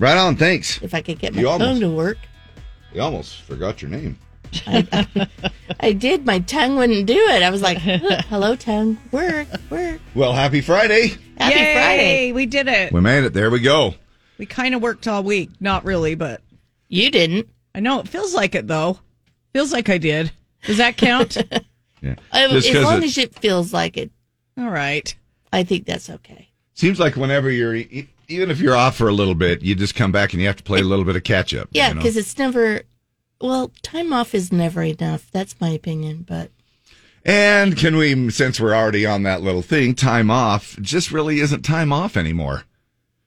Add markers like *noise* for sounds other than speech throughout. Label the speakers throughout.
Speaker 1: Right on. Thanks.
Speaker 2: If I could get my
Speaker 1: You
Speaker 2: tongue
Speaker 1: almost-
Speaker 2: to work.
Speaker 1: You almost forgot your name.
Speaker 2: I did. My tongue wouldn't do it. I was like, hello, tongue. Work, work.
Speaker 1: Well, happy Friday.
Speaker 2: Happy
Speaker 3: Yay,
Speaker 2: Friday.
Speaker 3: We did it.
Speaker 1: We made it. There we go.
Speaker 3: We kind of worked all week. Not really, but
Speaker 2: You didn't.
Speaker 3: I know it feels like it though. Feels like I did. Does that count? *laughs*
Speaker 1: Yeah.
Speaker 2: I-
Speaker 1: Just
Speaker 2: as
Speaker 1: 'cause
Speaker 2: long
Speaker 1: it
Speaker 2: as it feels like it,
Speaker 3: all right.
Speaker 2: I think that's okay.
Speaker 1: seems like whenever you're, e- even if you're off for a little bit, you just come back and you have to play a little bit of catch up.
Speaker 2: Yeah,
Speaker 1: you know?
Speaker 2: because it's never. Well, time off is never enough. That's my opinion. But
Speaker 1: And can we, since we're already on that little thing, time off just really isn't time off anymore.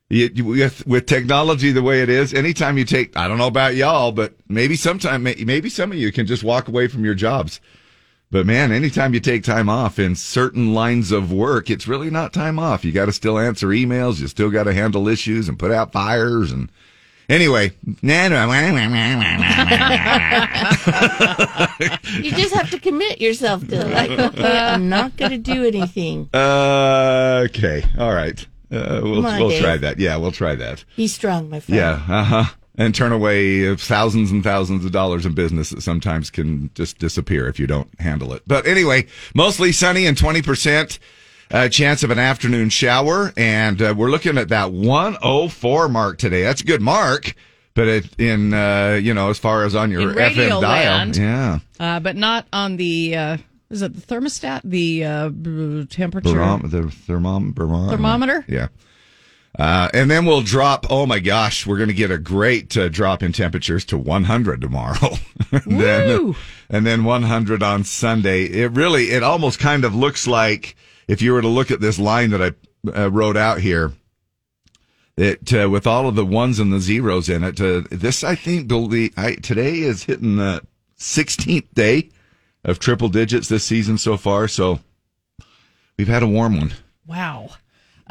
Speaker 1: You, you- with, with technology the way it is, anytime you take, I don't know about y'all, but maybe sometime, maybe some of you can just walk away from your jobs. But man, anytime you take time off in certain lines of work, it's really not time off. You got to still answer emails. You still got to handle issues and put out fires. And anyway, *laughs*
Speaker 2: you just have to commit yourself to like, okay, I'm not going to do anything.
Speaker 1: Uh, okay. All right. Uh, we'll
Speaker 2: on,
Speaker 1: we'll
Speaker 2: Dave.
Speaker 1: try that. Yeah, we'll try that.
Speaker 2: Be strong, my friend.
Speaker 1: Yeah. Uh huh. And turn away thousands and thousands of dollars in business that sometimes can just disappear if you don't handle it. But anyway, mostly sunny and 20% uh, chance of an afternoon shower. And uh, we're looking at that 104 mark today. That's a good mark. But it, in, uh, you know, as far as on your
Speaker 3: In radio
Speaker 1: FM dial.
Speaker 3: land.
Speaker 1: Yeah.
Speaker 3: Uh, but not on the. Uh, is it the thermostat? The uh, temperature.
Speaker 1: The thermom- barom-
Speaker 3: Thermometer?
Speaker 1: Yeah. Uh, and then we'll drop. Oh my gosh, we're going to get a great uh, drop in temperatures to 100 tomorrow. *laughs* and, then, and then 100 on Sunday. It really, it almost kind of looks like if you were to look at this line that I uh, wrote out here, that uh, with all of the ones and the zeros in it. Uh, this, I think, believe, I, today is hitting the 16th day of triple digits this season so far. So we've had a warm one.
Speaker 3: Wow.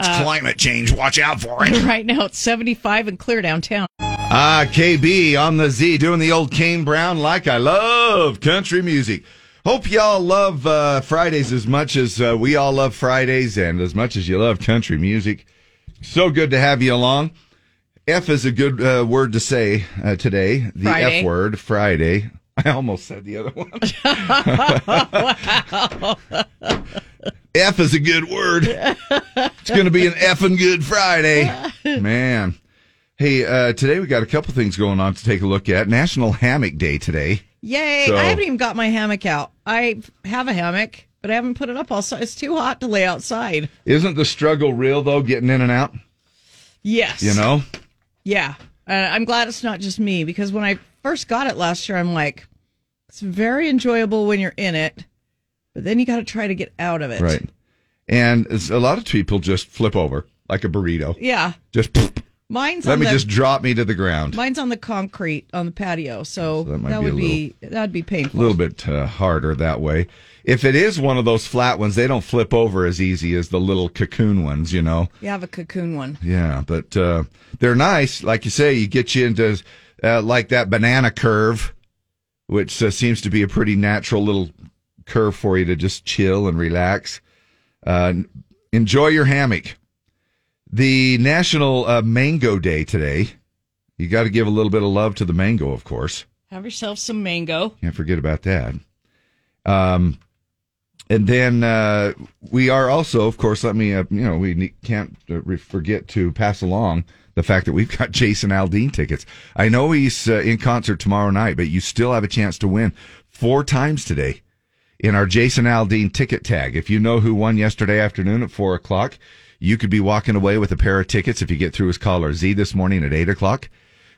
Speaker 1: It's climate change. Watch out for it. *laughs*
Speaker 3: Right now it's 75 and clear downtown.
Speaker 1: Ah, KB on the Z doing the old Kane Brown like I love country music. Hope y'all love uh, Fridays as much as uh, we all love Fridays and as much as you love country music. So good to have you along. F is a good uh, word to say uh, today. The
Speaker 3: Friday.
Speaker 1: F word, Friday. *laughs* I almost said the other one. *laughs* F is a good word. It's going to be an effing good Friday. Man. Hey, uh, today we got a couple things going on to take a look at. National Hammock Day today.
Speaker 3: Yay.
Speaker 1: So-
Speaker 3: I haven't even got my hammock out. I have a hammock, but I haven't put it up all It's too hot to lay outside.
Speaker 1: Isn't the struggle real though, getting in and out?
Speaker 3: Yes.
Speaker 1: You know?
Speaker 3: Yeah. Uh, I'm glad it's not just me because when I first got it last year, I'm like, it's very enjoyable when you're in it, but then you got to try to get out of it.
Speaker 1: Right. And a lot of people just flip over like a burrito.
Speaker 3: Yeah.
Speaker 1: Just
Speaker 3: Mine's
Speaker 1: let me
Speaker 3: the,
Speaker 1: just drop me to the ground.
Speaker 3: mine's on the concrete on the patio, so,
Speaker 1: that might
Speaker 3: that
Speaker 1: be
Speaker 3: would be that'd be painful.
Speaker 1: A little bit uh, harder that way. If it is one of those flat ones, they don't flip over as easy as the little cocoon ones, you know.
Speaker 3: You have a cocoon one.
Speaker 1: Yeah, but uh, they're nice. Like you say, you get you into uh, like that banana curve, which uh, seems to be a pretty natural little curve for you to just chill and relax. Uh, enjoy your hammock. The National uh, Mango Day today. You got to give a little bit of love to the mango, of course.
Speaker 3: Have yourself some mango.
Speaker 1: Can't forget about that. Um, and then uh, we are also, of course, let me, uh, you know, we ne- can't uh, re- forget to pass along the fact that we've got *laughs* Jason Aldean tickets. I know he's uh, in concert tomorrow night, but you still have a chance to win four times today in our Jason Aldean ticket tag. If you know who won yesterday afternoon at four o'clock, you could be walking away with a pair of tickets if you get through his caller Z this morning at eight o'clock.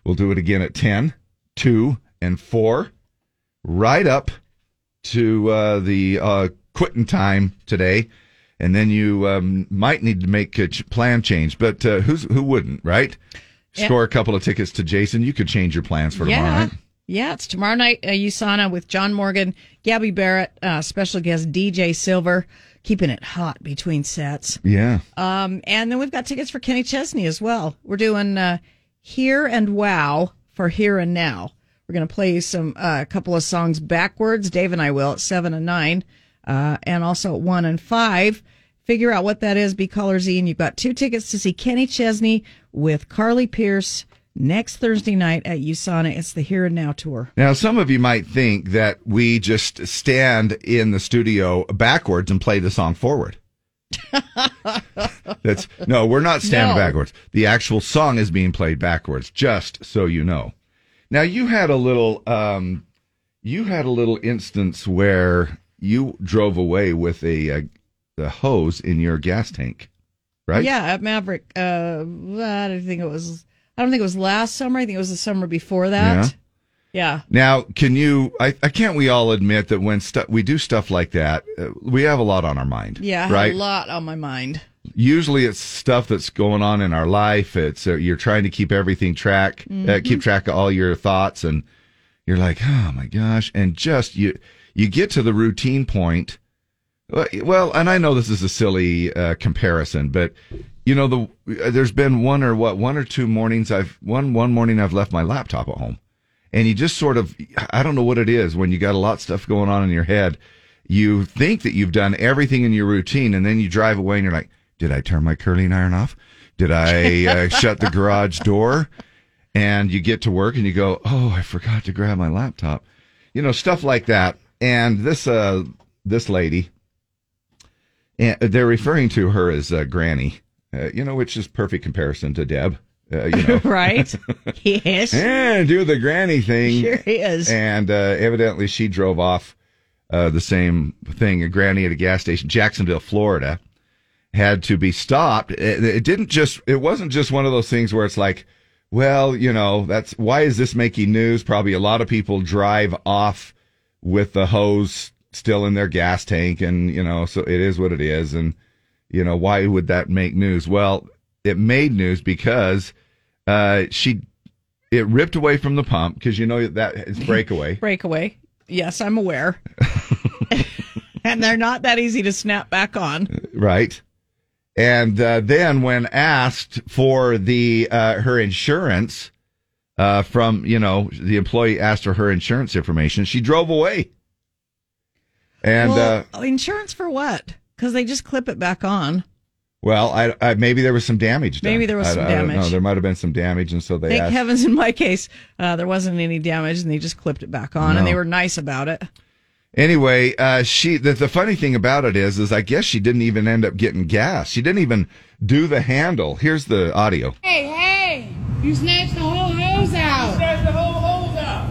Speaker 1: We'll do it again at 10, 2, and 4, right up to uh, the uh, quitting time today. And then you um, might need to make a ch- plan change, but uh, who's who wouldn't, right?
Speaker 3: Yeah.
Speaker 1: Score a couple of tickets to Jason. You could change your plans for tomorrow
Speaker 3: Yeah. Yeah, it's tomorrow night, uh, USANA with John Morgan, Gabby Barrett, uh, special guest DJ Silver, keeping it hot between sets.
Speaker 1: Yeah.
Speaker 3: Um, and then we've got tickets for Kenny Chesney as well. We're doing uh, Here and Wow for Here and Now. We're going to play some uh, a couple of songs backwards. Dave and I will at seven and nine, uh, and also at one and five. Figure out what that is. Be caller Z, and you've got two tickets to see Kenny Chesney with Carly Pearce next Thursday night at USANA. It's the Here and Now tour.
Speaker 1: Now, some of you might think that we just stand in the studio backwards and play the song forward. *laughs* That's no, we're not standing
Speaker 3: No.
Speaker 1: backwards. The actual song is being played backwards, just so you know. Now, you had a little, um, you had a little instance where you drove away with a, uh the hose in your gas tank, right?
Speaker 3: Yeah, at Maverik. Uh, I don't think it was. I don't think it was last summer. I think it was the summer before that. Yeah.
Speaker 1: Now, can you? I, I can't. We all admit that when stuff we do stuff like that, uh, we have a lot on our mind.
Speaker 3: Yeah.
Speaker 1: Right.
Speaker 3: a lot on my mind.
Speaker 1: Usually, it's stuff that's going on in our life. It's uh, you're trying to keep everything track, uh, keep track of all your thoughts, and you're like, oh my gosh, and just you you get to the routine point. Well, Well, and I know this is a silly uh, comparison, but you know the there's been one or what one or two mornings I've one one morning I've left my laptop at home, and you just sort of I don't know what it is when you got a lot of stuff going on in your head. You think that you've done everything in your routine, and then you drive away and you're like, "Did I turn my curling iron off? Did I uh, *laughs* shut the garage door?" And you get to work and you go, "Oh, I forgot to grab my laptop," you know, stuff like that. And this uh this lady, and they're referring to her as uh, Granny, uh, you know, which is perfect comparison to Deb. Uh, you know, *laughs*
Speaker 3: right? *laughs* yes.
Speaker 1: and do the granny thing.
Speaker 3: Sure is.
Speaker 1: And uh, evidently, she drove off uh, the same thing. A granny at a gas station, Jacksonville, Florida, had to be stopped. It, it didn't just. It wasn't just one of those things where it's like, well, you know, that's why is this making news? Probably a lot of people drive off with the hose still in their gas tank, and you know, so it is what it is. And you know, why would that make news? Well, it made news because uh, she it ripped away from the pump because you know that is breakaway. *laughs*
Speaker 3: Breakaway. Yes, I'm aware. *laughs* and they're not that easy to snap back on.
Speaker 1: right? And uh, then when asked for the uh, her insurance uh, from you know the employee asked for her insurance information, she drove away. And uh,
Speaker 3: well, insurance for what? Because they just clip it back on.
Speaker 1: well, I, I maybe there was some damage. Done.
Speaker 3: Maybe there was
Speaker 1: I-
Speaker 3: some
Speaker 1: I don't
Speaker 3: damage.
Speaker 1: know. There might have been some damage, and so they
Speaker 3: Thank
Speaker 1: asked.
Speaker 3: heavens in my case, uh, there wasn't any damage and they just clipped it back on and they were nice about it.
Speaker 1: Anyway, uh, she the, the funny thing about it is, is I guess she didn't even end up getting gas. She didn't even do the handle. Here's the audio.
Speaker 4: Hey, hey! You snatched the whole hose out!
Speaker 5: Snatched the whole hose out.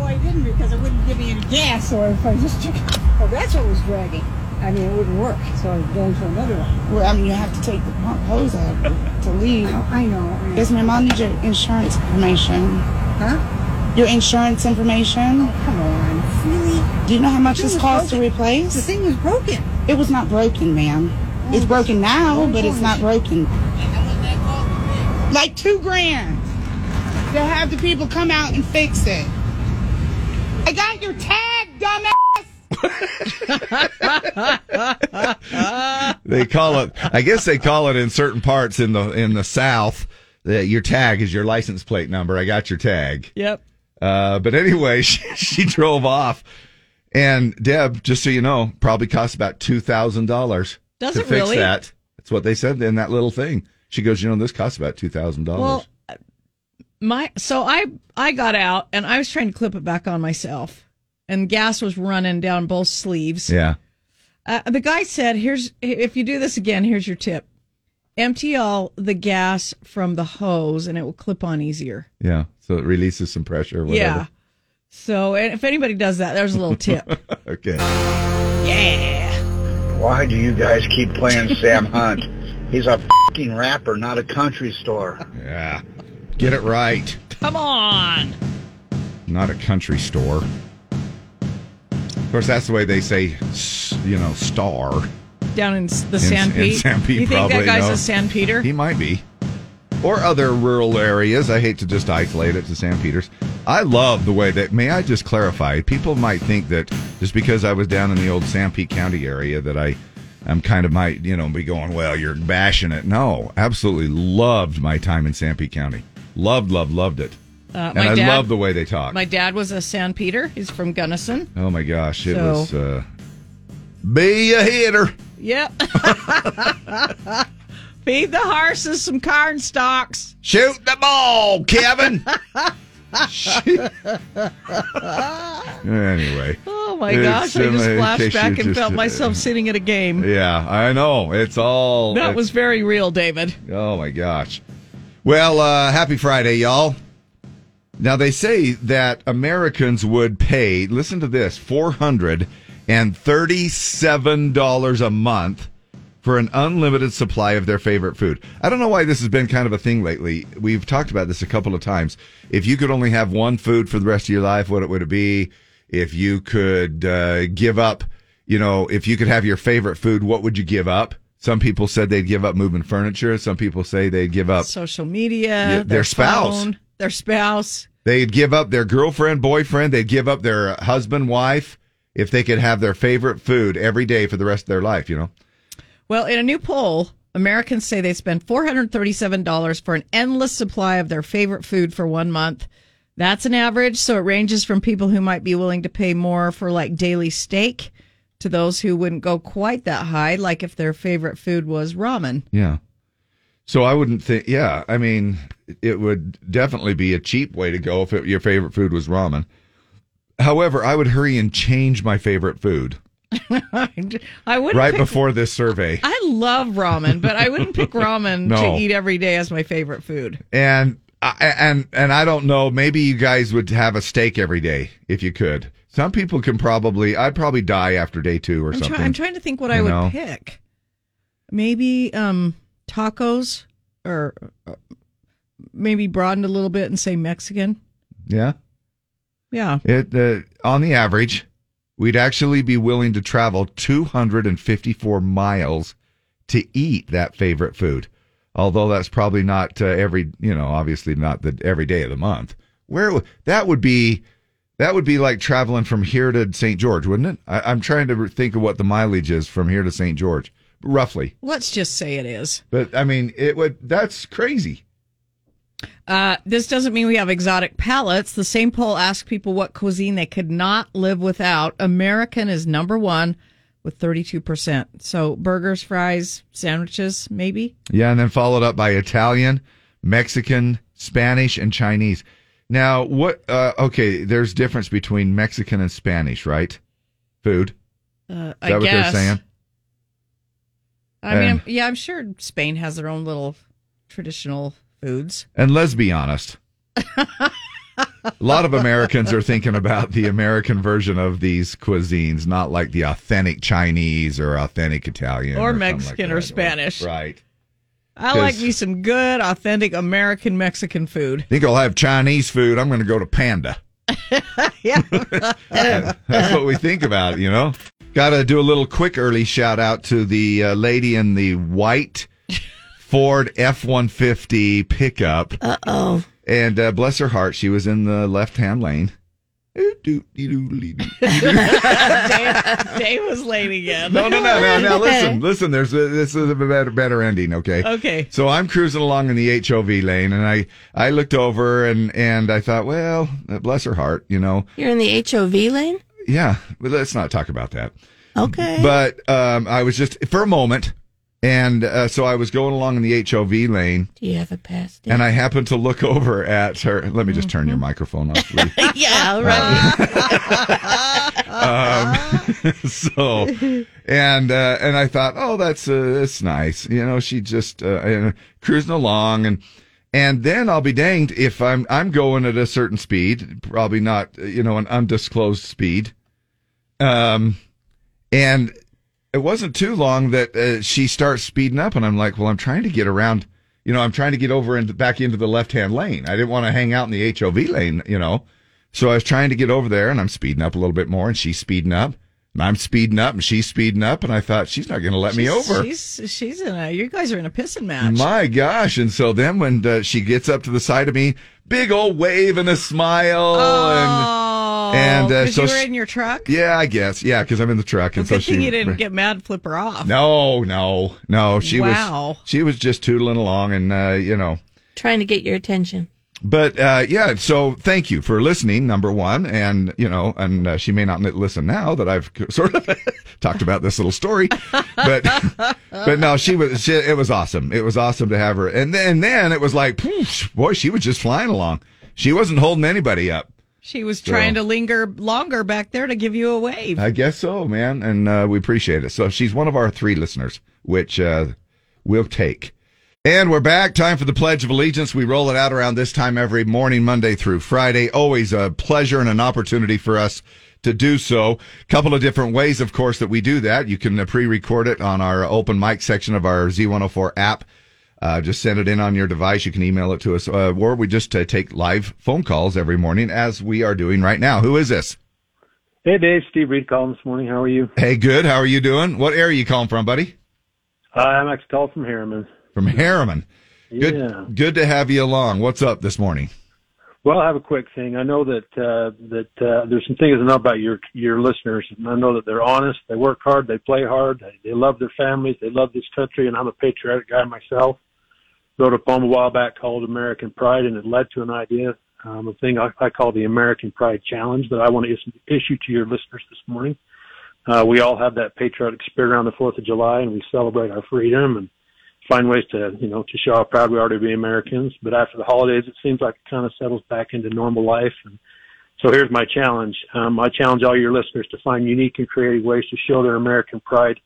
Speaker 4: Oh, I didn't because it wouldn't give me any gas, or if I just took. Oh, that's what was dragging. I mean, it wouldn't work, so I was going to another one. Well, I mean, you have to take the pump hose out to *laughs* leave. Oh, I know. Yes, ma'am. I'll need your insurance information. Huh? Your insurance information. Oh, come on, really? Do you know how much this costs to replace? The thing was broken. It was not broken, ma'am. Oh, it's broken now, but it's not broken. Like two grand. They'll have the people come out and fix it. I got your tag, dumbass! *laughs*
Speaker 1: They call it. I guess they call it in certain parts in the in the South. That your tag is your license plate number. I got your tag.
Speaker 3: Yep.
Speaker 1: Uh, but anyway, *laughs* she, she drove off, and Deb, just so you know, probably cost about two thousand dollars to fix
Speaker 3: really?
Speaker 1: that. That's what they said in that little thing. She goes, you know, this costs about two thousand
Speaker 3: Well,
Speaker 1: dollars.
Speaker 3: my so I I got out and I was trying to clip it back on myself, and gas was running down both sleeves.
Speaker 1: Yeah,
Speaker 3: Uh, the guy said, "Here's if you do this again, here's your tip: empty all the gas from the hose, and it will clip on easier."
Speaker 1: yeah. So it releases some pressure. Or whatever.
Speaker 3: Yeah. So, and if anybody does that, there's a little tip. *laughs*
Speaker 1: Okay. Yeah.
Speaker 6: Why do you guys keep playing Sam Hunt? He's a fucking rapper, not a country store.
Speaker 1: Yeah. Get it right.
Speaker 3: Come on.
Speaker 1: Not a country store. Of course, that's the way they say, you know, star.
Speaker 3: Down in the
Speaker 1: Sanpete.
Speaker 3: San Pete, you think
Speaker 1: probably,
Speaker 3: that guy's
Speaker 1: no.
Speaker 3: a Sanpeter?
Speaker 1: He might be. Or other rural areas. I hate to just isolate it to Sanpeters. I love the way that, may I just clarify? People might think that just because I was down in the old Sanpete County area that I, I'm kind of might, you know, be going, well, you're bashing it. No, absolutely loved my time in Sanpete County. Loved, loved, loved it.
Speaker 3: Uh,
Speaker 1: and I
Speaker 3: dad-
Speaker 1: love the way they talk.
Speaker 3: My dad was a Sanpeter. He's from Gunnison.
Speaker 1: oh my gosh, it
Speaker 3: So-
Speaker 1: was, uh, be a hitter.
Speaker 3: Yep. *laughs* Feed the horses some corn stalks.
Speaker 1: Shoot the ball, Kevin. *laughs* anyway.
Speaker 3: Oh my gosh! I
Speaker 1: um,
Speaker 3: just flashed back and
Speaker 1: just,
Speaker 3: felt
Speaker 1: uh,
Speaker 3: myself sitting at a game.
Speaker 1: Yeah, I know. It's all.
Speaker 3: That
Speaker 1: it's-
Speaker 3: was very real, David.
Speaker 1: Oh my gosh. Well, uh, happy Friday, y'all. Now they say that Americans would pay, listen to this, $437 a month for an unlimited supply of their favorite food. I don't know why this has been kind of a thing lately. We've talked about this a couple of times. If you could only have one food for the rest of your life, what would it be? If you could uh, give up, you know, if you could have your favorite food, what would you give up? Some people said they'd give up moving furniture. Some people say they'd give up
Speaker 3: Social media,
Speaker 1: Yeah, their spouse.
Speaker 3: phone, their spouse.
Speaker 1: They'd give up their girlfriend, boyfriend. They'd give up their husband, wife, if they could have their favorite food every day for the rest of their life, you know?
Speaker 3: Well, in a new poll, Americans say they spend $437 for an endless supply of their favorite food for one month. That's an average, so it ranges from people who might be willing to pay more for like daily steak to those who wouldn't go quite that high, like if their favorite food was ramen.
Speaker 1: Yeah. So I wouldn't think, yeah, I mean, it would definitely be a cheap way to go if it, your favorite food was ramen. However, I would hurry and change my favorite food *laughs*
Speaker 3: I wouldn't
Speaker 1: right
Speaker 3: pick-
Speaker 1: before this survey.
Speaker 3: I love ramen, but I wouldn't pick *laughs* ramen
Speaker 1: No.
Speaker 3: to eat every day as my favorite food.
Speaker 1: And I, and and I don't know. Maybe you guys would have a steak every day if you could. Some people can probably. I'd probably die after day two or
Speaker 3: I'm,
Speaker 1: something.
Speaker 3: try- I'm trying to think what I
Speaker 1: You
Speaker 3: would pick. Maybe um, tacos, or uh, maybe broaden a little bit and say Mexican.
Speaker 1: yeah.
Speaker 3: Yeah,
Speaker 1: It uh, on the average, we'd actually be willing to travel 254 miles to eat that favorite food. Although that's probably not uh, every, you know, obviously not the every day of the month. Where w- that would be, that would be like traveling from here to St. George, wouldn't it? I, I'm trying to think of what the mileage is from here to St. George, roughly.
Speaker 3: let's just say it is.
Speaker 1: But I mean, it would. That's crazy.
Speaker 3: Uh, this doesn't mean we have exotic palates. The same poll asked people what cuisine they could not live without. American is number one with 32%. So burgers, fries, sandwiches, maybe.
Speaker 1: Yeah, and then followed up by Italian, Mexican, Spanish, and Chinese. Now, what? Uh, okay, there's difference between Mexican and Spanish, right? Food.
Speaker 3: Uh,
Speaker 1: Is
Speaker 3: I
Speaker 1: that what
Speaker 3: guess.
Speaker 1: they're saying?
Speaker 3: I mean, I'm- yeah, I'm sure Spain has their own little traditional foods.
Speaker 1: And let's be honest. A lot of Americans are thinking about the American version of these cuisines, not like the authentic Chinese or authentic Italian
Speaker 3: Or
Speaker 1: something
Speaker 3: Mexican
Speaker 1: like
Speaker 3: or. Spanish.
Speaker 1: Right.
Speaker 3: I like me some good, authentic American Mexican food.
Speaker 1: Think I'll have Chinese food. I'm going to go to Panda. *laughs*
Speaker 3: yeah. *laughs*
Speaker 1: That's what we think about, you know. Got to do a little quick early shout out to the uh, lady in the white *laughs* Ford F one fifty pickup.
Speaker 2: Uh oh.
Speaker 1: And uh, bless her heart, she was in the left hand lane. *laughs*
Speaker 3: Dave, Dave was late again.
Speaker 1: No, no, no, no, no. Listen, listen. There's a, this is a better, better ending. Okay.
Speaker 3: Okay.
Speaker 1: So I'm cruising along in the HOV lane, and I, I looked over and and I thought, well, uh, bless her heart, you know.
Speaker 2: You're in the HOV lane?
Speaker 1: Yeah, but let's not talk about that.
Speaker 2: Okay.
Speaker 1: But um, I was just for a moment, and uh, so I was going along in the HOV lane,
Speaker 2: Do you have a pass?
Speaker 1: and I happened to look over at her. Let me just turn your microphone off, *laughs*
Speaker 2: yeah, all right.
Speaker 1: um, *laughs* so, and uh, and I thought, oh, that's uh, that's nice. You know, she just uh, cruising along, and and then I'll be danged if I'm I'm going at a certain speed, probably not you know an undisclosed speed, um, and it wasn't too long that uh, she starts speeding up, and I'm like, well, I'm trying to get around. You know, I'm trying to get over and back into the left hand lane. I didn't want to hang out in the HOV lane, you know. So I was trying to get over there and I'm speeding up a little bit more and she's speeding up and I'm speeding up and she's speeding up and I thought she's not going to let me over.
Speaker 3: She's she's in a. You guys are in a pissing match.
Speaker 1: My gosh. And so then when uh, she gets up to the side of me, big old wave and a smile
Speaker 3: oh,
Speaker 1: and, uh,
Speaker 3: 'cause
Speaker 1: so
Speaker 3: you were
Speaker 1: she-
Speaker 3: in your truck.
Speaker 1: yeah, I guess. Yeah, cuz I'm in the truck and
Speaker 3: Good
Speaker 1: so
Speaker 3: thing
Speaker 1: she
Speaker 3: you didn't get mad, and flip her off.
Speaker 1: No, no. No, she
Speaker 3: Wow.
Speaker 1: was she was just tootling along and uh, you know,
Speaker 2: Trying to get your attention.
Speaker 1: But uh, yeah, so thank you for listening. Number one, and you know, and uh, she may not listen now that I've *laughs* sort of talked about this little story, but *laughs* but no, she was. She, it was awesome. It was awesome to have her, and then and then it was like, poof, boy, she was just flying along. She wasn't holding anybody up.
Speaker 3: She was trying
Speaker 1: So-
Speaker 3: to linger longer back there to give you a wave.
Speaker 1: I guess so, man, and uh, we appreciate it. So she's one of our three listeners, which uh, we'll take. And we're back. Time for the Pledge of Allegiance. We roll it out around this time every morning, Monday through Friday. Always a pleasure and an opportunity for us to do so. Couple of different ways, of course, that we do that. You can uh, pre-record it on our open mic section of our Z104 app. Uh, just send it in on your device. You can email it to us, uh, or we just uh, take live phone calls every morning, as we are doing right now. Who is this?
Speaker 5: Hey, Dave. Steve Reed calling this morning. How are you?
Speaker 1: Hey, good. How are you doing? What area are you calling from, buddy?
Speaker 5: Uh, I'm actually calling from Herriman.
Speaker 1: From Herriman. Good,
Speaker 5: Yeah.
Speaker 1: good to have you along. What's up this morning?
Speaker 5: Well, I have a quick thing. I know that uh, that uh, there's some things I know about your your listeners, and I know that they're honest. They work hard. They play hard. They, they love their families. They love this country, and I'm a patriotic guy myself. Wrote a poem a while back called American Pride, and it led to an idea, um, a thing I, I call the American Pride Challenge that I want to is- issue to your listeners this morning. Uh, we all have that patriotic spirit around the Fourth of July, and we celebrate our freedom and find ways to, you know, to show how proud we are to be Americans. But after the holidays, it seems like it kind of settles back into normal life. And so here's my challenge. Um, I challenge all your listeners to find unique and creative ways to show their American pride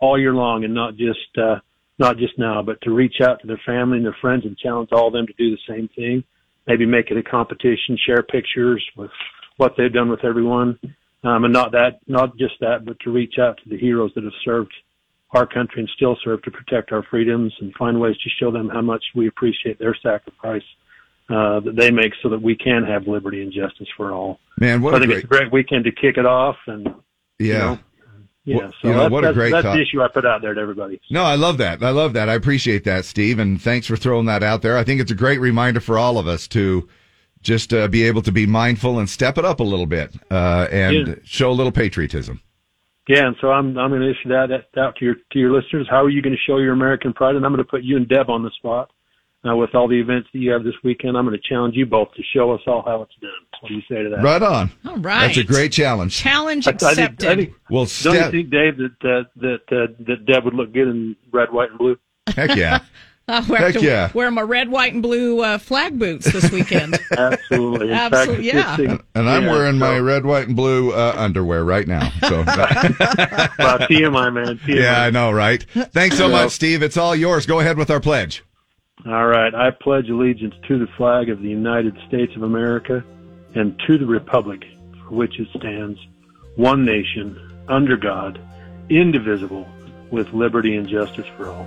Speaker 5: all year long and not just, uh, not just now, but to reach out to their family and their friends and challenge all of them to do the same thing. Maybe make it a competition, share pictures with what they've done with everyone. Um, and not that, not just that, but to reach out to the heroes that have served our country and still serve to protect our freedoms and find ways to show them how much we appreciate their sacrifice uh, that they make so that we can have liberty and justice for all.
Speaker 1: Man, what
Speaker 5: So I
Speaker 1: a
Speaker 5: think
Speaker 1: great,
Speaker 5: it's a great weekend to kick it off, and
Speaker 1: yeah.
Speaker 5: know, yeah,
Speaker 1: Well,
Speaker 5: so
Speaker 1: you know,
Speaker 5: that's,
Speaker 1: what a
Speaker 5: that's,
Speaker 1: great
Speaker 5: that's
Speaker 1: thought.
Speaker 5: the issue I put out there to everybody.
Speaker 1: No, I love that. I love that. I appreciate that, Steve, and thanks for throwing that out there. I think it's a great reminder for all of us to just uh, be able to be mindful and step it up a little bit uh, and
Speaker 5: Yeah.
Speaker 1: show a little patriotism.
Speaker 5: Yeah, and so I'm I'm going to issue that out to your to your listeners. How are you going to show your American pride? And I'm going to put you and Deb on the spot uh, with all the events that you have this weekend. I'm going to challenge you both to show us all how it's done. What do you say to that?
Speaker 1: Right on.
Speaker 3: All right.
Speaker 1: That's a great challenge.
Speaker 3: challenge
Speaker 5: I, I think,
Speaker 3: accepted.
Speaker 5: I think,
Speaker 1: Well,
Speaker 5: don't you think, Dave, that uh, that uh, that Deb would look good in red, white, and blue?
Speaker 1: Heck yeah. *laughs*
Speaker 3: I'll *laughs* wear,
Speaker 1: Heck
Speaker 3: to
Speaker 1: yeah.
Speaker 3: wear my red, white, and blue uh, flag boots this weekend. *laughs*
Speaker 5: Absolutely.
Speaker 3: Absolutely, yeah.
Speaker 5: fixing-
Speaker 1: And I'm
Speaker 5: yeah,
Speaker 1: wearing my red, white, and blue uh, underwear right now. So, *laughs*
Speaker 5: Wow, TMI, man. TMI.
Speaker 1: yeah, I know, right? Thanks so
Speaker 5: Well-
Speaker 1: much, Steve. It's all yours. Go ahead with our pledge.
Speaker 5: All right. I pledge allegiance to the flag of the United States of America and to the republic for which it stands, one nation, under God, indivisible, with liberty and justice for all.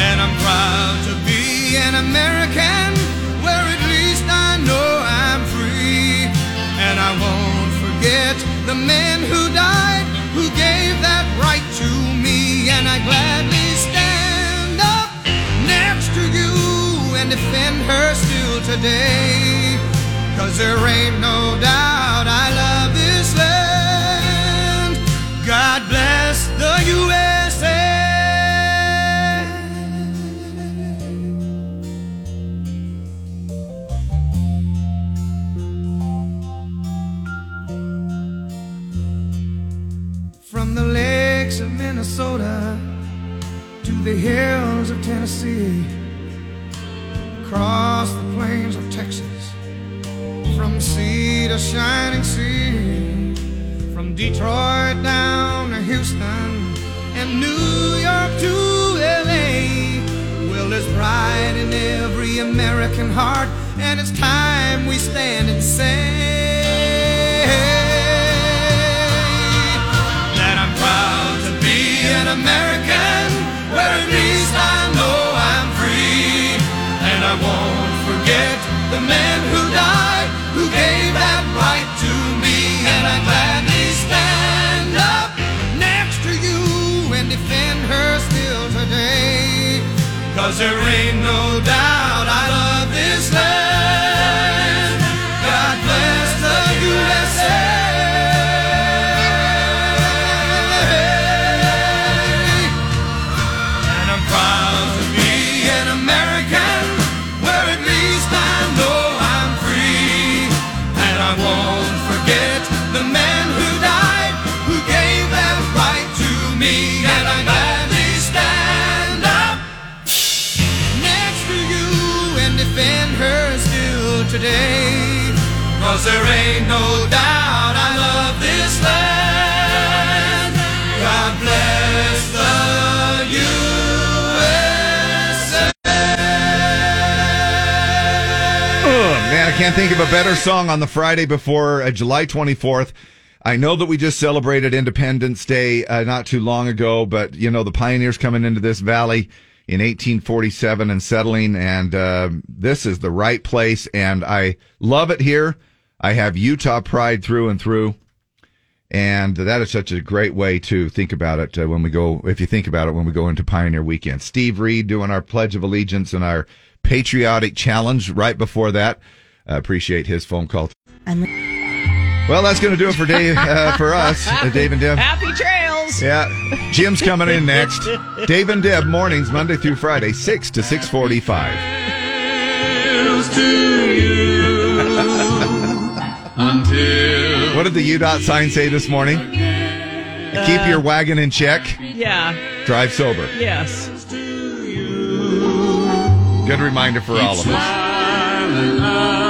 Speaker 7: And I'm proud to be an American, where at least I know I'm free. And I won't forget the men who died, who gave that right to me. And I gladly stand up next to you and defend her still today. Cause there ain't no doubt I love this
Speaker 1: song on the Friday before uh, July 24th. I know that we just celebrated Independence Day uh, not too long ago, but you know the pioneers coming into this valley in 1847 and settling, and uh, this is the right place, and I love it here. I have Utah pride through and through, and that is such a great way to think about it uh, when we go. If you think about it, when we go into Pioneer Weekend, Steve Reed doing our Pledge of Allegiance and our patriotic challenge right before that. I appreciate his phone call. Well, that's going to do it for Dave, uh, for us, uh, *laughs* Dave and Deb.
Speaker 3: Happy trails.
Speaker 1: Yeah, Jim's coming in next. Dave and Deb mornings, Monday through Friday, six to six forty-five.
Speaker 7: Until
Speaker 1: What did the UDOT sign say this morning? Keep your wagon in check.
Speaker 3: Yeah.
Speaker 1: Drive sober.
Speaker 3: Yes.
Speaker 1: Good reminder for all of us.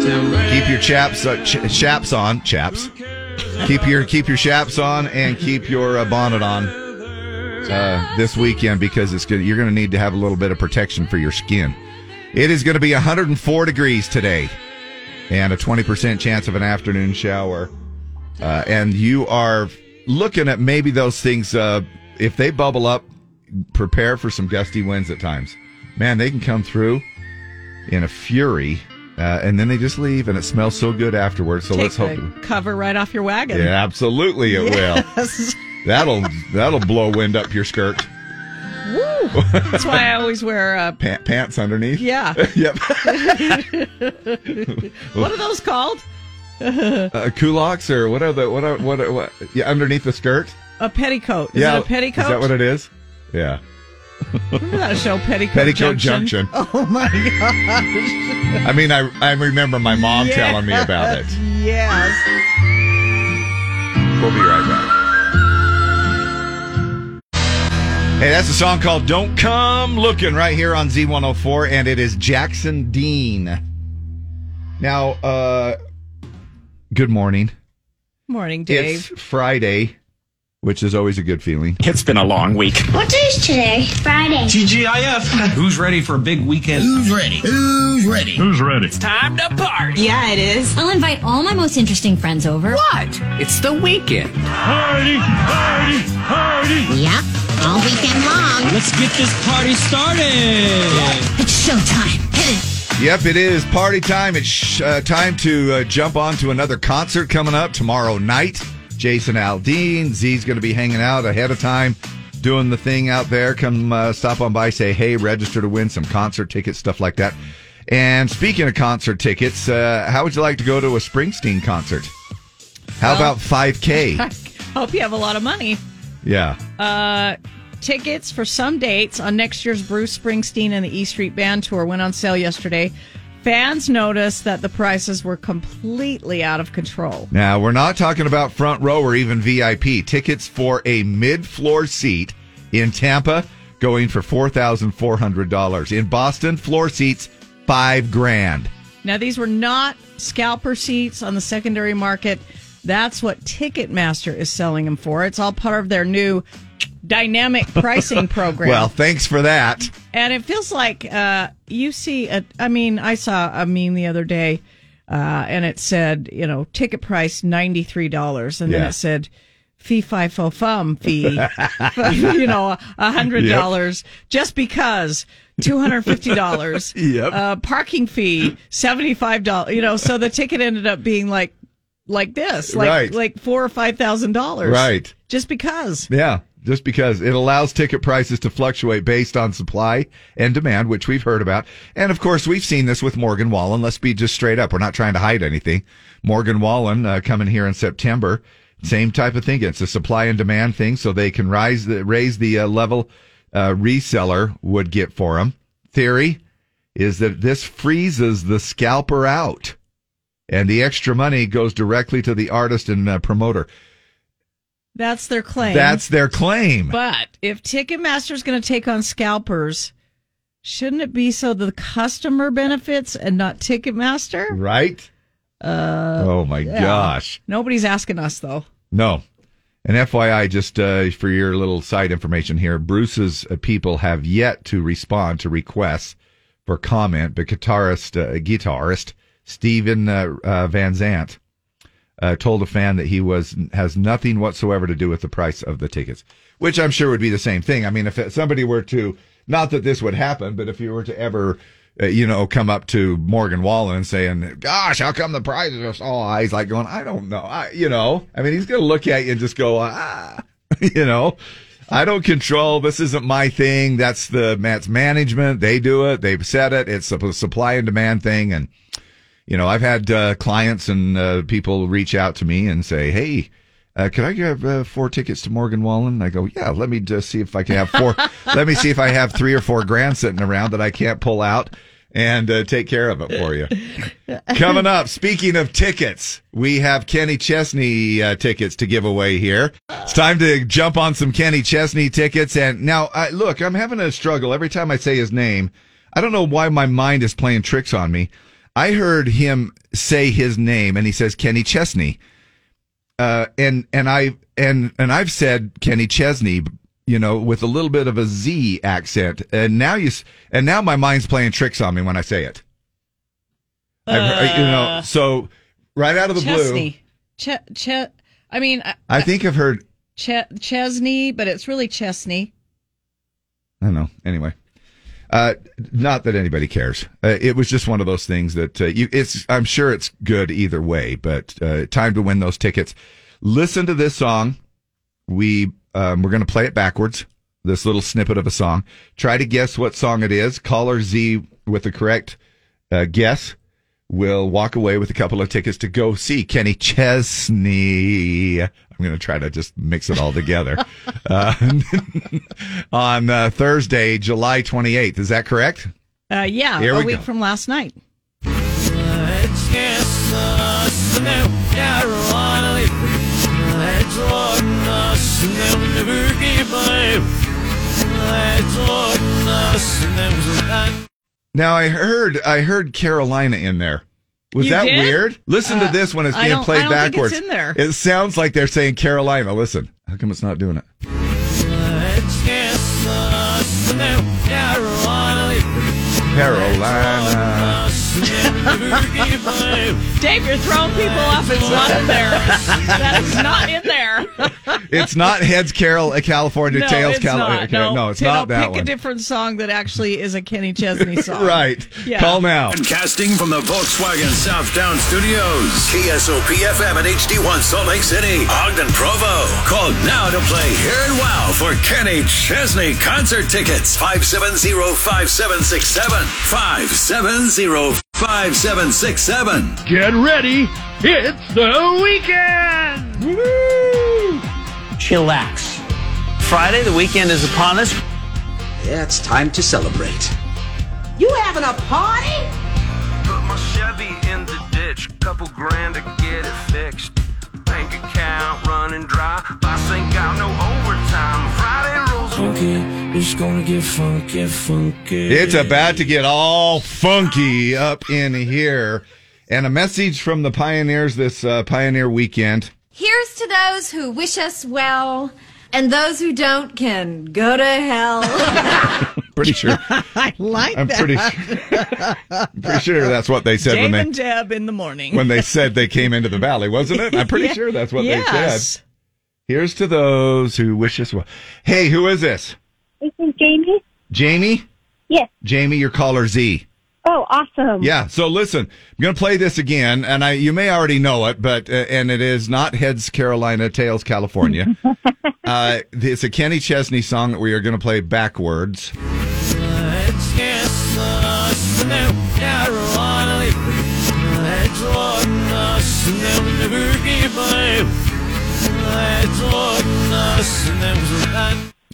Speaker 1: Keep your chaps, uh, ch- chaps on, chaps. Keep your keep your chaps on and keep your uh, bonnet on uh, this weekend because it's good. You're going to need to have a little bit of protection for your skin. It is going to be 104 degrees today, and a 20 percent chance of an afternoon shower. Uh, and you are looking at maybe those things. Uh, if they bubble up, prepare for some gusty winds at times. Man, they can come through in a fury, uh, and then they just leave, and it smells so good afterwards. So
Speaker 3: Take
Speaker 1: let's hope.
Speaker 3: cover right off your wagon.
Speaker 1: Yeah, absolutely, it will. *laughs* That'll that'll blow wind up your skirt.
Speaker 3: Woo. That's why I always wear uh,
Speaker 1: Pa- pants underneath.
Speaker 3: Yeah. *laughs*
Speaker 1: yep. *laughs*
Speaker 3: what are those called?
Speaker 1: uh, culottes or what are the what are what are, what? Yeah, underneath the skirt.
Speaker 3: A petticoat. Is
Speaker 1: yeah,
Speaker 3: it a petticoat?
Speaker 1: Is that what it is? Yeah.
Speaker 3: Remember that show, Petticoat,
Speaker 1: Petticoat Junction. *laughs*
Speaker 3: Oh my gosh.
Speaker 1: I mean, I I remember my mom telling me about it.
Speaker 3: Yes.
Speaker 1: We'll be right back. Hey, that's a song called Don't Come Looking right here on Z104, and it is Jackson Dean. Now, uh, good morning.
Speaker 3: Morning, Dave.
Speaker 1: It's Friday, which is always a good feeling.
Speaker 8: It's been a long week.
Speaker 9: What day is today? Friday.
Speaker 8: TGIF. Who's ready for a big weekend?
Speaker 9: Who's ready? Who's ready?
Speaker 8: Who's ready? It's time to party.
Speaker 9: Yeah, it is.
Speaker 10: I'll invite all my most interesting friends over.
Speaker 8: What? It's the weekend. Party, party, party.
Speaker 9: Yep, all weekend long.
Speaker 8: Let's get this party started.
Speaker 10: It's showtime. Hit it.
Speaker 1: Yep, it is party time. It's uh, time to uh, jump on to another concert coming up tomorrow night. Jason Aldean, Z's going to be hanging out ahead of time, doing the thing out there. Come uh, stop on by, say hey, register to win some concert tickets, stuff like that. And speaking of concert tickets, uh, how would you like to go to a Springsteen concert? How
Speaker 3: Well-
Speaker 1: about 5K? *laughs*
Speaker 3: Hope you have a lot of money.
Speaker 1: yeah.
Speaker 3: Uh, tickets for some dates on next year's Bruce Springsteen and the E Street Band tour went on sale yesterday. Fans noticed that the prices were completely out of control.
Speaker 1: Now, we're not talking about front row or even VIP. Tickets for a mid floor seat in Tampa going for $4,400. In Boston, floor seats, five grand.
Speaker 3: Now, these were not scalper seats on the secondary market. That's what Ticketmaster is selling them for. It's all part of their new dynamic *laughs* pricing program.
Speaker 1: Well, thanks for that.
Speaker 3: And it feels like uh, you see, a, I mean, I saw a meme the other day, uh, and it said, you know, ticket price $93. And then it said fee fi fo fum fee, *laughs* *laughs* you know, a hundred dollars just because. Two hundred fifty dollars.
Speaker 1: Yep.
Speaker 3: Uh, parking fee seventy five dollars. You know, so the ticket ended up being like, like this, like
Speaker 1: Right.
Speaker 3: like four or five thousand dollars.
Speaker 1: Right.
Speaker 3: Just because.
Speaker 1: Yeah, just because it allows ticket prices to fluctuate based on supply and demand, which we've heard about. And of course, we've seen this with Morgan Wallen. Let's be just straight up. We're not trying to hide anything. Morgan Wallen uh, coming here in September. Same type of thing. It's a supply and demand thing, so they can rise the, raise the uh, level uh, reseller would get for them. Theory is that this freezes the scalper out, and the extra money goes directly to the artist and uh, promoter.
Speaker 3: That's their claim.
Speaker 1: That's their claim.
Speaker 3: But if Ticketmaster's going to take on scalpers, shouldn't it be so the customer benefits and not Ticketmaster?
Speaker 1: Right?
Speaker 3: Uh,
Speaker 1: oh my
Speaker 3: yeah.
Speaker 1: gosh.
Speaker 3: Nobody's asking us though.
Speaker 1: No. And FYI, just uh, for your little side information here, Bruce's uh, people have yet to respond to requests for comment, but guitarist, uh, guitarist Steven uh, uh, Van Zandt uh, told a fan that he was has nothing whatsoever to do with the price of the tickets, which I'm sure would be the same thing. I mean, if somebody were to, not that this would happen, but if you were to ever, uh, you know, come up to Morgan Wallen and saying, "Gosh, how come the prices are so high?" He's like going, "I don't know." I, you know, I mean, he's going to look at you and just go, "Ah," *laughs* you know. I don't control. This isn't my thing. That's the Matt's management. They do it. They've said it. It's a supply and demand thing. And you know, I've had uh, clients and uh, people reach out to me and say, "Hey, uh, could I have uh, four tickets to Morgan Wallen?" I go, "Yeah, let me just see if I can have four. *laughs* let me see if I have three or four grand sitting around that I can't pull out and uh, take care of it for you." *laughs* Coming up, speaking of tickets, we have Kenny Chesney uh, tickets to give away here. It's time to jump on some Kenny Chesney tickets. And now, I, look, I'm having a struggle every time I say his name. I don't know why my mind is playing tricks on me. I heard him say his name, and he says Kenny Chesney. Uh, and and I and and I've said Kenny Chesney, you know, with a little bit of a Z accent. And now you and now my mind's playing tricks on me when I say it. I've, you know,
Speaker 3: Uh,
Speaker 1: so right out of the blue,
Speaker 3: Chesney. Che, che, I mean, I,
Speaker 1: I think I've heard.
Speaker 3: che, Chesney, but it's really Chesney.
Speaker 1: I don't know. Anyway, uh, not that anybody cares. Uh, it was just one of those things that uh, you. It's. I'm sure it's good either way, but uh, time to win those tickets. Listen to this song. We um, we're going to play it backwards. This little snippet of a song. Try to guess what song it is. Caller Z with the correct uh, guess will walk away with a couple of tickets to go see Kenny Chesney. I'm going to try to just mix it all together uh, on uh, Thursday, July 28th. Is that correct?
Speaker 3: Uh, yeah,
Speaker 1: Here
Speaker 3: a
Speaker 1: we
Speaker 3: week
Speaker 1: go.
Speaker 3: from last night.
Speaker 7: Let's get us to New Carolina. Let's walk us and they'll never give up. Let's walk us and they'll
Speaker 1: Now I heard I heard Carolina in there. Was
Speaker 3: You
Speaker 1: that
Speaker 3: did?
Speaker 1: weird? Listen
Speaker 3: Uh,
Speaker 1: to this when it's being played
Speaker 3: I don't think it's
Speaker 1: backwards. It sounds like they're saying Carolina. Listen. How come it's not doing it?
Speaker 7: Let's get us to New Carolina.
Speaker 1: Carolina. *laughs*
Speaker 3: Dave, you're throwing people off. It's not in there. that is not in there.
Speaker 1: It's not heads Carol uh, California
Speaker 3: no,
Speaker 1: tails California.
Speaker 3: not. No,
Speaker 1: no, it's
Speaker 3: You know,
Speaker 1: not that
Speaker 3: pick
Speaker 1: one.
Speaker 3: a different song that actually is a Kenny Chesney *laughs* song.
Speaker 1: right.
Speaker 3: Yeah.
Speaker 1: Call now.
Speaker 11: And casting from the Volkswagen Southtowne Studios. KSOP FM and HD1 Salt Lake City. Ogden Provo. Call now to play Here and Wow for Kenny Chesney concert tickets. 570-5767. 570-5767.
Speaker 8: Get ready. It's the weekend.
Speaker 12: Chillax. Friday, the weekend is upon us.
Speaker 13: Yeah, it's time to celebrate.
Speaker 14: You having a party?
Speaker 15: Put my Chevy in the ditch, couple grand to get it fixed. Bank account running dry, boss ain't got no overtime. Friday rolls funky, it's gonna get funky, funky.
Speaker 1: It's about to get all funky up in here. And a message from the pioneers this uh, Pioneer weekend.
Speaker 16: Here's to those who wish us well, and those who don't can go to hell. *laughs*
Speaker 1: Pretty sure. *laughs*
Speaker 3: I like
Speaker 1: I'm
Speaker 3: that.
Speaker 1: pretty sure. I'm pretty sure that's what they said
Speaker 3: Dave
Speaker 1: when they
Speaker 3: and Deb in the morning.
Speaker 1: when they said they came into the *laughs* valley, wasn't it? I'm pretty
Speaker 3: Yeah.
Speaker 1: sure that's what they said. Here's to those who wish us well. Hey, who is this?
Speaker 17: This is Jamie.
Speaker 1: Jamie?
Speaker 17: Yes.
Speaker 1: Jamie, your caller Z.
Speaker 17: Oh, awesome.
Speaker 1: Yeah. So listen, I'm going to play this again, and I you may already know it, but uh, and it is not Heads Carolina, Tails California. uh, it's a Kenny Chesney song that we are going to play backwards.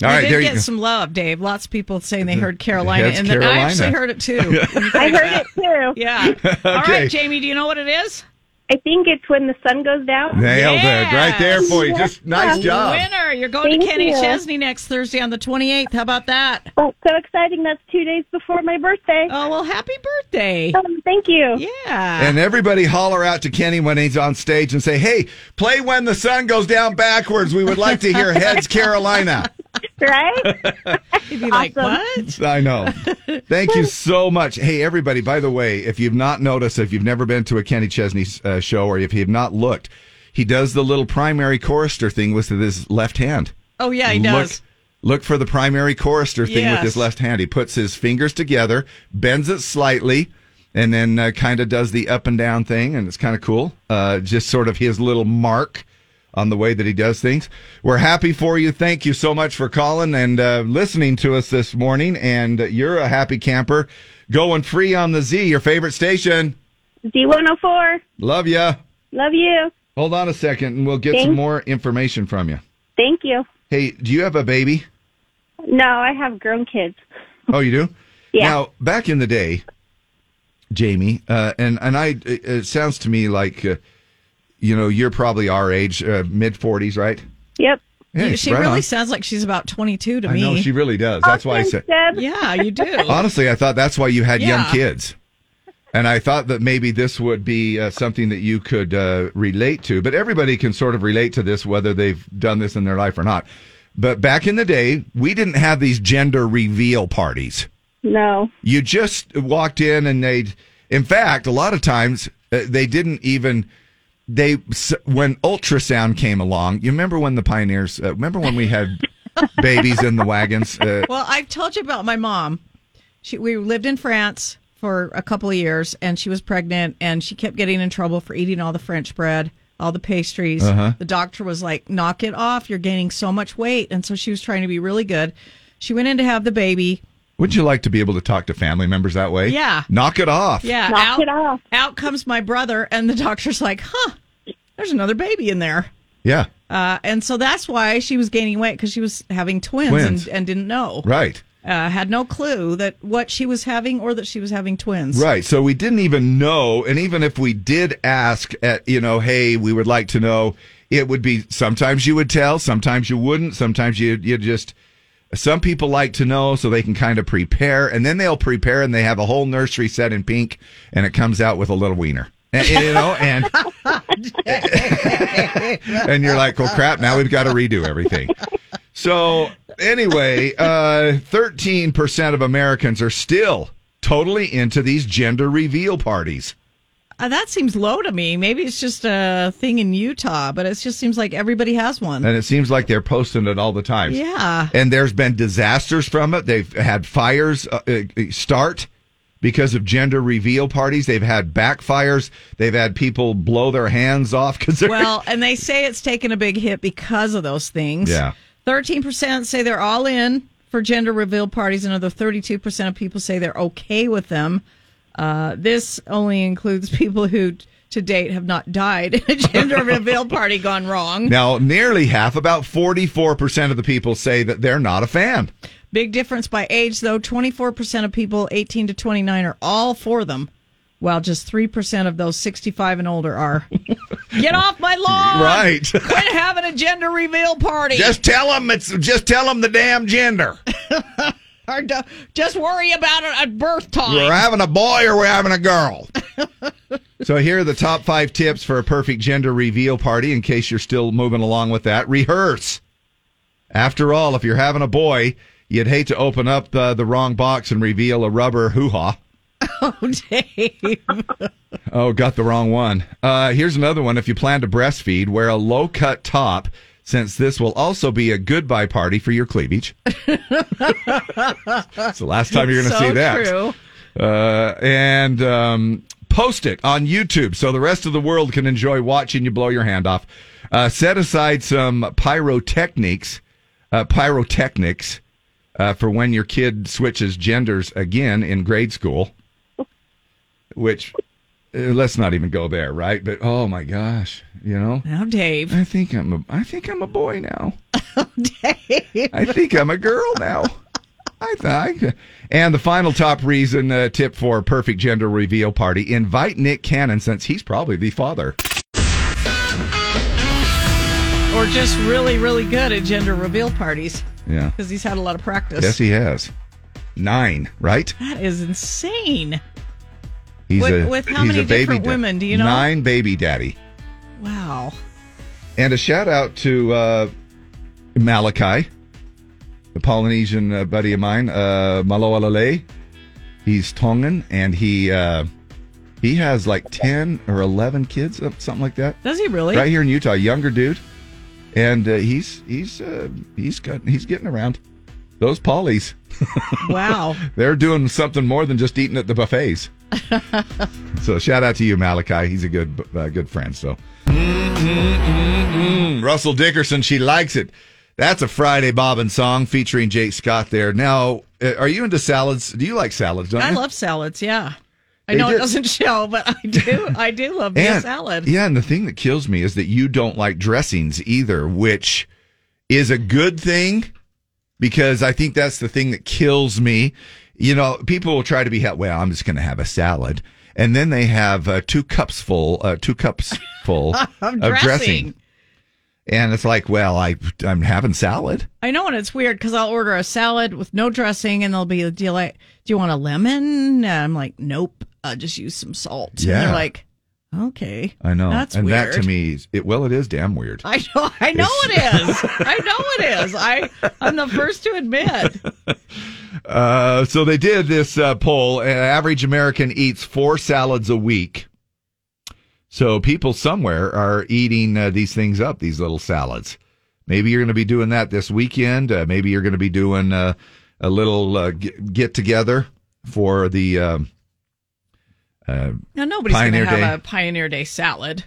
Speaker 7: Let's kiss us and then Carolina Let's walk us and then never give up. Let's walk us and then we'll
Speaker 1: All right,
Speaker 3: we
Speaker 1: there
Speaker 3: did
Speaker 1: you
Speaker 3: get
Speaker 1: go.
Speaker 3: some love, Dave. Lots of people saying they heard *laughs* Carolina,
Speaker 1: Heads
Speaker 3: and then I actually heard it too. *laughs*
Speaker 17: I heard it too.
Speaker 3: Yeah. *laughs* All
Speaker 1: Okay.
Speaker 3: right, Jamie, do you know what it is?
Speaker 17: I think it's when the sun goes down.
Speaker 1: Nailed it right there for you. Just nice job.
Speaker 3: Winner. You're going
Speaker 17: Thank
Speaker 3: to Kenny
Speaker 17: you.
Speaker 3: Chesney next Thursday on the 28th. How about that?
Speaker 17: Oh, so exciting. That's two days before my birthday.
Speaker 3: Oh, well, happy birthday.
Speaker 17: Um, thank you.
Speaker 3: Yeah.
Speaker 1: And everybody holler out to Kenny when he's on stage and say, "Hey, play when the sun goes down backwards. We would like to hear Heads Carolina."
Speaker 17: Right? *laughs*
Speaker 3: He'd be like, what? *laughs*
Speaker 1: I know. Thank you so much. Hey, everybody, by the way, if you've not noticed, if you've never been to a Kenny Chesney uh, show or if you have not looked, he does the little primary chorister thing with his left hand.
Speaker 3: Oh, yeah, he
Speaker 1: Look-
Speaker 3: does.
Speaker 1: Look for the primary chorister thing with his left hand. He puts his fingers together, bends it slightly, and then uh, kind of does the up and down thing, and it's kind of cool. Uh, just sort of his little mark on the way that he does things. We're happy for you. Thank you so much for calling and uh, listening to us this morning. And you're a happy camper going free on the Z, your favorite station.
Speaker 17: Z104.
Speaker 1: Love ya.
Speaker 17: Love you.
Speaker 1: Hold on a second, and we'll get some more information from you.
Speaker 17: Thank you.
Speaker 1: Hey, do you have a baby?
Speaker 17: No, I have grown kids.
Speaker 1: Oh, you do?
Speaker 17: Yeah.
Speaker 1: Now, back in the day, Jamie, uh, and and I, it, it sounds to me like, uh, you know, you're probably our age, uh, mid forties, right?
Speaker 17: Yep.
Speaker 1: Yeah,
Speaker 3: she
Speaker 1: right
Speaker 3: really
Speaker 1: on.
Speaker 3: sounds like she's about 22 to
Speaker 1: I
Speaker 3: me.
Speaker 1: No, she really does. That's why I said.
Speaker 3: Yeah, you do. *laughs*
Speaker 1: Honestly, I thought that's why you had young kids, and I thought that maybe this would be uh, something that you could uh, relate to. But everybody can sort of relate to this, whether they've done this in their life or not. But back in the day, we didn't have these gender reveal parties.
Speaker 17: No.
Speaker 1: You just walked in and they'd, in fact, a lot of times uh, they didn't even, they, when ultrasound came along, you remember when the pioneers, uh, remember when we had *laughs* babies in the wagons? Uh,
Speaker 3: Well, I've told you about my mom. She, we lived in France for a couple of years, and she was pregnant, and she kept getting in trouble for eating all the French bread, all the pastries.
Speaker 1: Uh-huh.
Speaker 3: The doctor was like, "Knock it off! You're gaining so much weight." And so she was trying to be really good. She went in to have the baby.
Speaker 1: Would you like to be able to talk to family members that way?
Speaker 3: Yeah.
Speaker 1: Knock it off.
Speaker 3: Yeah,
Speaker 17: Knock
Speaker 3: out,
Speaker 17: it off.
Speaker 3: Out comes my brother, and the doctor's like, "Huh, there's another baby in there."
Speaker 1: Yeah.
Speaker 3: Uh, and so that's why she was gaining weight because she was having twins,
Speaker 1: Twins.
Speaker 3: And, and didn't know.
Speaker 1: Right.
Speaker 3: Uh, had no clue that what she was having or that she was having twins.
Speaker 1: Right. So we didn't even know. And even if we did ask at, you know, hey, we would like to know, it would be sometimes you would tell, sometimes you wouldn't, sometimes you, you just, some people like to know so they can kind of prepare and then they'll prepare and they have a whole nursery set in pink and it comes out with a little wiener. And, you know, and, *laughs* and you're like, well, crap, now we've got to redo everything. So anyway, uh, 13% of Americans are still totally into these gender reveal parties.
Speaker 3: Uh, that seems low to me. Maybe it's just a thing in Utah, but it just seems like everybody has one.
Speaker 1: And it seems like they're posting it all the time.
Speaker 3: Yeah.
Speaker 1: And there's been disasters from it. They've had fires uh, uh, start because of gender reveal parties. They've had backfires. They've had people blow their hands off because they're.
Speaker 3: Well, and they say it's taken a big hit because of those things.
Speaker 1: Yeah.
Speaker 3: 13% say they're all in for gender reveal parties. Another 32% of people say they're okay with them. Uh, this only includes people who, to date, have not died in *laughs* a gender reveal party gone wrong.
Speaker 1: Now, nearly half, about 44% of the people say that they're not a fan.
Speaker 3: Big difference by age, though. 24% of people 18 to 29 are all for them, while just 3% of those 65 and older are. *laughs* Get off my lawn!
Speaker 1: Right.
Speaker 3: Quit having a gender reveal party.
Speaker 1: Just tell them it's just tell them the damn gender. *laughs*
Speaker 3: Or do- just worry about it at birth time.
Speaker 1: We're having a boy or we're having a girl. *laughs* so here are the top five tips for a perfect gender reveal party. In case you're still moving along with that, rehearse. After all, if you're having a boy, you'd hate to open up uh, the wrong box and reveal a rubber hoo ha.
Speaker 3: Oh, Dave. *laughs*
Speaker 1: Oh, got the wrong one. Uh, here's another one. If you plan to breastfeed, wear a low cut top since this will also be a goodbye party for your cleavage. *laughs* It's the last time you're going to
Speaker 3: So
Speaker 1: see that.
Speaker 3: true.
Speaker 1: Uh, and um, post it on YouTube so the rest of the world can enjoy watching you blow your hand off. Uh, set aside some pyrotechnics, uh, pyrotechnics, uh, for when your kid switches genders again in grade school. Which, let's not even go there, right? But oh my gosh, you know.
Speaker 3: Now, Dave.
Speaker 1: I think I'm a, I think I'm a boy now. *laughs*
Speaker 3: oh, Dave.
Speaker 1: I think I'm a girl now. I think. And the final top reason uh, tip for a perfect gender reveal party: invite Nick Cannon since he's probably the father.
Speaker 3: Or just really, really good at gender reveal parties
Speaker 1: Yeah.
Speaker 3: because he's had a lot of practice.
Speaker 1: Yes, he has. Nine, right?
Speaker 3: That is insane.
Speaker 1: He's
Speaker 3: With-
Speaker 1: a
Speaker 3: with how many different
Speaker 1: da-
Speaker 3: women, do you know?
Speaker 1: Nine baby daddy.
Speaker 3: Wow.
Speaker 1: And a shout out to uh, Malachi, the Polynesian uh, buddy of mine, uh, Maloalale. He's Tongan, and he uh, he has like ten or eleven kids, uh, something like that.
Speaker 3: Does he really?
Speaker 1: Right here in Utah, younger dude, and uh, he's he's uh, he's got he's getting around. Those polys, *laughs*
Speaker 3: Wow.
Speaker 1: they're doing something more than just eating at the buffets. *laughs* so shout out to you, Malachi. He's a good uh, good friend. So Mm-mm-mm-mm. Russell Dickerson, she likes it. That's a Friday Bobbin song featuring Jake Scott there. Now, uh, are you into salads? Do you like salads?
Speaker 3: I
Speaker 1: you?
Speaker 3: love salads. Yeah. I
Speaker 1: They
Speaker 3: know it doesn't *laughs* show, but I do. I do love me a salad.
Speaker 1: Yeah, and the thing that kills me is that you don't like dressings either, which is a good thing because I think that's the thing that kills me. You know, people will try to be, well, I'm just going to have a salad. And then they have uh, two cups full, uh, two cups *laughs* full
Speaker 3: Of dressing.
Speaker 1: dressing. And it's like, well, I, I'm having salad.
Speaker 3: I know, and it's weird because I'll order a salad with no dressing, and they'll be, "Do you like? Do you want a lemon?" And I'm like, "Nope, uh, just use some salt." And
Speaker 1: Yeah.
Speaker 3: they're like, "Okay,
Speaker 1: I know.
Speaker 3: That's
Speaker 1: and
Speaker 3: weird.
Speaker 1: that to me, it, well, it is damn weird.
Speaker 3: I know, I know it is. I know it is. I I'm the first to admit. *laughs*
Speaker 1: Uh, so they did this uh, poll. An average American eats four salads a week. So people somewhere are eating uh, these things up, these little salads. Maybe you're going to be doing that this weekend. Uh, maybe you're going to be doing uh, a little uh, get, get together for the um, uh,
Speaker 3: Now nobody's going to
Speaker 1: Day.
Speaker 3: have a Pioneer Day salad,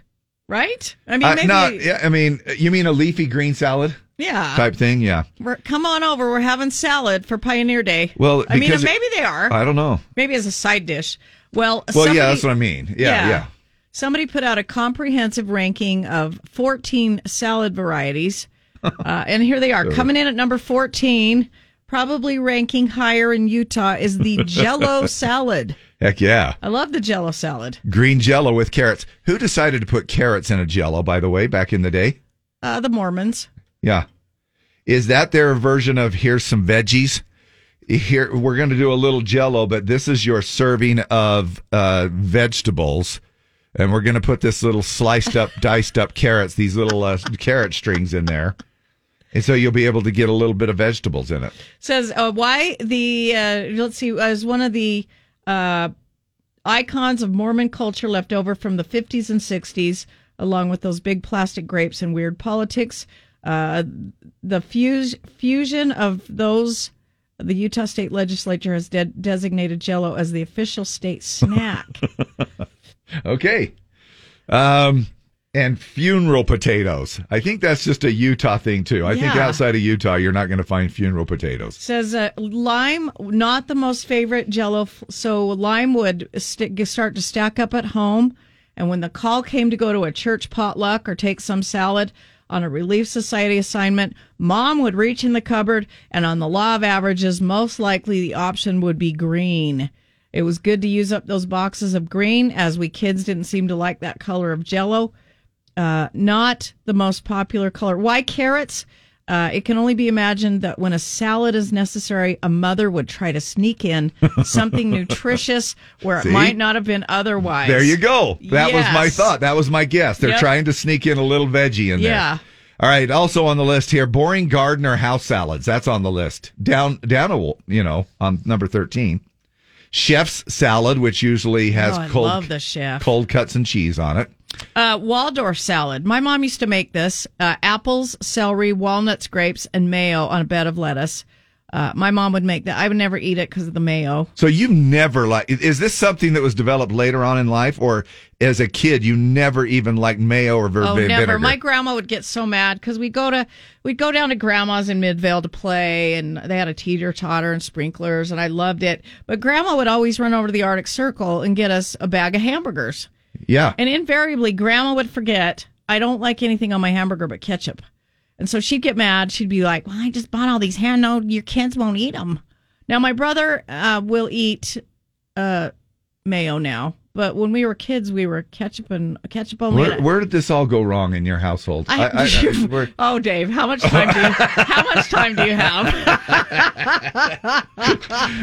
Speaker 3: right? I mean, maybe.
Speaker 1: not, yeah, I mean, you mean a leafy green salad
Speaker 3: yeah.
Speaker 1: type thing? Yeah.
Speaker 3: We're, come on over. We're having salad for Pioneer Day.
Speaker 1: Well,
Speaker 3: I mean,
Speaker 1: it-
Speaker 3: maybe they are.
Speaker 1: I don't know.
Speaker 3: Maybe as a side dish. Well,
Speaker 1: Well,
Speaker 3: somebody,
Speaker 1: yeah, that's what I mean. Yeah, yeah.
Speaker 3: Somebody put out a comprehensive ranking of 14 salad varieties. *laughs* uh, and here they are. Coming in at number 14, probably ranking higher in Utah, is the *laughs* Jello salad.
Speaker 1: Heck yeah.
Speaker 3: I love the Jello salad.
Speaker 1: Green jello with carrots. Who decided to put carrots in a jello, by the way, back in the day?
Speaker 3: Uh, the Mormons.
Speaker 1: Yeah. Is that their version of here's some veggies? Here we're going to do a little jello, but this is your serving of uh, vegetables, and we're going to put this little sliced up, *laughs* diced up carrots, these little uh, carrot strings in there, and so you'll be able to get a little bit of vegetables in it.
Speaker 3: says uh, why the uh, let's see as one of the uh, icons of Mormon culture left over from the 50s and 60s, along with those big plastic grapes and weird politics. Uh, the fuse, fusion of those, the Utah State Legislature has de- designated Jello as the official state snack. *laughs*
Speaker 1: Okay. Um, and funeral potatoes. I think that's just a Utah thing too. I think outside of Utah, you're not going to find funeral potatoes.
Speaker 3: Says uh, lime, not the most favorite Jello. So lime would st- start to stack up at home, and when the call came to go to a church potluck or take some salad on a Relief Society assignment, mom would reach in the cupboard, and on the law of averages, most likely the option would be green. It was good to use up those boxes of green, as we kids didn't seem to like that color of Jello. Uh, not the most popular color. Why carrots? Uh, it can only be imagined that when a salad is necessary, a mother would try to sneak in something *laughs* nutritious where
Speaker 1: See?
Speaker 3: it might not have been otherwise.
Speaker 1: There you go. That was my thought. That was my guess. They're
Speaker 3: Yep.
Speaker 1: trying to sneak in a little veggie in there.
Speaker 3: Yeah.
Speaker 1: All right. Also on the list here, boring garden or house salads. That's on the list. Down, down a, you know, on number 13. Chef's salad, which usually has
Speaker 3: Oh,
Speaker 1: cold
Speaker 3: love the chef.
Speaker 1: cold cuts and cheese on it.
Speaker 3: Uh, Waldorf salad. My mom used to make this uh, apples, celery, walnuts, grapes, and mayo on a bed of lettuce. Uh, my mom would make that. I would never eat it because of the mayo.
Speaker 1: So you never like is this something that was developed later on in life or as a kid you never even liked mayo or ver-
Speaker 3: Oh,
Speaker 1: vinegar?
Speaker 3: never. My grandma would get so mad because we go to we'd go down to grandma's in Midvale to play, and they had a teeter totter and sprinklers, and I loved it. But grandma would always run over to the Arctic Circle and get us a bag of hamburgers,
Speaker 1: yeah.
Speaker 3: and invariably grandma would forget I don't like anything on my hamburger but ketchup, and so she'd get mad. She'd be like, "Well, I just bought all these hand. No, your kids won't eat them." Now my brother uh, will eat uh, mayo now. But when we were kids, we were ketchup and ketchup only.
Speaker 1: Where, where did this all go wrong in your household?
Speaker 3: I,
Speaker 1: we're- *laughs*
Speaker 3: oh, Dave, how much time do you *laughs* how much time do you have?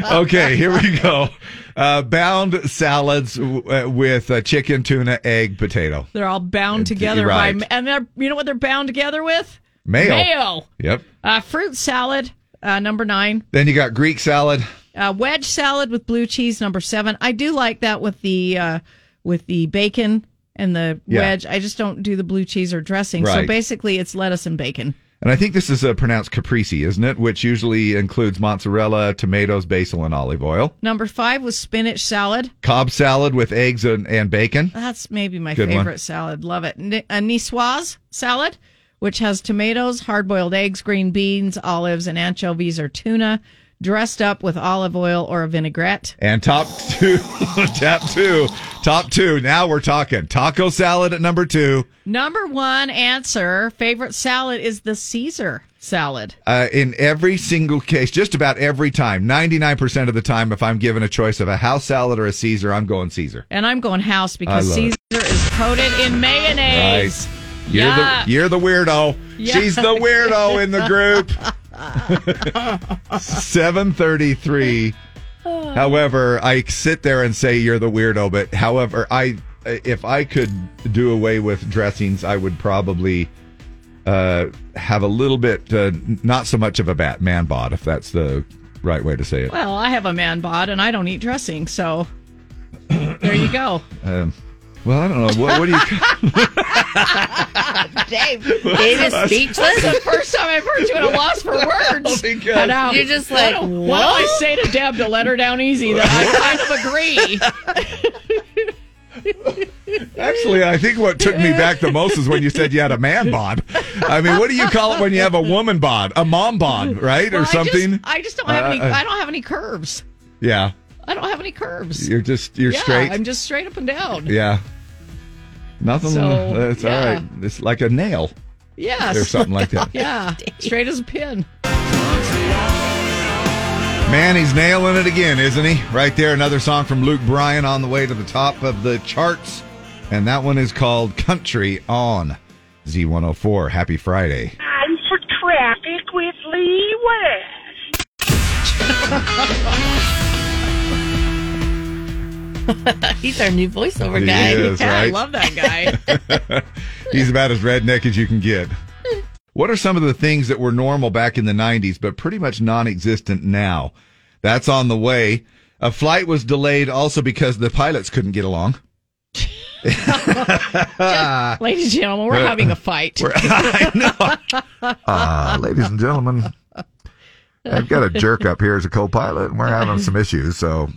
Speaker 3: *laughs*
Speaker 1: okay, here we go. Uh, bound salads uh, with uh, chicken, tuna, egg, potato.
Speaker 3: they're all bound together
Speaker 1: right.
Speaker 3: by, and they're you know what they're bound together with?
Speaker 1: Mayo.
Speaker 3: Mayo.
Speaker 1: Yep.
Speaker 3: Uh, fruit salad, uh, number nine.
Speaker 1: Then you got Greek salad.
Speaker 3: Uh, wedge salad with blue cheese, number seven. I do like that with the uh, with the bacon and the
Speaker 1: Yeah.
Speaker 3: wedge. I just don't do the blue cheese or dressing. So basically, it's lettuce and bacon.
Speaker 1: And I think this is uh, pronounced caprese, isn't it? Which usually includes mozzarella, tomatoes, basil, and olive oil.
Speaker 3: Number five was spinach salad.
Speaker 1: Cobb salad with eggs and, and bacon.
Speaker 3: That's maybe my
Speaker 1: Good one.
Speaker 3: favorite salad. Love it. Ni- A niçoise salad, which has tomatoes, hard boiled eggs, green beans, olives, and anchovies or tuna, dressed up with olive oil or a vinaigrette.
Speaker 1: And top two, *laughs* top two, top two. Now we're talking taco salad at number two.
Speaker 3: Number one answer favorite salad is the Caesar salad.
Speaker 1: Uh, in every single case, just about every time, 99% of the time, if I'm given a choice of a house salad or a Caesar, I'm going Caesar.
Speaker 3: And I'm going house because Caesar
Speaker 1: it.
Speaker 3: is coated in mayonnaise.
Speaker 1: You're,
Speaker 3: Yeah.
Speaker 1: the, you're the weirdo.
Speaker 3: Yeah.
Speaker 1: She's the weirdo *laughs* in the group. *laughs* 733. However, I sit there and say you're the weirdo, but however, I if I could do away with dressings, I would probably uh, have a little bit uh, not so much of a bat man bod, if that's the right way to say it.
Speaker 3: Well, I have a man bod and I don't eat dressing, so there you go.
Speaker 1: Um, well, I don't know. What, what do you? *laughs*
Speaker 2: Dave, Dave is speechless.
Speaker 3: That's the first time I've heard you at a loss for *laughs* words.
Speaker 1: Oh, my
Speaker 3: I know.
Speaker 2: You're just like,
Speaker 3: why don't, don't I say to Deb to let her down easy that I kind of agree. *laughs*
Speaker 1: Actually, I think what took me back the most is when you said you had a man bod. I mean, what do you call it when you have a woman bod? A mom bod, right,
Speaker 3: Well,
Speaker 1: or something?
Speaker 3: I just, I just don't have any.
Speaker 1: Uh, uh,
Speaker 3: I don't have any curves.
Speaker 1: yeah,
Speaker 3: I don't have any curves.
Speaker 1: you're just you're
Speaker 3: yeah,
Speaker 1: straight.
Speaker 3: I'm just straight up and down.
Speaker 1: yeah, nothing.
Speaker 3: So,
Speaker 1: that's all
Speaker 3: yeah.
Speaker 1: right. It's like a nail.
Speaker 3: Yes.
Speaker 1: Or something like that. *laughs*
Speaker 3: yeah, straight as a pin.
Speaker 1: Man, he's nailing it again, isn't he? Right there, another song from Luke Bryan on the way to the top of the charts. And that one is called Country on Z104. Happy Friday.
Speaker 18: Time for traffic with Lee West. *laughs* *laughs*
Speaker 2: He's our new voiceover
Speaker 1: He
Speaker 2: guy.
Speaker 1: is,
Speaker 3: Yeah, I love that guy. *laughs*
Speaker 1: He's about as redneck as you can get. What are some of the things that were normal back in the 90s, but pretty much non existent now? That's on the way. A flight was delayed also because the pilots couldn't get along. *laughs*
Speaker 3: Ladies and gentlemen, we're having a fight.
Speaker 1: I know. Ah, ladies and gentlemen, I've got a jerk up here as a co-pilot, and we're having some issues. So,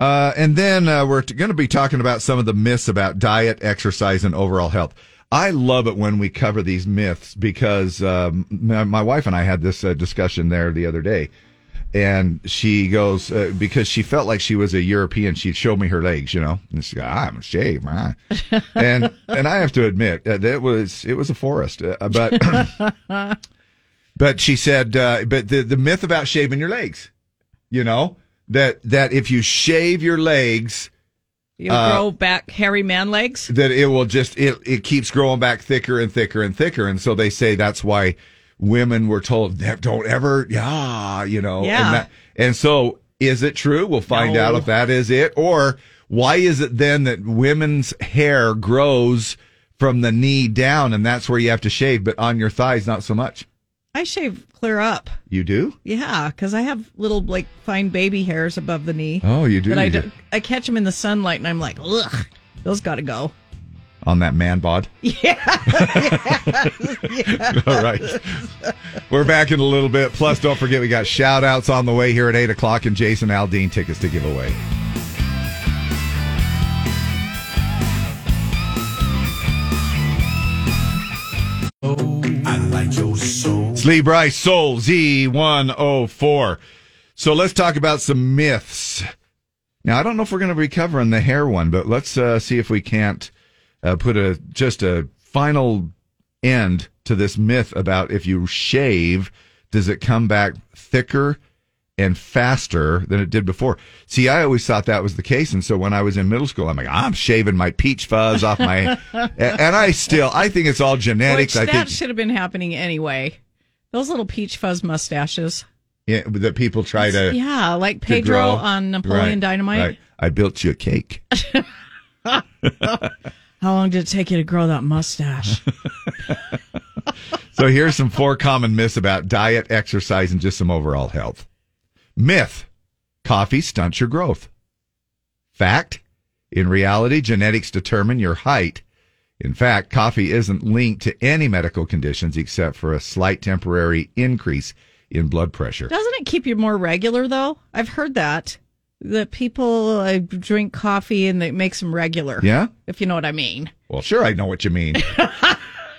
Speaker 1: uh, and then uh, we're going to be talking about some of the myths about diet, exercise, and overall health. I love it when we cover these myths because um, my, my wife and I had this uh, discussion there the other day, and she goes uh, because she felt like she was a European. She'd show me her legs, you know, and she goes, "I'm shaved, man," *laughs* and and I have to admit uh, that was it was a forest, uh, but. *laughs* But she said, uh, but the, the myth about shaving your legs, you know, that, that if you shave your legs,
Speaker 3: You
Speaker 1: Uh,
Speaker 3: grow back hairy man legs.
Speaker 1: that it will just, it, it keeps growing back thicker and thicker and thicker. And so they say that's why women were told, don't ever, yeah, you know,
Speaker 3: Yeah.
Speaker 1: and that, and so is it true? We'll find
Speaker 3: No.
Speaker 1: out if that is it. Or why is it then that women's hair grows from the knee down and that's where you have to shave, but on your thighs, not so much?
Speaker 3: I shave clear up.
Speaker 1: You do?
Speaker 3: Yeah, because I have little like fine baby hairs above the knee.
Speaker 1: Oh, you do,
Speaker 3: That I, do-
Speaker 1: do.
Speaker 3: I catch them in the sunlight, and I'm like, ugh, those got to go.
Speaker 1: On that man bod. *laughs* Yeah. *laughs* All right. We're back in a little bit. Plus, don't forget we got shout outs on the way here at 8 o'clock and Jason Aldean tickets to give away.
Speaker 9: I like your soul.
Speaker 1: Slee Bryce Soul Z104. So let's talk about some myths. Now, I don't know if we're going to be covering the hair one, but let's uh, see if we can't uh, put a just a final end to this myth about if you shave, does it come back thicker and faster than it did before? See, I always thought that was the case, and so when I was in middle school, I'm like, I'm shaving my peach fuzz off my, *laughs* and I still, I think it's all genetics.
Speaker 3: Which
Speaker 1: I
Speaker 3: that
Speaker 1: think
Speaker 3: should have been happening anyway. Those little peach fuzz mustaches.
Speaker 1: yeah, that people try to
Speaker 3: yeah, like Pedro on Napoleon
Speaker 1: Right,
Speaker 3: Dynamite.
Speaker 1: right. I built you a cake. *laughs* *laughs*
Speaker 3: How long did it take you to grow that mustache?
Speaker 1: So here's some four common myths about diet, exercise, and just some overall health. Myth: coffee stunts your growth. Fact: in reality, genetics determine your height. In fact, coffee isn't linked to any medical conditions except for a slight temporary increase in blood pressure.
Speaker 3: Doesn't it keep you more regular though? I've heard that that people uh, drink coffee and it makes them regular.
Speaker 1: Yeah?
Speaker 3: if you know what I mean.
Speaker 1: Well, sure, I know what you mean. *laughs*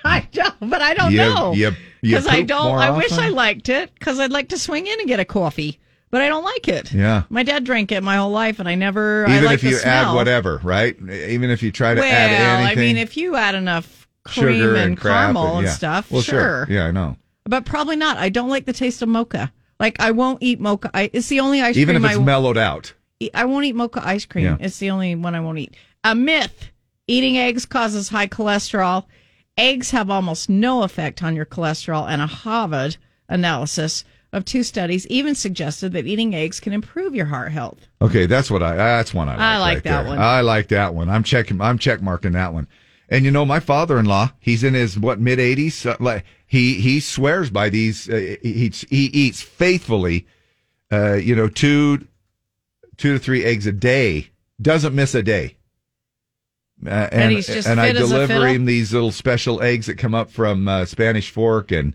Speaker 3: I don't, but I don't
Speaker 1: You-
Speaker 3: know because I don't. I wish? I liked it because I'd like to swing in and get a coffee, but I don't like it.
Speaker 1: Yeah.
Speaker 3: My dad drank it my whole life, and I never. I
Speaker 1: Even
Speaker 3: like
Speaker 1: if
Speaker 3: the
Speaker 1: you add whatever, right? Even if you try to
Speaker 3: well,
Speaker 1: add anything.
Speaker 3: I mean, if you add enough cream and,
Speaker 1: crap
Speaker 3: caramel and
Speaker 1: yeah.
Speaker 3: stuff,
Speaker 1: Well,
Speaker 3: sure.
Speaker 1: Yeah, I know.
Speaker 3: But probably not. I don't like the taste of mocha. Like I won't eat mocha. I, it's the only ice cream.
Speaker 1: Even
Speaker 3: cream
Speaker 1: if it's
Speaker 3: I
Speaker 1: mellowed out.
Speaker 3: I won't eat mocha ice cream.
Speaker 1: Yeah.
Speaker 3: It's the only one I won't eat. A myth: eating eggs causes high cholesterol. Eggs have almost no effect on your cholesterol, and a Harvard analysis of two studies even suggested that eating eggs can improve your heart health.
Speaker 1: Okay, that's what I. That's one I like.
Speaker 3: I like
Speaker 1: right
Speaker 3: that
Speaker 1: there.
Speaker 3: one.
Speaker 1: I like that one. I'm checking. I'm check marking that one. And you know, my father-in-law, he's in his what mid 80s. Uh, like he he swears by these. Uh, he eats- he eats faithfully. Uh, you know, two two to three eggs a day. Doesn't miss a day. Uh, and
Speaker 3: And he's just
Speaker 1: and I
Speaker 3: fit as a
Speaker 1: deliver him these little special eggs that come up from uh, Spanish Fork, and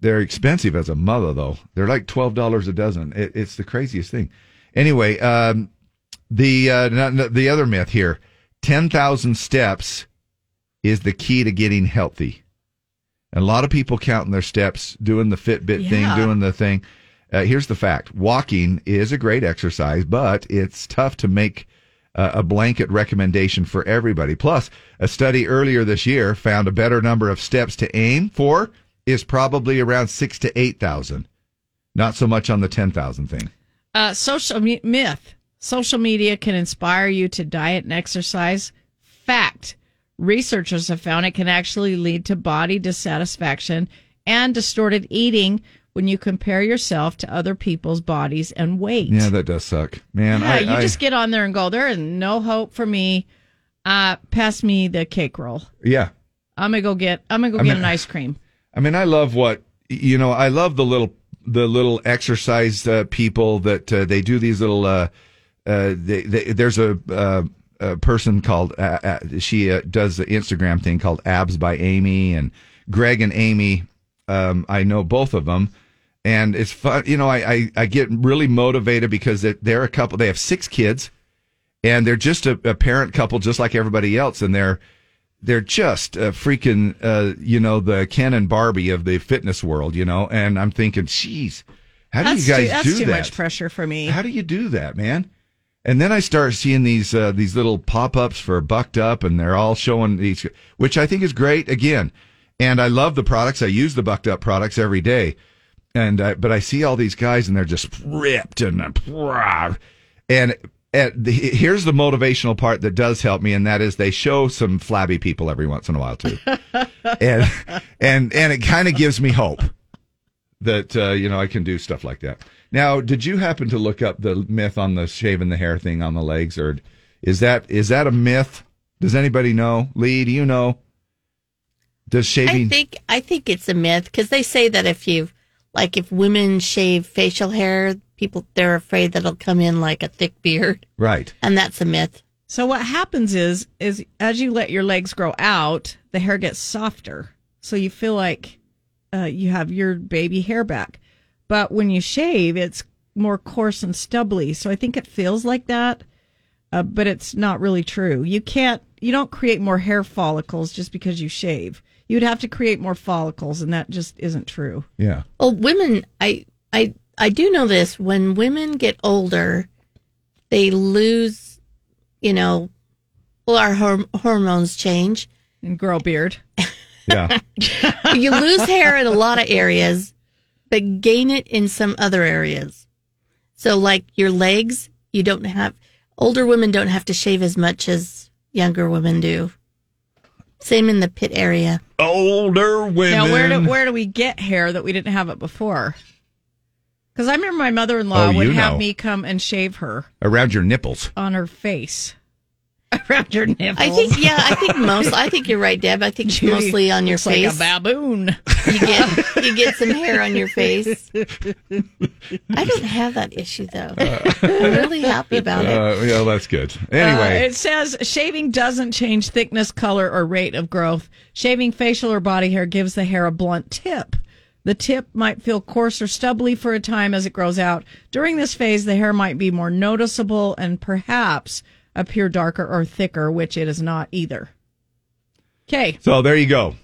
Speaker 1: they're expensive as a mother, though. They're like twelve dollars a dozen. It, it's the craziest thing. Anyway, um, the uh, the other myth here: ten thousand steps is the key to getting healthy. And a lot of people counting their steps, doing the Fitbit thing, doing the thing. Uh, here's the fact: walking is a great exercise, but it's tough to make uh, a blanket recommendation for everybody. Plus, a study earlier this year found a better number of steps to aim for is probably around six to eight thousand, not so much on the ten thousand thing.
Speaker 3: Uh, social me- myth: social media can inspire you to diet and exercise. Fact: researchers have found it can actually lead to body dissatisfaction and distorted eating when you compare yourself to other people's bodies and weight.
Speaker 1: Yeah, that does suck, man.
Speaker 3: Yeah,
Speaker 1: I,
Speaker 3: you
Speaker 1: I-
Speaker 3: just get on there and go. There is no hope for me. Uh, pass me the cake roll.
Speaker 1: yeah.
Speaker 3: I'm gonna go get. I'm gonna go
Speaker 1: I
Speaker 3: get
Speaker 1: mean-
Speaker 3: an ice cream.
Speaker 1: I mean, I love what you know. I love the little the little exercise uh, people that uh, they do these little. Uh, uh, they, they, there's a, uh, a person called uh, she does the Instagram thing called Abs by Amy and Greg and Amy. Um, I know both of them, and it's fun. You know, I I, I get really motivated because they- they're a couple. They have six kids, and they're just a, a parent couple, just like everybody else, and they're they're just uh, freaking, uh, you know, the Ken and Barbie of the fitness world, you know. And I'm thinking, geez, how do
Speaker 3: that's
Speaker 1: you guys
Speaker 3: too, that's
Speaker 1: do
Speaker 3: too
Speaker 1: that?
Speaker 3: much pressure for me.
Speaker 1: How do you do that, man? And then I start seeing these uh, these little pop ups for Bucked Up, and they're all showing these, which I think is great. Again, and I love the products. I use the Bucked Up products every day, and uh, but I see all these guys, and they're just ripped and uh, and. At the, here's the motivational part that does help me, and that is they show some flabby people every once in a while too, *laughs* and and and it kind of gives me hope that uh, you know I can do stuff like that. Now, did you happen to look up the myth on the shaving the hair thing on the legs, or is that is that a myth? Does anybody know? Lee, do you know? Does shaving?
Speaker 2: I think I think it's a myth because they say that if you like if women shave facial hair, people they're afraid that it'll come in like a thick beard,
Speaker 1: right.
Speaker 2: and that's a myth.
Speaker 3: So what happens is is as you let your legs grow out, the hair gets softer. So you feel like uh, you have your baby hair back. But when you shave, it's more coarse and stubbly. So I think it feels like that, uh, but it's not really true. You can't you don't create more hair follicles just because you shave. You'd have to create more follicles, and that just isn't true.
Speaker 1: Yeah.
Speaker 2: Well, women, I I I do know this. When women get older, they lose, you know, well, our hor- hormones change
Speaker 3: and grow a beard. *laughs*
Speaker 1: Yeah. *laughs*
Speaker 2: you lose hair in a lot of areas, but gain it in some other areas. So, like your legs, you don't have. Older women don't have to shave as much as younger women do. Same in the pit area.
Speaker 1: Older women.
Speaker 3: Now, where do where do we get hair that we didn't have it before? Because I remember my mother in law
Speaker 1: Oh,
Speaker 3: would
Speaker 1: you
Speaker 3: have
Speaker 1: know.
Speaker 3: me come and shave her
Speaker 1: Around your nipples.
Speaker 3: on her face, *laughs* around her nipples.
Speaker 2: I think, yeah, I think most. I think you're right, Deb. I think it's *laughs*
Speaker 3: Judy
Speaker 2: mostly on your
Speaker 3: looks like
Speaker 2: face.
Speaker 3: a baboon.
Speaker 2: you get *laughs* you get some hair on your face. I don't have that issue though. I'm really happy about it.
Speaker 1: Uh, yeah, that's good.
Speaker 3: Uh,
Speaker 1: Anyway,
Speaker 3: it says shaving doesn't change thickness, color, or rate of growth. Shaving facial or body hair gives the hair a blunt tip. The tip might feel coarse or stubbly for a time as it grows out. During this phase, the hair might be more noticeable and perhaps appear darker or thicker, which it is not either. Okay.
Speaker 1: so there you go.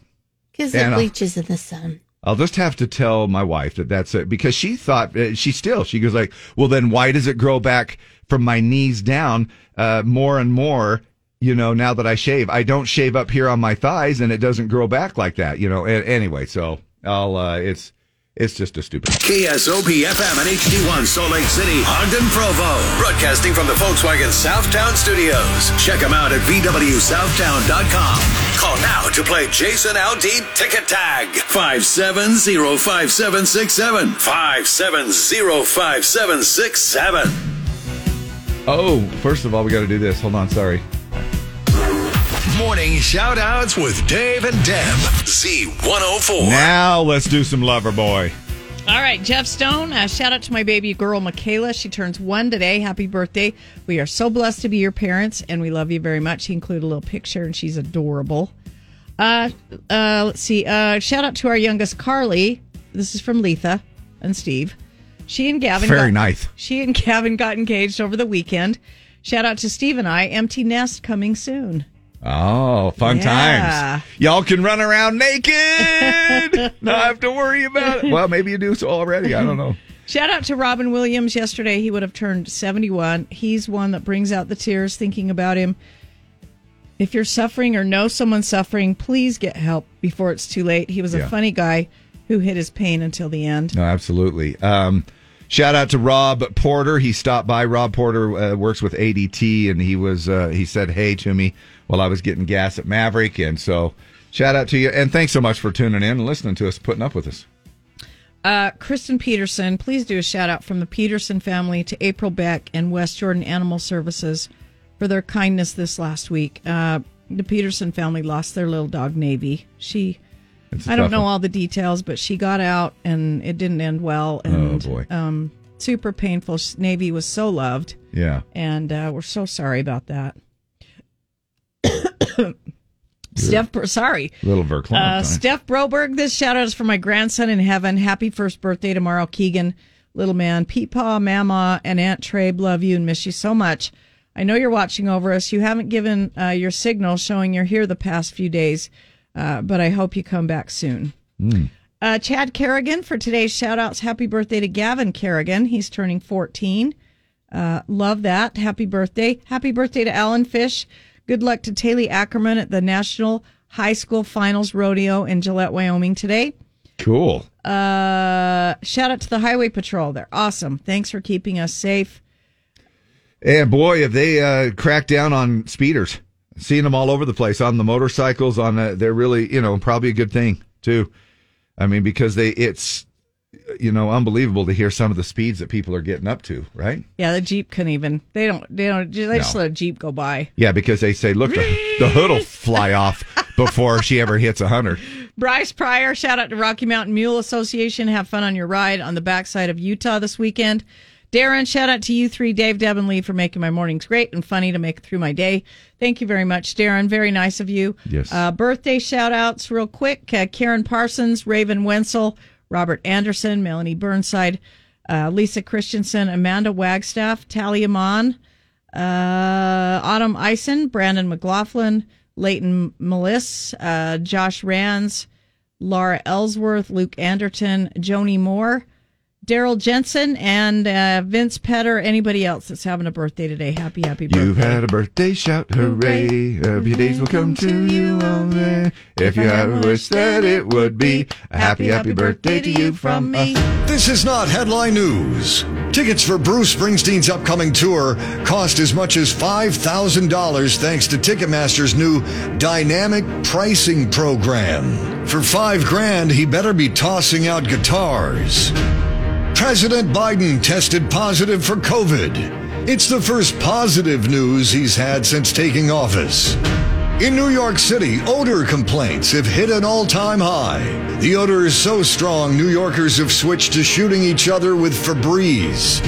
Speaker 2: Because it bleaches in the sun.
Speaker 1: I'll just have to tell my wife that that's it because she thought uh, she still she goes like, well then why does it grow back from my knees down uh, more and more? You know, now that I shave, I don't shave up here on my thighs, and it doesn't grow back like that. You know, A- anyway, so I'll uh, it's it's just a stupid.
Speaker 11: KSOP FM and HD1 Salt Lake City, Ogden, Provo. Broadcasting from the Volkswagen Southtowne Studios. Check them out at VWSouthtowne.com. Call now to play Jason Aldean Ticket Tag. 5705767. 5705767.
Speaker 1: Oh, first of all, we got to do this. Hold on, sorry.
Speaker 11: Morning shout outs with Dave and Deb. Z104.
Speaker 1: Now let's do some lover boy.
Speaker 3: All right, Jeff Stone. Uh, shout out to my baby girl Michaela. She turns one today. Happy birthday! We are so blessed to be your parents, and we love you very much. He included a little picture, and she's adorable. Uh, uh, let's see. Uh, shout out to our youngest Carly. This is from Letha and Steve. She and Gavin.
Speaker 1: Very
Speaker 3: got-
Speaker 1: nice.
Speaker 3: She and Gavin got engaged over the weekend. Shout out to Steve and I. Empty nest coming soon.
Speaker 1: Oh, fun
Speaker 3: Yeah.
Speaker 1: times. Y'all can run around naked. *laughs* Not have to worry about it. Well, maybe you do so already. I don't know.
Speaker 3: Shout out to Robin Williams yesterday. He would have turned 71. He's one that brings out the tears thinking about him. If you're suffering or know someone suffering, please get help before it's too late. He was a
Speaker 1: Yeah.
Speaker 3: funny guy who hid his pain until the end.
Speaker 1: No, absolutely. Um, shout out to Rob Porter. He stopped by. Rob Porter uh, works with ADT, and he was uh, he said hey to me while I was getting gas at Maverik, and so shout out to you, and thanks so much for tuning in and listening to us, putting up with us.
Speaker 3: Uh, Kristen Peterson, please do a shout out from the Peterson family to April Beck and West Jordan Animal Services for their kindness this last week. Uh, the Peterson family lost their little dog, Navy. She, I don't know
Speaker 1: one.
Speaker 3: all the details, but she got out and it didn't end well. And,
Speaker 1: Oh, boy.
Speaker 3: Um, super painful. Navy was so loved.
Speaker 1: Yeah.
Speaker 3: And uh, we're so sorry about that. *coughs* Steph, sorry.
Speaker 1: Little verklempt.
Speaker 3: Uh, Steph Broberg, this shout out is for my grandson in heaven. Happy first birthday tomorrow, Keegan, little man. Peepaw, Mama, and Aunt Trabe love you and miss you so much. I know you're watching over us. You haven't given uh, your signal showing you're here the past few days, uh, but I hope you come back soon.
Speaker 1: Mm.
Speaker 3: Uh, Chad Kerrigan for today's shout outs. Happy birthday to Gavin Kerrigan. He's turning 14. Uh, love that. Happy birthday. Happy birthday to Alan Fish. Good luck to Taylor Ackerman at the National High School Finals Rodeo in Gillette, Wyoming today.
Speaker 1: Cool.
Speaker 3: Uh, shout out to the Highway Patrol. They're awesome. Thanks for keeping us safe.
Speaker 1: And boy, have they uh, cracked down on speeders. Seeing them all over the place on the motorcycles. On the, they're really, you know, probably a good thing too. I mean, because they, it's, you know, unbelievable to hear some of the speeds that people are getting up to. Right?
Speaker 3: Yeah, the Jeep couldn't even. They don't. They don't. They just
Speaker 1: No.
Speaker 3: let a Jeep go by.
Speaker 1: Yeah, because they say, look, the, the hood will *laughs* fly off before she ever hits a hundred.
Speaker 3: Bryce Pryor, shout out to Rocky Mountain Mule Association. Have fun on your ride on the backside of Utah this weekend. Darren, shout out to you three, Dave, Deb, and Lee, for making my mornings great and funny to make it through my day. Thank you very much, Darren. Very nice of you.
Speaker 1: Yes.
Speaker 3: Uh, birthday shout outs, real quick uh, Karen Parsons, Raven Wenzel, Robert Anderson, Melanie Burnside, uh, Lisa Christensen, Amanda Wagstaff, Talia Mon, uh, Autumn Eisen, Brandon McLaughlin, Leighton Meliss, uh, Josh Rands, Laura Ellsworth, Luke Anderton, Joni Moore, Daryl Jensen, and uh, Vince Petter. Anybody else that's having a birthday today? Happy, happy birthday.
Speaker 1: You've had a birthday shout, hooray. Happy days will come to you only. If you had a wish that it would be a happy, happy birthday to you from me.
Speaker 19: This is not headline news. Tickets for Bruce Springsteen's upcoming tour cost as much as $5,000 thanks to Ticketmaster's new dynamic pricing program. For five grand, he better be tossing out guitars. President Biden tested positive for COVID. It's the first positive news he's had since taking office. In New York City, odor complaints have hit an all time high. The odor is so strong, New Yorkers have switched to shooting each other with Febreze.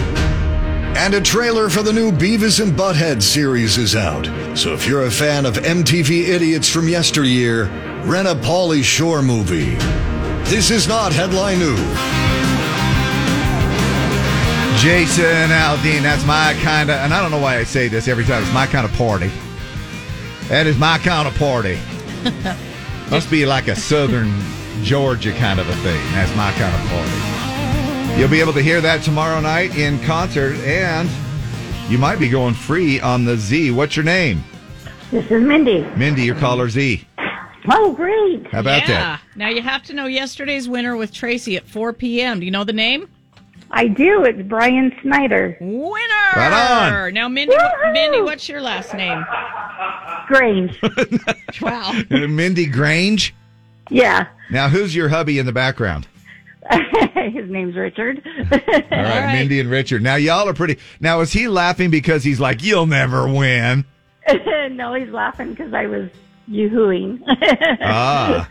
Speaker 19: And a trailer for the new Beavis and Butthead series is out. So if you're a fan of MTV idiots from yesteryear, rent a Pauly Shore movie. This is not headline news.
Speaker 1: Jason Aldean, that's my kind of, and I don't know why I say this every time, it's my kind of party. That is my kind of party. *laughs* Must be like a southern Georgia kind of a thing. That's my kind of party. You'll be able to hear that tomorrow night in concert, and you might be going free on the Z. What's your name?
Speaker 17: This is Mindy.
Speaker 1: Mindy, your caller Z.
Speaker 17: Oh, great.
Speaker 1: How about
Speaker 3: yeah. Now you have to know yesterday's winner with Tracy at 4 p.m. Do you know the name?
Speaker 17: I do. It's Brian Snyder.
Speaker 3: Winner.
Speaker 1: Right on.
Speaker 3: Now, Mindy, Mindy, what's your last name?
Speaker 17: Grange. *laughs*
Speaker 3: wow. *laughs*
Speaker 1: Mindy Grange?
Speaker 17: Yeah.
Speaker 1: Now, who's your hubby in the background? *laughs*
Speaker 17: His name's Richard.
Speaker 1: All right, Mindy and Richard. Now, y'all are pretty. Now, is he laughing because he's like, you'll never win?
Speaker 17: no, he's laughing because I was yoo-hooing.
Speaker 1: Ah.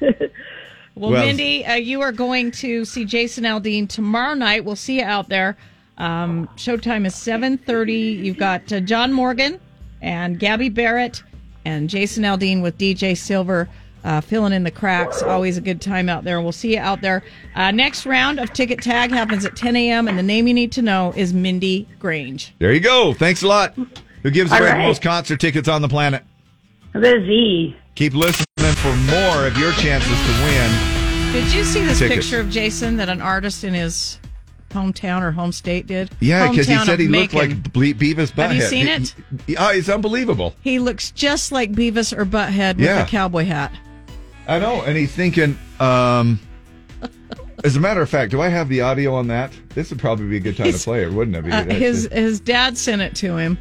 Speaker 3: Well,
Speaker 1: Well-
Speaker 3: Mindy, uh, you are going to see Jason Aldean tomorrow night. We'll see you out there. Um, showtime is seven thirty. You've got uh, John Morgan and Gabby Barrett and Jason Aldean with DJ Silver uh, filling in the cracks. Always a good time out there. We'll see you out there. Uh, next round of Ticket Tag happens at 10 a.m. and the name you need to know is Mindy Grange.
Speaker 1: There you go. Thanks a lot. Who gives
Speaker 17: All
Speaker 1: away the most concert tickets on the planet?
Speaker 17: the Z.
Speaker 1: Keep listening for more of your chances to win.
Speaker 3: Did you see this
Speaker 1: Tickets.
Speaker 3: picture of Jason that an artist in his hometown or home state did?
Speaker 1: Yeah, because he said he looked
Speaker 3: Macon.
Speaker 1: like Ble- Beavis Butthead.
Speaker 3: Have you seen
Speaker 1: He-
Speaker 3: it?
Speaker 1: he- oh, it's unbelievable.
Speaker 3: He looks just like Beavis or Butthead with
Speaker 1: Yeah.
Speaker 3: a cowboy hat.
Speaker 1: I know, and he's thinking. um As a matter of fact, do I have the audio on that? This would probably be a good time to play it, wouldn't it?
Speaker 3: Uh, his his dad sent it to him.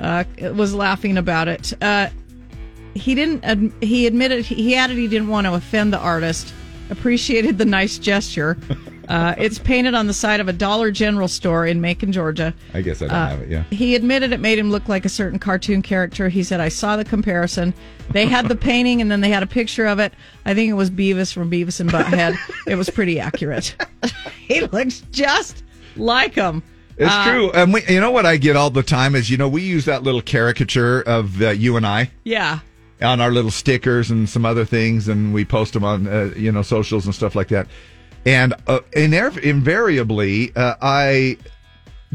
Speaker 3: Uh, was laughing about it. Uh, he didn't. He admitted he, added he didn't want to offend the artist. Appreciated the nice gesture. *laughs* Uh, it's painted on the side of a Dollar General store in Macon, Georgia.
Speaker 1: I guess I don't
Speaker 3: Uh,
Speaker 1: have it. Yeah.
Speaker 3: He admitted it made him look like a certain cartoon character. He said, I saw the comparison. They had the *laughs* painting and then they had a picture of it. I think it was Beavis from Beavis and Butthead. *laughs* it was pretty accurate. he looks just like him.
Speaker 1: It's
Speaker 3: Uh,
Speaker 1: true. And we, you know what I get all the time is, you know, we use that little caricature of uh, you and I
Speaker 3: Yeah.
Speaker 1: On our little stickers and some other things, and we post them on, uh, you know, socials and stuff like that. And uh, inev- invariably, uh, I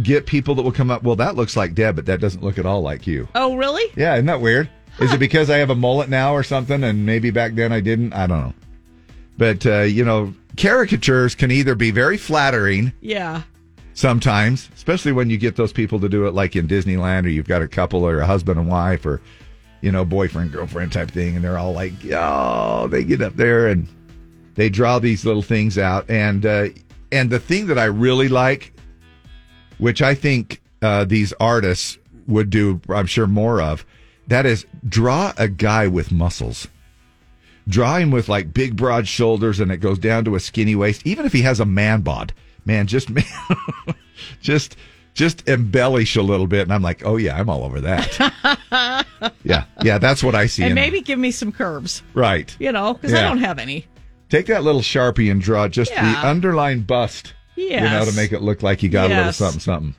Speaker 1: get people that will come up, well, that looks like Deb, but that doesn't look at all like you.
Speaker 3: Oh, really?
Speaker 1: Yeah, isn't that weird? Is it because I have a mullet now or something, and maybe back then I didn't? I don't know. But, uh, you know, caricatures can either be very flattering
Speaker 3: Yeah.
Speaker 1: sometimes, especially when you get those people to do it like in Disneyland or you've got a couple or a husband and wife or, you know, boyfriend, girlfriend type thing. And they're all like, oh, they get up there and they draw these little things out. And, uh, and the thing that I really like, which I think, uh, these artists would do, I'm sure more of, that is draw a guy with muscles. Draw him with like big broad shoulders and it goes down to a skinny waist, even if he has a man bod. Man, just man, *laughs* just just embellish a little bit and I'm like, "Oh yeah, I'm all over that." *laughs* yeah. Yeah, that's what I see.
Speaker 3: and maybe give me some curves,
Speaker 1: right.
Speaker 3: you know, because I don't have any.
Speaker 1: Take that little sharpie and draw just
Speaker 3: Yeah.
Speaker 1: the underlined bust. You know, to make it look like you got a little something, something.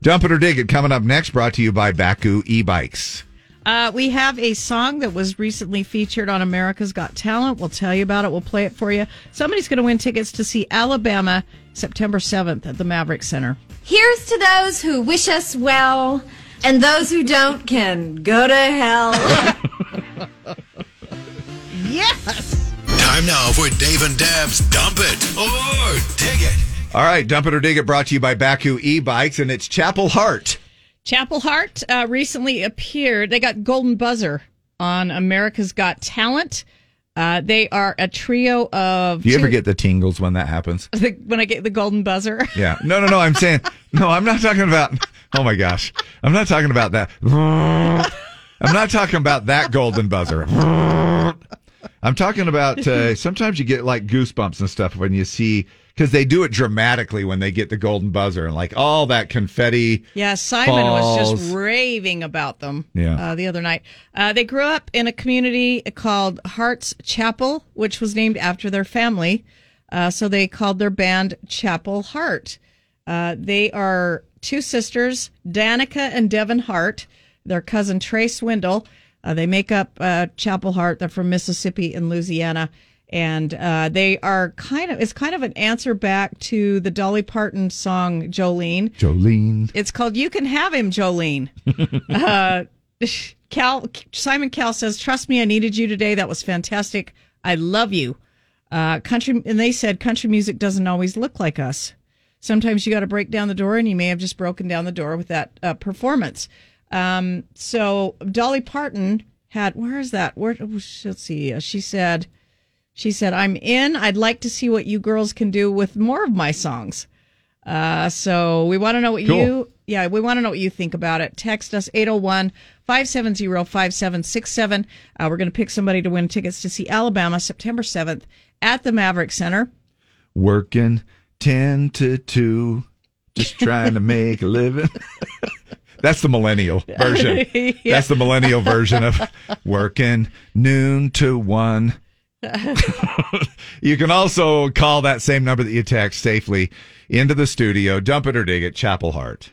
Speaker 1: Dump it or dig it coming up next, brought to you by Bakcou e bikes.
Speaker 3: Uh, we have a song that was recently featured on America's Got Talent. We'll tell you about it. We'll play it for you. Somebody's going to win tickets to see Alabama September 7th at the Maverik Center.
Speaker 16: Here's to those who wish us well, and those who don't can go to hell. *laughs*
Speaker 3: yes!
Speaker 11: Time now for Dave and Deb's Dump It or Dig It.
Speaker 1: All right, Dump it or dig it brought to you by Bakcou e bikes, and it's Chapel Hart.
Speaker 3: Chapel Hart uh, recently appeared. They got Golden Buzzer on America's Got Talent. Uh, they are a trio of.
Speaker 1: Do you ever get the tingles when that happens? *laughs*
Speaker 3: the, when I get the Golden Buzzer?
Speaker 1: Yeah. No, no, no. I'm saying, no, I'm not talking about, oh my gosh. I'm not talking about that. I'm not talking about that golden buzzer. I'm talking about, uh, sometimes you get like goosebumps and stuff when you see, because they do it dramatically when they get the golden buzzer and like all that confetti.
Speaker 3: Yeah, Simon was just raving about them
Speaker 1: Yeah.
Speaker 3: uh, the other night. Uh, they grew up in a community called Hearts Chapel, which was named after their family. Uh, so they called their band Chapel Hart. Uh, they are two sisters, Danica and Devynn Hart. Their cousin Trea Swindle. Uh, they make up uh, Chapel Hart. They're from Mississippi and Louisiana. And uh, they are kind of, it's kind of an answer back to the Dolly Parton song Jolene.
Speaker 1: Jolene.
Speaker 3: It's called "You Can Have Him, Jolene." *laughs* uh, Cowell Simon Cowell says, "Trust me, I needed you today. That was fantastic. I love you." Uh, country, and they said country music doesn't always look like us. Sometimes you got to break down the door, and you may have just broken down the door with that uh, performance. Um, so Dolly Parton had where is that? Where let's see. Uh, she said, she said, "I'm in. I'd like to see what you girls can do with more of my songs." Uh, so we want to know what
Speaker 1: Cool.
Speaker 3: you, yeah, we want to know what you think about it. Text us 801 570 5767. Uh, We're going to pick somebody to win tickets to see Alabama September 7th at the Maverik Center.
Speaker 1: Working 10 to 2, just trying to make a living. *laughs* That's the millennial version. *laughs*
Speaker 3: Yeah.
Speaker 1: That's the millennial version of working noon to 1. *laughs* You can also call that same number that you text safely into the studio. Dump it or dig it, Chapel
Speaker 7: Hart.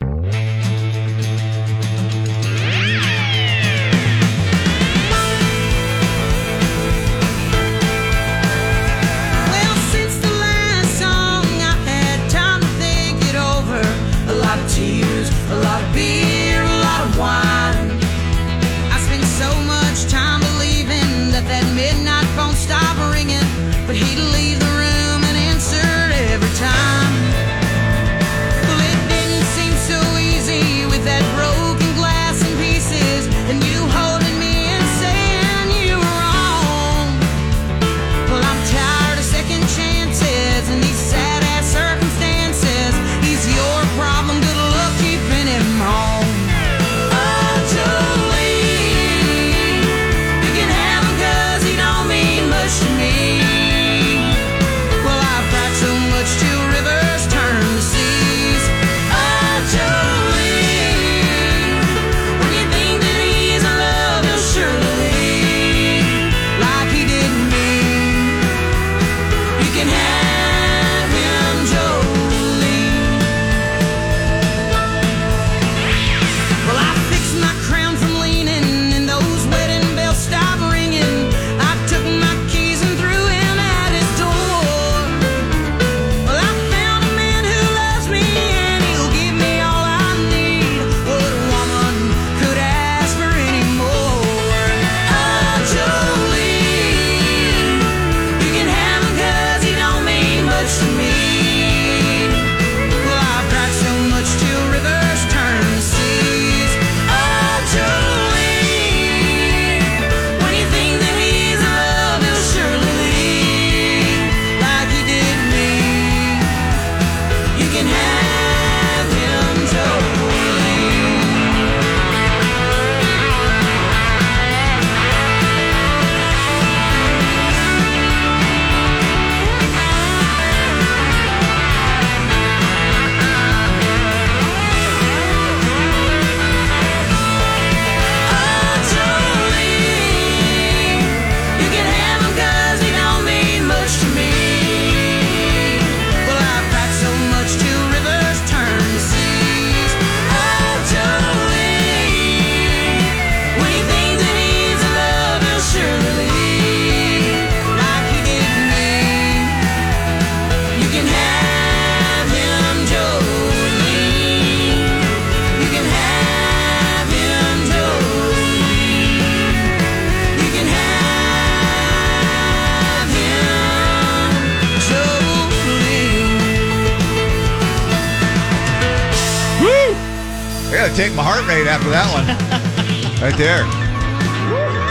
Speaker 7: That
Speaker 1: one. *laughs* right there.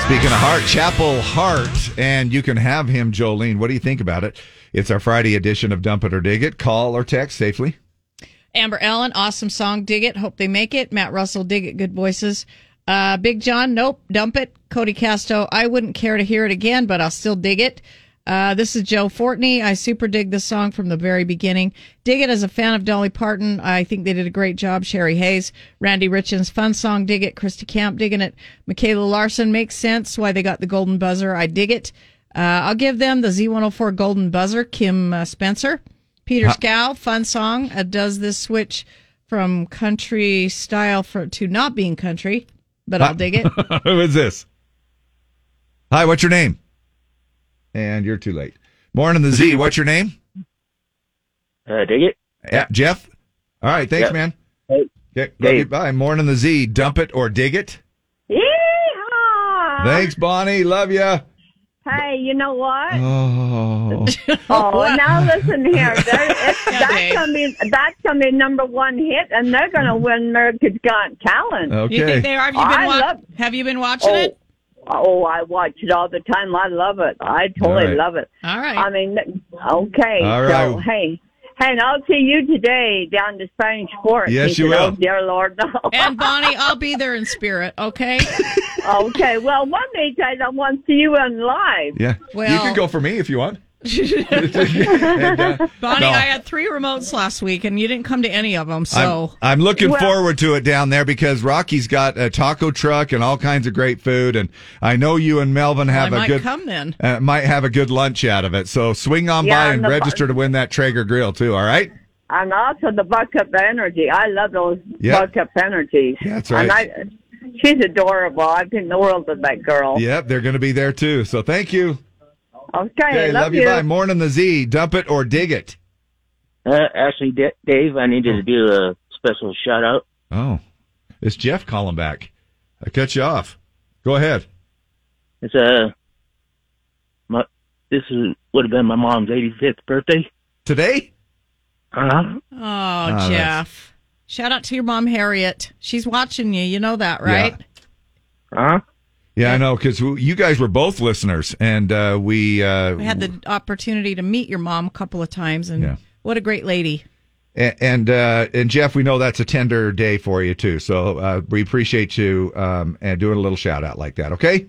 Speaker 1: Speaking of heart, Chapel Hart, and you can have him, Jolene. What do you think about it? It's our Friday edition of Dump It or Dig It. Call or text safely.
Speaker 3: Amber Ellen, awesome song. Dig it. Hope they make it. Matt Russell, dig it. Good voices. Uh, Big John, nope. Dump it. Cody Casto, I wouldn't care to hear it again, but I'll still dig it. Uh, this is Joe Fortney. I super dig this song from the very beginning. Dig it as a fan of Dolly Parton. I think they did a great job. Sherry Hayes, Randy Richens, fun song. Dig it. Christy Camp, digging it. Michaela Larson makes sense why they got the golden buzzer. I dig it. Uh, I'll give them the Z104 golden buzzer. Kim uh, Spencer, Peter
Speaker 1: Huh.
Speaker 3: Scow, fun song. Uh, does this switch from country style for, to not being country, but I'll dig it. *laughs*
Speaker 1: Who is this? Hi, what's your name? And you're too late. Morning, the Z. What's your name?
Speaker 20: Uh, dig it.
Speaker 1: Yeah, Jeff. All right, thanks,
Speaker 20: Yeah.
Speaker 1: man.
Speaker 20: Hey.
Speaker 1: Okay, love you. Bye. Morning, the Z. Dump it or dig it.
Speaker 17: Yeehaw!
Speaker 1: Thanks, Bonnie. Love you.
Speaker 17: Hey, you know what?
Speaker 1: Oh.
Speaker 17: Oh, now listen here. That's gonna be that's gonna be number one hit, and they're gonna win America's Got Talent.
Speaker 3: Okay, You think they are? Have you been, wa-
Speaker 17: love,
Speaker 3: have you been watching
Speaker 17: oh,
Speaker 3: it?
Speaker 17: Oh, I watch it all the time. I love it. I totally
Speaker 1: right.
Speaker 17: love it.
Speaker 3: All right.
Speaker 17: I mean, okay.
Speaker 1: All
Speaker 17: So
Speaker 1: right.
Speaker 17: hey, hey, and I'll see you today down to Spanish Fort.
Speaker 1: Yes,
Speaker 17: He
Speaker 1: you will.
Speaker 17: Oh, dear Lord, no. *laughs*
Speaker 3: And Bonnie, I'll be there in spirit, okay? *laughs*
Speaker 17: okay. Well, one day, guys, I want to see you on live.
Speaker 1: Yeah.
Speaker 3: Well, you
Speaker 1: can go for me if you want. *laughs*
Speaker 3: Bonnie,
Speaker 1: uh, no.
Speaker 3: I had three remotes last week, and you didn't come to any of them. So
Speaker 1: I'm, I'm looking
Speaker 3: Well-
Speaker 1: forward to it down there because Rocky's got a taco truck and all kinds of great food, and I know you and Melvin
Speaker 3: I
Speaker 1: have a good
Speaker 3: come then.
Speaker 1: uh, might have a good lunch out of it. So swing on
Speaker 17: Yeah,
Speaker 1: by
Speaker 17: and
Speaker 1: and
Speaker 17: the-
Speaker 1: register to win that Traeger grill too. All right.
Speaker 17: And also the buck up Energy. I love those
Speaker 1: Buck
Speaker 17: up Energies.
Speaker 1: Yeah, that's right.
Speaker 17: And I, she's adorable. I think the world of that girl.
Speaker 1: Yep, they're going to be there too. So thank you.
Speaker 17: Okay,
Speaker 1: Okay,
Speaker 17: love,
Speaker 1: you. Bye. Morning, the Z. Dump it or dig it.
Speaker 20: Uh, actually, D- Dave, I needed to do a special shout out.
Speaker 1: Oh, it's Jeff calling back. I cut you off. Go ahead.
Speaker 20: It's uh, my this is would have been my mom's 85th birthday.
Speaker 1: Today?
Speaker 20: Uh huh.
Speaker 3: Oh,
Speaker 1: that's-
Speaker 3: Jeff. Shout out to your mom, Harriet. She's watching you. You know that, right? Yeah.
Speaker 20: Huh?
Speaker 1: Yeah, I know because you guys were both listeners, and uh, we uh,
Speaker 3: I had the opportunity to meet your mom a couple of times, and
Speaker 1: Yeah.
Speaker 3: what a great lady.
Speaker 1: A- And uh, and Jeff, we know that's a tender day for you too. So uh, we appreciate you um, and doing a little shout out like that. Okay.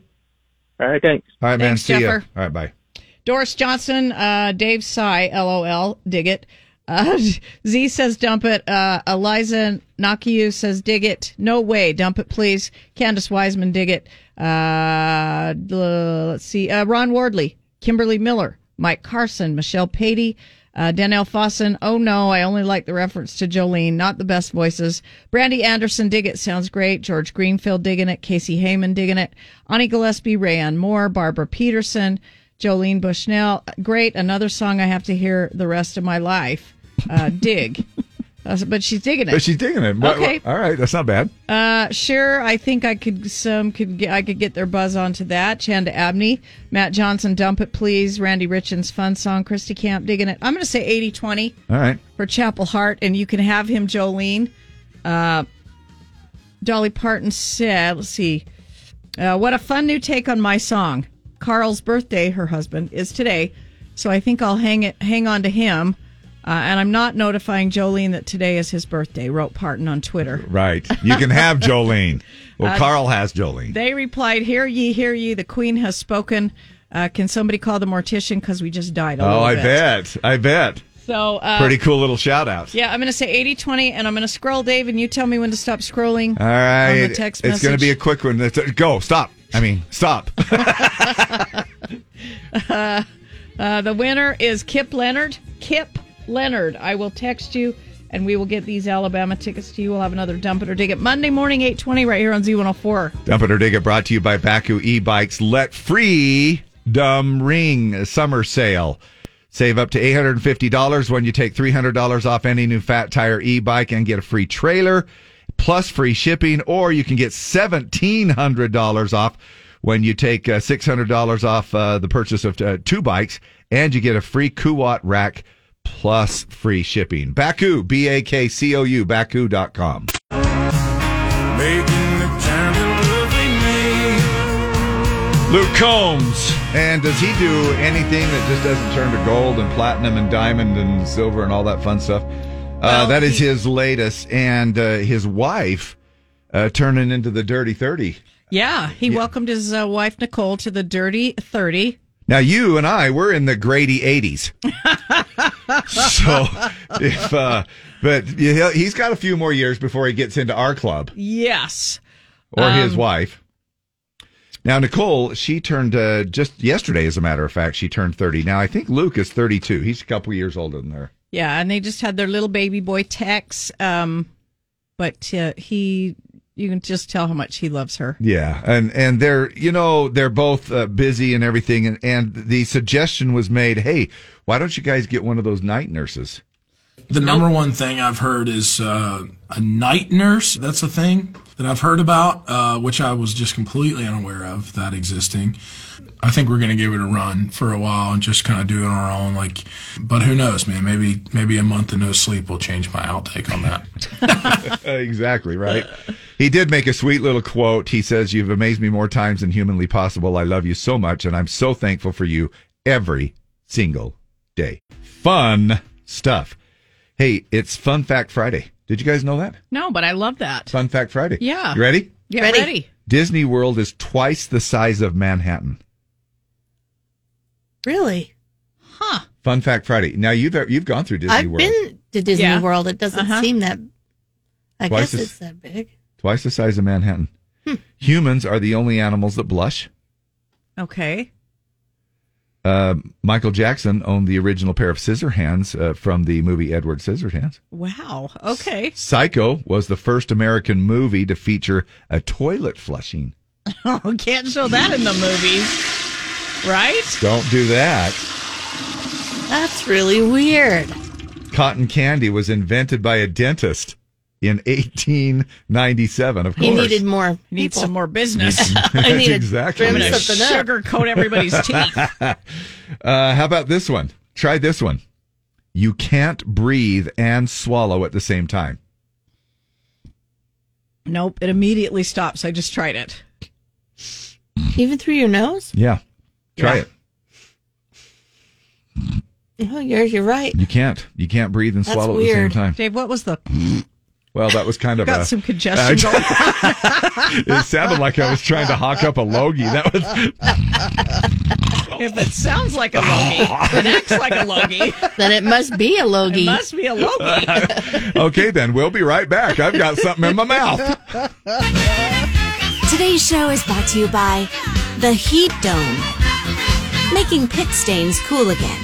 Speaker 20: All right. Thanks.
Speaker 1: All right, man.
Speaker 3: Thanks,
Speaker 1: See ya.
Speaker 3: Jeffer.
Speaker 1: All right. Bye.
Speaker 3: Doris Johnson, uh, Dave Sy, LOL, dig it. Uh, *laughs* Z says dump it. Uh, Eliza Nakiu says dig it. No way, dump it, please. Candace Wiseman, dig it. Uh, let's see. Uh, Ron Wardley, Kimberly Miller, Mike Carson, Michelle Patey, uh, Danielle Fossen. Oh no, I only like the reference to Jolene, not the best voices. Brandy Anderson, dig it. Sounds great. George Greenfield, digging it. Casey Heyman, digging it. Ani Gillespie, Rayanne Moore, Barbara Peterson. Jolene Bushnell. Great. Another song I have to hear the rest of my life. Uh, dig. Uh, but she's digging it.
Speaker 1: But she's digging it.
Speaker 3: Okay.
Speaker 1: all right. That's not bad.
Speaker 3: Uh, sure. I think I could some could get I could get their buzz onto that. Chanda Abney, Matt Johnson, dump it please. Randy Richens, fun song. Christy Camp, digging it. I'm going to say 80-20
Speaker 1: All right.
Speaker 3: for Chapel Hart, and you can have him, Jolene. Uh, Dolly Parton said, let's see, uh, what a fun new take on my song. Carl's birthday, her husband, is today, so I think I'll hang it, hang on to him. Uh, and I'm not notifying Jolene that today is his birthday. Wrote Parton on Twitter.
Speaker 1: Right. You can have *laughs* Jolene. Well,
Speaker 3: Uh,
Speaker 1: Carl has Jolene.
Speaker 3: They replied, "Hear ye, hear ye. The Queen has spoken. Uh, can somebody call the mortician because we just died
Speaker 1: Oh, I
Speaker 3: bit."
Speaker 1: bet. I bet.
Speaker 3: So uh,
Speaker 1: Pretty cool little shout out.
Speaker 3: Yeah, I'm going to say 80-20, and I'm going to scroll, Dave, and you tell me when to stop scrolling.
Speaker 1: All right.
Speaker 3: On the text
Speaker 1: it's going to be a quick one. It's- Go. Stop. I mean, stop. *laughs* *laughs*
Speaker 3: uh, uh, the winner is Kip Leonard. Kip Leonard. I will text you, and we will get these Alabama tickets to you. We'll have another dump it or dig it Monday morning, 8:20, right here on Z104.
Speaker 1: Dump it or dig it brought to you by Bakcou e-bikes. Let free dumb ring summer sale. Save up to $850 when you take $300 off any new fat tire e-bike and get a free trailer plus free shipping or you can get $1700 off when you take uh, $600 off uh, the purchase of uh, two bikes and you get a free Kuat rack plus free shipping. Bakcou, B A K C O U, Bakcou.com.
Speaker 15: making the time me.
Speaker 1: Luke Combs. And does he do anything that just doesn't turn to gold and platinum and diamond and silver and all that fun stuff? uh,
Speaker 3: Well,
Speaker 1: that is
Speaker 3: he-
Speaker 1: his latest. And uh, his wife uh, turning into the Dirty 30.
Speaker 3: Yeah, he welcomed his uh, wife Nicole to the Dirty Thirty.
Speaker 1: Now, you and I, we're in the Grady 80s. *laughs* so, if, uh, but he's got a few more years before he gets into our club
Speaker 3: Yes,
Speaker 1: or his
Speaker 3: Um,
Speaker 1: wife. Now, Nicole, she turned uh, just yesterday, as a matter of fact, she turned 30. Now, I think Luke is 32. He's a couple years older than her.
Speaker 3: yeah, and they just had their little baby boy Tex. Um, but uh, he, you can just tell how much he loves her.
Speaker 1: Yeah, and and they're you know they're both uh, busy and everything, and and the suggestion was made, hey, why don't you guys get one of those night nurses?
Speaker 21: The number one thing I've heard is uh, a night nurse. That's a thing that I've heard about, uh, which I was just completely unaware of that existing. I think we're going to give it a run for a while and just kind of do it on our own. Like, but who knows, man? Maybe maybe a month of no sleep will change my outtake on that. *laughs* *laughs*
Speaker 1: exactly right. He did make a sweet little quote. He says, "You've amazed me more times than humanly possible. I love you so much, and I'm so thankful for you every single day." Fun stuff. Hey, it's Fun Fact Friday. Did you guys know that?
Speaker 3: No, but I love that.
Speaker 1: Fun Fact Friday.
Speaker 3: Yeah.
Speaker 1: You ready?
Speaker 3: Yeah, ready.
Speaker 1: Disney World is twice the size of Manhattan.
Speaker 2: Really?
Speaker 3: Huh.
Speaker 1: Fun Fact Friday. Now you've you've gone through Disney
Speaker 2: I've
Speaker 1: World.
Speaker 2: been to Disney
Speaker 3: Yeah.
Speaker 2: World. It doesn't
Speaker 3: Uh-huh.
Speaker 2: seem that. I
Speaker 1: Twice
Speaker 2: guess
Speaker 1: as-
Speaker 2: it's that big.
Speaker 1: Twice the size of Manhattan.
Speaker 2: Hmm.
Speaker 1: Humans are the only animals that blush.
Speaker 3: Okay.
Speaker 1: Uh, Michael Jackson owned the original pair of scissor hands uh, from the movie Edward Scissorhands.
Speaker 3: Wow. Okay.
Speaker 1: Psycho was the first American movie to feature a toilet flushing. *laughs*
Speaker 3: Oh, can't show that in the movies, right?
Speaker 1: Don't do that.
Speaker 2: That's really weird.
Speaker 1: Cotton candy was invented by a dentist in 1897. Of course, *laughs* *laughs*
Speaker 2: He needed more.
Speaker 3: Need
Speaker 2: people.
Speaker 3: some more business.
Speaker 2: I need to
Speaker 1: exactly.
Speaker 2: trim
Speaker 3: I'm gonna
Speaker 2: something up.
Speaker 3: sugarcoat everybody's teeth. *laughs*
Speaker 1: uh, how about this one? Try this one. You can't breathe and swallow at the same time.
Speaker 3: Nope. It immediately stops. I just tried it.
Speaker 2: Even through your nose?
Speaker 1: Yeah. Try
Speaker 3: Yeah.
Speaker 1: it.
Speaker 2: Oh, you're you're right.
Speaker 1: You can't. You can't breathe and
Speaker 2: That's
Speaker 1: swallow
Speaker 2: weird.
Speaker 1: at the same time.
Speaker 3: Dave, what was the?
Speaker 1: Well, that was kind of
Speaker 3: Got
Speaker 1: a,
Speaker 3: some congestion going *laughs*
Speaker 1: it sounded like I was trying to hawk up a logie. That was
Speaker 3: If it sounds like a logie, it acts like a logie.
Speaker 2: Then it must be a
Speaker 3: It
Speaker 2: logie.
Speaker 3: must be a logie. *laughs*
Speaker 1: okay. Then we'll be right back. I've got something in my mouth.
Speaker 22: Today's show is brought to you by the Heat Dome, making pit stains cool again.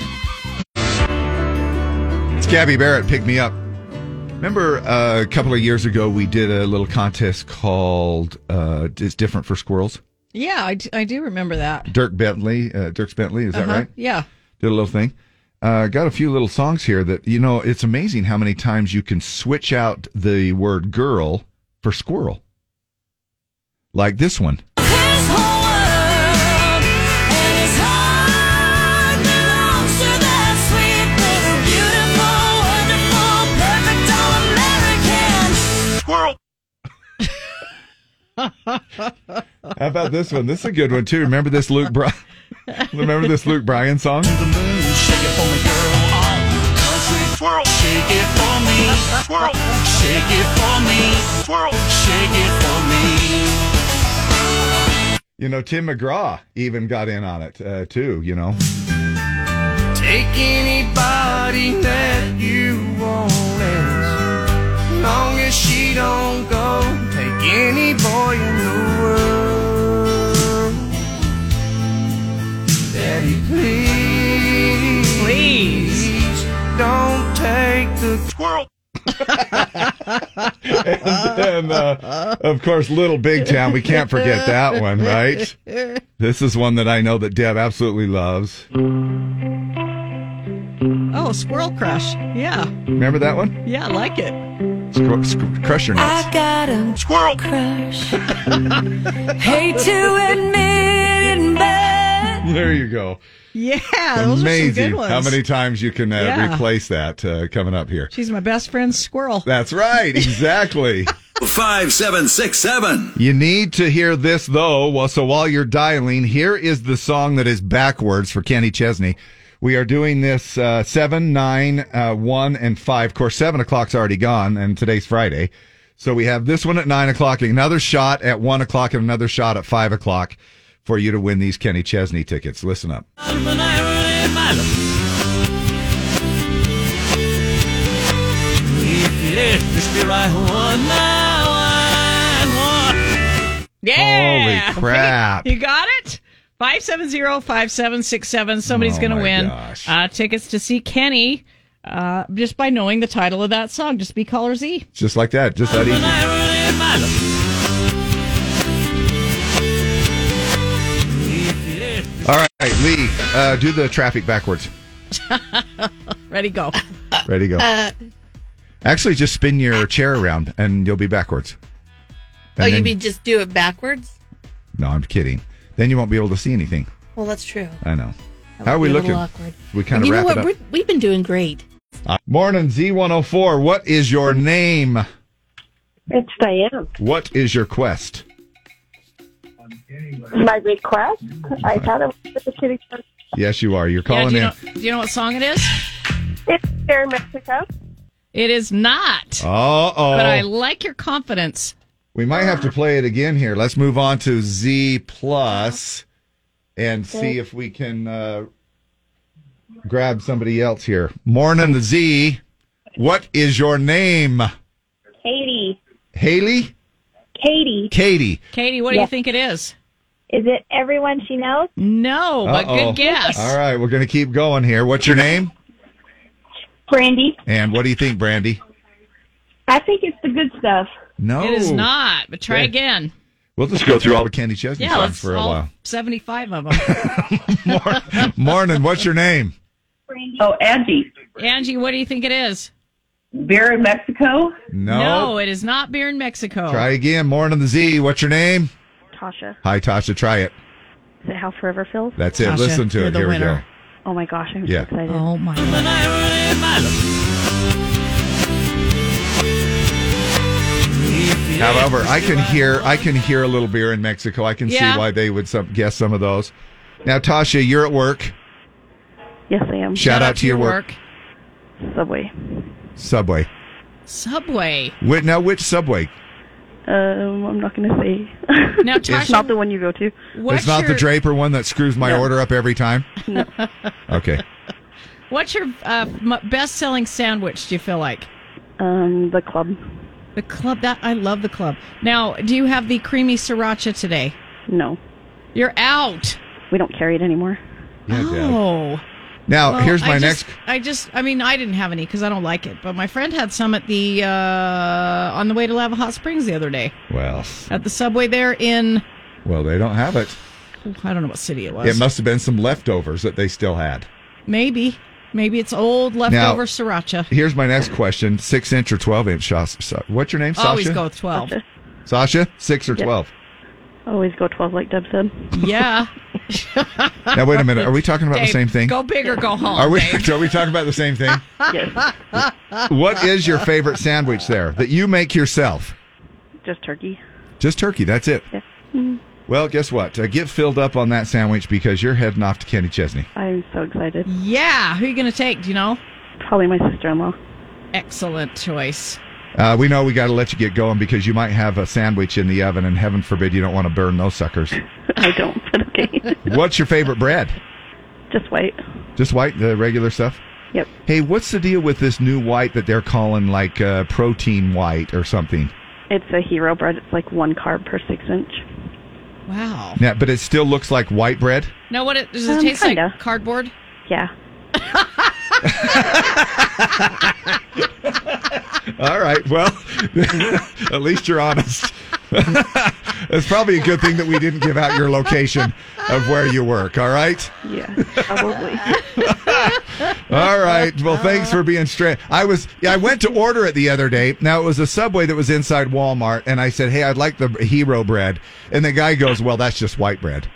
Speaker 1: It's Gabby Barrett. Pick me up. Remember uh, a couple of years ago we did a little contest called uh, "It's Different for Squirrels."
Speaker 3: Yeah, I, d- I do remember that.
Speaker 1: Dirk Bentley, uh, Dierks Bentley, is that
Speaker 3: Uh-huh.
Speaker 1: right?
Speaker 3: Yeah.
Speaker 1: Did a little thing. Uh, got a few little songs here that you know. It's amazing how many times you can switch out the word "girl" for "squirrel." Like this one. How about this one? This is a good one too. Remember this Luke Bryan? *laughs* Remember this Luke Bryan song?
Speaker 15: Shake it for me, girl. Oh, country. Squirrel. Shake it for me. Squirrel. Shake it for me. Squirrel. Shake it for me.
Speaker 1: You know, Tim McGraw even got in on it uh, too. You know,
Speaker 15: Take anybody that you want as long as she don't go. Take any boy in the world. Daddy, please. Please. Don't take the squirrel.
Speaker 1: and uh, of course, Little Big Town. We can't forget that one, right? This is one that I know that Deb absolutely loves.
Speaker 3: Oh, Squirrel Crush. Yeah.
Speaker 1: Remember that one?
Speaker 3: Yeah, I like it.
Speaker 1: Squ- squ- crush your nuts.
Speaker 22: I got a
Speaker 15: squirrel
Speaker 22: crush. *laughs* Hate to admit it in bed.
Speaker 1: There you go.
Speaker 3: Yeah, those are
Speaker 1: Amazing
Speaker 3: some good ones.
Speaker 1: how many times you can uh,
Speaker 3: Yeah.
Speaker 1: replace that uh, coming up here.
Speaker 3: She's my best friend, Squirrel.
Speaker 1: That's right, *laughs* exactly.
Speaker 11: 5767.
Speaker 1: You need to hear this though. Well, so while you're dialing, here is the song that is backwards for Kenny Chesney. We are doing this uh, seven, nine, uh, one, and five. Of course, seven o'clock's already gone, and today's Friday. So we have this one at nine o'clock, another shot at one o'clock, and another shot at five o'clock for you to win these Kenny Chesney tickets. Listen up.
Speaker 3: Yeah.
Speaker 1: Holy *laughs* crap.
Speaker 3: You got it? 570-5767. Somebody's
Speaker 1: Oh
Speaker 3: going to win
Speaker 1: gosh.
Speaker 3: uh, tickets to see Kenny uh, just by knowing the title of that song. Just be caller Z.
Speaker 1: Just like that, just that easy. All right, Lee, uh, do the traffic backwards. *laughs*
Speaker 3: Ready, go.
Speaker 1: Ready, go.
Speaker 2: Uh,
Speaker 1: Actually, just spin your chair around and you'll be backwards.
Speaker 2: oh, you
Speaker 1: then-
Speaker 2: mean just do it backwards?
Speaker 1: No, I'm kidding. Then you won't be able to see anything.
Speaker 2: Well, that's true.
Speaker 1: I know.
Speaker 2: That
Speaker 1: How are we looking?
Speaker 2: awkward.
Speaker 1: We kind of
Speaker 2: you know
Speaker 1: wrap
Speaker 2: what?
Speaker 1: it up.
Speaker 2: We're, we've been doing great.
Speaker 1: Uh, morning, Z104. What is your name?
Speaker 17: It's Diane.
Speaker 1: What is your quest?
Speaker 17: My request. I thought it was the kitty cat.
Speaker 1: Yes, you are. You're
Speaker 3: Yeah,
Speaker 1: calling
Speaker 3: do, you
Speaker 1: in.
Speaker 3: know, do you know what song it is?
Speaker 17: It's here in Mexico.
Speaker 3: It is not.
Speaker 1: Uh oh.
Speaker 3: But I like your confidence.
Speaker 1: We might have to play it again here. Let's move on to Z plus and see if we can uh, grab somebody else here. Morning, the Z. What is your name?
Speaker 23: Katie.
Speaker 1: Haley?
Speaker 23: Katie.
Speaker 1: Katie.
Speaker 3: Katie, what do you think it is?
Speaker 23: Is it everyone she knows?
Speaker 3: No, but
Speaker 1: Uh-oh.
Speaker 3: good guess.
Speaker 1: All right, we're going to keep going here. What's your name?
Speaker 23: Brandy.
Speaker 1: And what do you think, Brandy?
Speaker 23: I think it's the good stuff.
Speaker 1: No.
Speaker 3: It is not, but try
Speaker 1: Okay.
Speaker 3: again.
Speaker 1: We'll just go through all the Candy Chesney
Speaker 3: Yeah,
Speaker 1: songs
Speaker 3: let's
Speaker 1: for a
Speaker 3: all
Speaker 1: while.
Speaker 3: 75 of them. *laughs*
Speaker 1: Morning, what's your name?
Speaker 23: Oh, Angie.
Speaker 3: Angie, what do you think it is?
Speaker 23: Beer in Mexico?
Speaker 1: No.
Speaker 3: No, it is not beer in Mexico.
Speaker 1: Try again. Morning, the Z. What's your name?
Speaker 23: Tasha.
Speaker 1: Hi, Tasha. Try it.
Speaker 23: Is it How Forever Feels?
Speaker 1: That's it. Listen to it. Here we go.
Speaker 23: Oh my gosh, I'm
Speaker 1: Yeah.
Speaker 23: so excited.
Speaker 3: Oh my
Speaker 1: However, I can hear I can hear a little beer in Mexico. I can
Speaker 23: Yeah.
Speaker 1: see why they would some, guess some of those. Now, Tasha, you're at work.
Speaker 23: Yes, I am.
Speaker 1: Shout, out, to your work.
Speaker 23: Subway.
Speaker 1: Subway.
Speaker 3: Subway.
Speaker 1: Wait, now, which subway?
Speaker 23: Um, I'm not going to say.
Speaker 3: Now, *laughs*
Speaker 23: it's
Speaker 3: Tasha,
Speaker 23: not the one you go to.
Speaker 3: What's
Speaker 1: it's not the
Speaker 3: your-
Speaker 1: Draper one that screws my
Speaker 23: No.
Speaker 1: order up every time.
Speaker 23: No. *laughs*
Speaker 1: Okay.
Speaker 3: What's your uh, m- best-selling sandwich? Do you feel like?
Speaker 23: Um, the club.
Speaker 3: The club. That I love the club. Now, do you have the creamy sriracha today?
Speaker 23: No.
Speaker 3: You're out.
Speaker 23: We don't carry it anymore.
Speaker 1: Yeah, Dad.
Speaker 3: Oh.
Speaker 1: Now,
Speaker 3: Well,
Speaker 1: here's my
Speaker 3: I
Speaker 1: next.
Speaker 3: just- I just, I mean, I didn't have any because I don't like it. But my friend had some at the uh, on the way to Lava Hot Springs the other day
Speaker 1: Well,
Speaker 3: at the subway there in
Speaker 1: well, they don't have it.
Speaker 3: I don't know what city it was.
Speaker 1: It must have been some leftovers that they still had.
Speaker 3: maybe, maybe it's old leftover sriracha.
Speaker 1: Here's my next question: six inch or twelve inch? Sas- Sa- What's your name? Sasha.
Speaker 3: Always go with twelve.
Speaker 1: Sasha, six or
Speaker 23: Yep.
Speaker 1: twelve?
Speaker 23: Always go 12, like Deb said.
Speaker 3: Yeah. *laughs*
Speaker 1: Now wait a minute. Are we talking about the same thing?
Speaker 3: Go big or go home.
Speaker 1: Are we?
Speaker 3: Dave. *laughs*
Speaker 1: Are we talking about the same thing? *laughs*
Speaker 23: yes.
Speaker 1: What is your favorite sandwich there that you make yourself?
Speaker 23: Just turkey.
Speaker 1: Just turkey. That's it.
Speaker 23: Yeah. Mm,
Speaker 1: Well, guess what? Uh, get filled up on that sandwich because you're heading off to Kenny Chesney.
Speaker 23: I'm so excited.
Speaker 3: Yeah. Who are you going to take? Do you know?
Speaker 23: Probably my sister-in-law.
Speaker 3: Excellent choice.
Speaker 1: Uh, we know we got to let you get going because you might have a sandwich in the oven, and heaven forbid you don't want to burn those suckers. *laughs*
Speaker 23: I don't, but okay. *laughs*
Speaker 1: What's your favorite bread?
Speaker 23: Just white.
Speaker 1: Just white, the regular stuff.
Speaker 23: Yep.
Speaker 1: Hey, what's the deal with this new white that they're calling like uh, protein white or something?
Speaker 23: It's a hero bread. It's like one carb per six inch.
Speaker 3: Wow.
Speaker 1: Yeah, but it still looks like white bread.
Speaker 3: Now, what it, does it
Speaker 23: Um,
Speaker 3: taste
Speaker 23: kinda.
Speaker 3: like? Cardboard.
Speaker 23: Yeah. *laughs*
Speaker 1: All right. Well, *laughs* at least you're honest. It's probably a good thing that we didn't give out your location of where you work. All right.
Speaker 23: Yeah, probably. *laughs*
Speaker 1: All right. Well, thanks for being straight. I was, yeah, I went to order it the other day. Now it was a Subway that was inside Walmart, and I said, "Hey, I'd like the hero bread," and the guy goes, "Well, that's just white bread."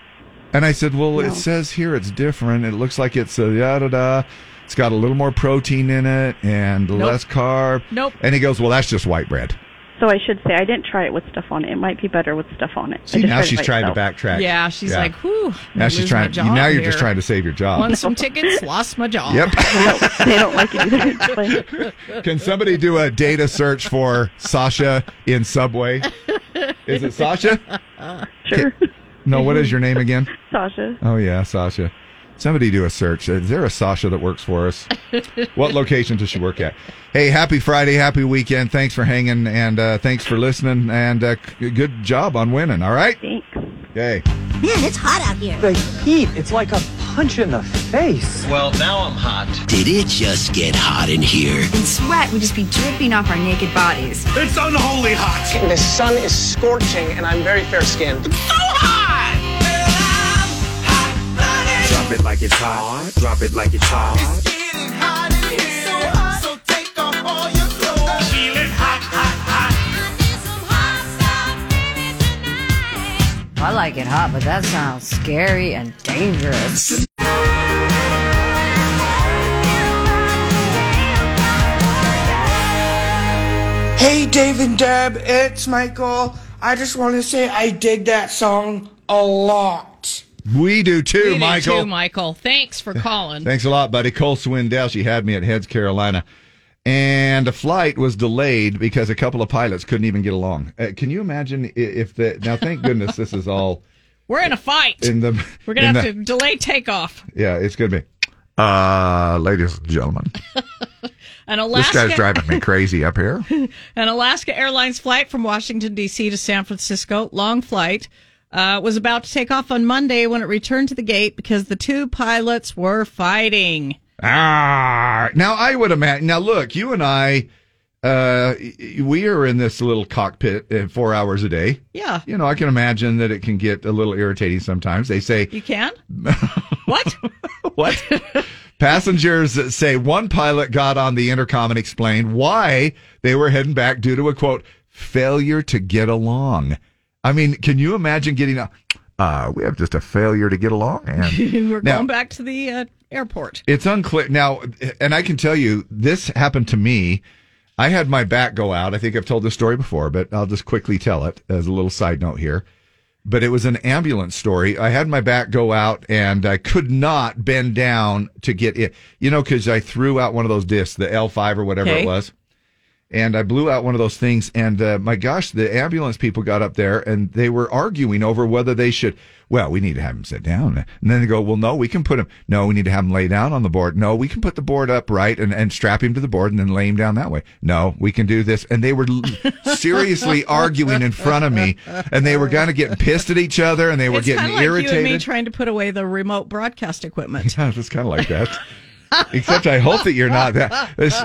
Speaker 1: And I said, "Well, it says here it's different. It looks like it's a da da da. It's got a little more protein in it and
Speaker 3: Nope.
Speaker 1: less carb."
Speaker 3: Nope.
Speaker 1: And he goes, "Well, that's just white bread."
Speaker 23: So I should say I didn't try it with stuff on it. It might be better with stuff on it. I
Speaker 1: See, now
Speaker 23: tried
Speaker 1: she's
Speaker 23: by
Speaker 1: trying to backtrack.
Speaker 3: Yeah, she's
Speaker 1: Yeah.
Speaker 3: like, whew.
Speaker 1: Now she's trying. now you're just trying to save your job.
Speaker 3: Won some tickets, lost my job.
Speaker 1: Yep. *laughs*
Speaker 23: they don't like it either. *laughs*
Speaker 1: Can somebody do a data search for Sasha in Subway? Is it Sasha?
Speaker 23: Sure.
Speaker 1: No, what is your name again?
Speaker 23: Sasha.
Speaker 1: Oh yeah, Sasha. Somebody do a search. Is there a Sasha that works for us? what location does she work at? Hey, happy Friday, happy weekend. Thanks for hanging and uh, thanks for listening and uh, c- good job on winning. All right.
Speaker 23: Thanks.
Speaker 1: Okay.
Speaker 9: Man, it's hot out here.
Speaker 24: The heat, it's like a punch in the face.
Speaker 11: Well, now I'm hot.
Speaker 9: Did it just get hot in here?
Speaker 25: And sweat would just be dripping off our naked bodies.
Speaker 24: It's unholy hot. and The sun is scorching, and I'm very fair skinned.
Speaker 15: Drop it like it's hot. Drop it like it's hot.
Speaker 25: I like it hot, but that sounds scary and dangerous.
Speaker 26: Hey, Dave and Deb, it's Michael. I just want to say I dig that song a lot.
Speaker 1: We do too,
Speaker 3: We do
Speaker 1: Michael.
Speaker 3: too, Michael. Thanks for calling. *laughs*
Speaker 1: Thanks a lot, buddy. Cole Swindell, she had me at Heads, Carolina. And a flight was delayed because a couple of pilots couldn't even get along. Uh, can you imagine if the. Now, thank goodness this is all *laughs*
Speaker 3: We're in a fight.
Speaker 1: in the. *laughs*
Speaker 3: We're gonna
Speaker 1: in
Speaker 3: have
Speaker 1: the-
Speaker 3: to delay takeoff.
Speaker 1: Yeah, it's going to be. Uh, ladies and gentlemen,
Speaker 3: An
Speaker 1: this guy's driving me crazy up here.
Speaker 3: An Alaska Airlines flight from Washington, D.C. to San Francisco, long flight, uh, was about to take off on Monday when it returned to the gate because the two pilots were fighting.
Speaker 1: Ah, now I would imagine. Now, look, you and I, uh, we are in this little cockpit uh, four hours a day.
Speaker 3: Yeah.
Speaker 1: You know, I can imagine that it can get a little irritating sometimes. They say
Speaker 3: You can? *laughs* what? *laughs*
Speaker 1: what? Passengers say one pilot got on the intercom and explained why they were heading back due to a quote failure to get along. I mean, can you imagine getting a? Uh, we have just a failure to get along, and *laughs*
Speaker 3: We're
Speaker 1: Now-
Speaker 3: going back to the uh, airport.
Speaker 1: it's unclear now, and I can tell you this happened to me. I had my back go out. I think I've told this story before, but I'll just quickly tell it as a little side note here. But it was an ambulance story. I had my back go out and I could not bend down to get it, you know, because I threw out one of those discs, the L5 or whatever
Speaker 27: Okay.
Speaker 1: it was. And I blew out one of those things. And uh, my gosh, the ambulance people got up there and they were arguing over whether they should, well, we need to have him sit down. And then they go, well, no, we can put him, no, we need to have him lay down on the board. No, we can put the board up right and, and strap him to the board and then lay him down that way. No, we can do this. And they were seriously *laughs* arguing in front of me and they were kind of getting pissed at each other and they were
Speaker 3: it's
Speaker 1: getting
Speaker 3: like you and me
Speaker 1: irritated.
Speaker 3: trying to put away the remote broadcast equipment. *laughs*
Speaker 1: Yeah, it's kind of like that. *laughs* Except I hope that you're not that. This,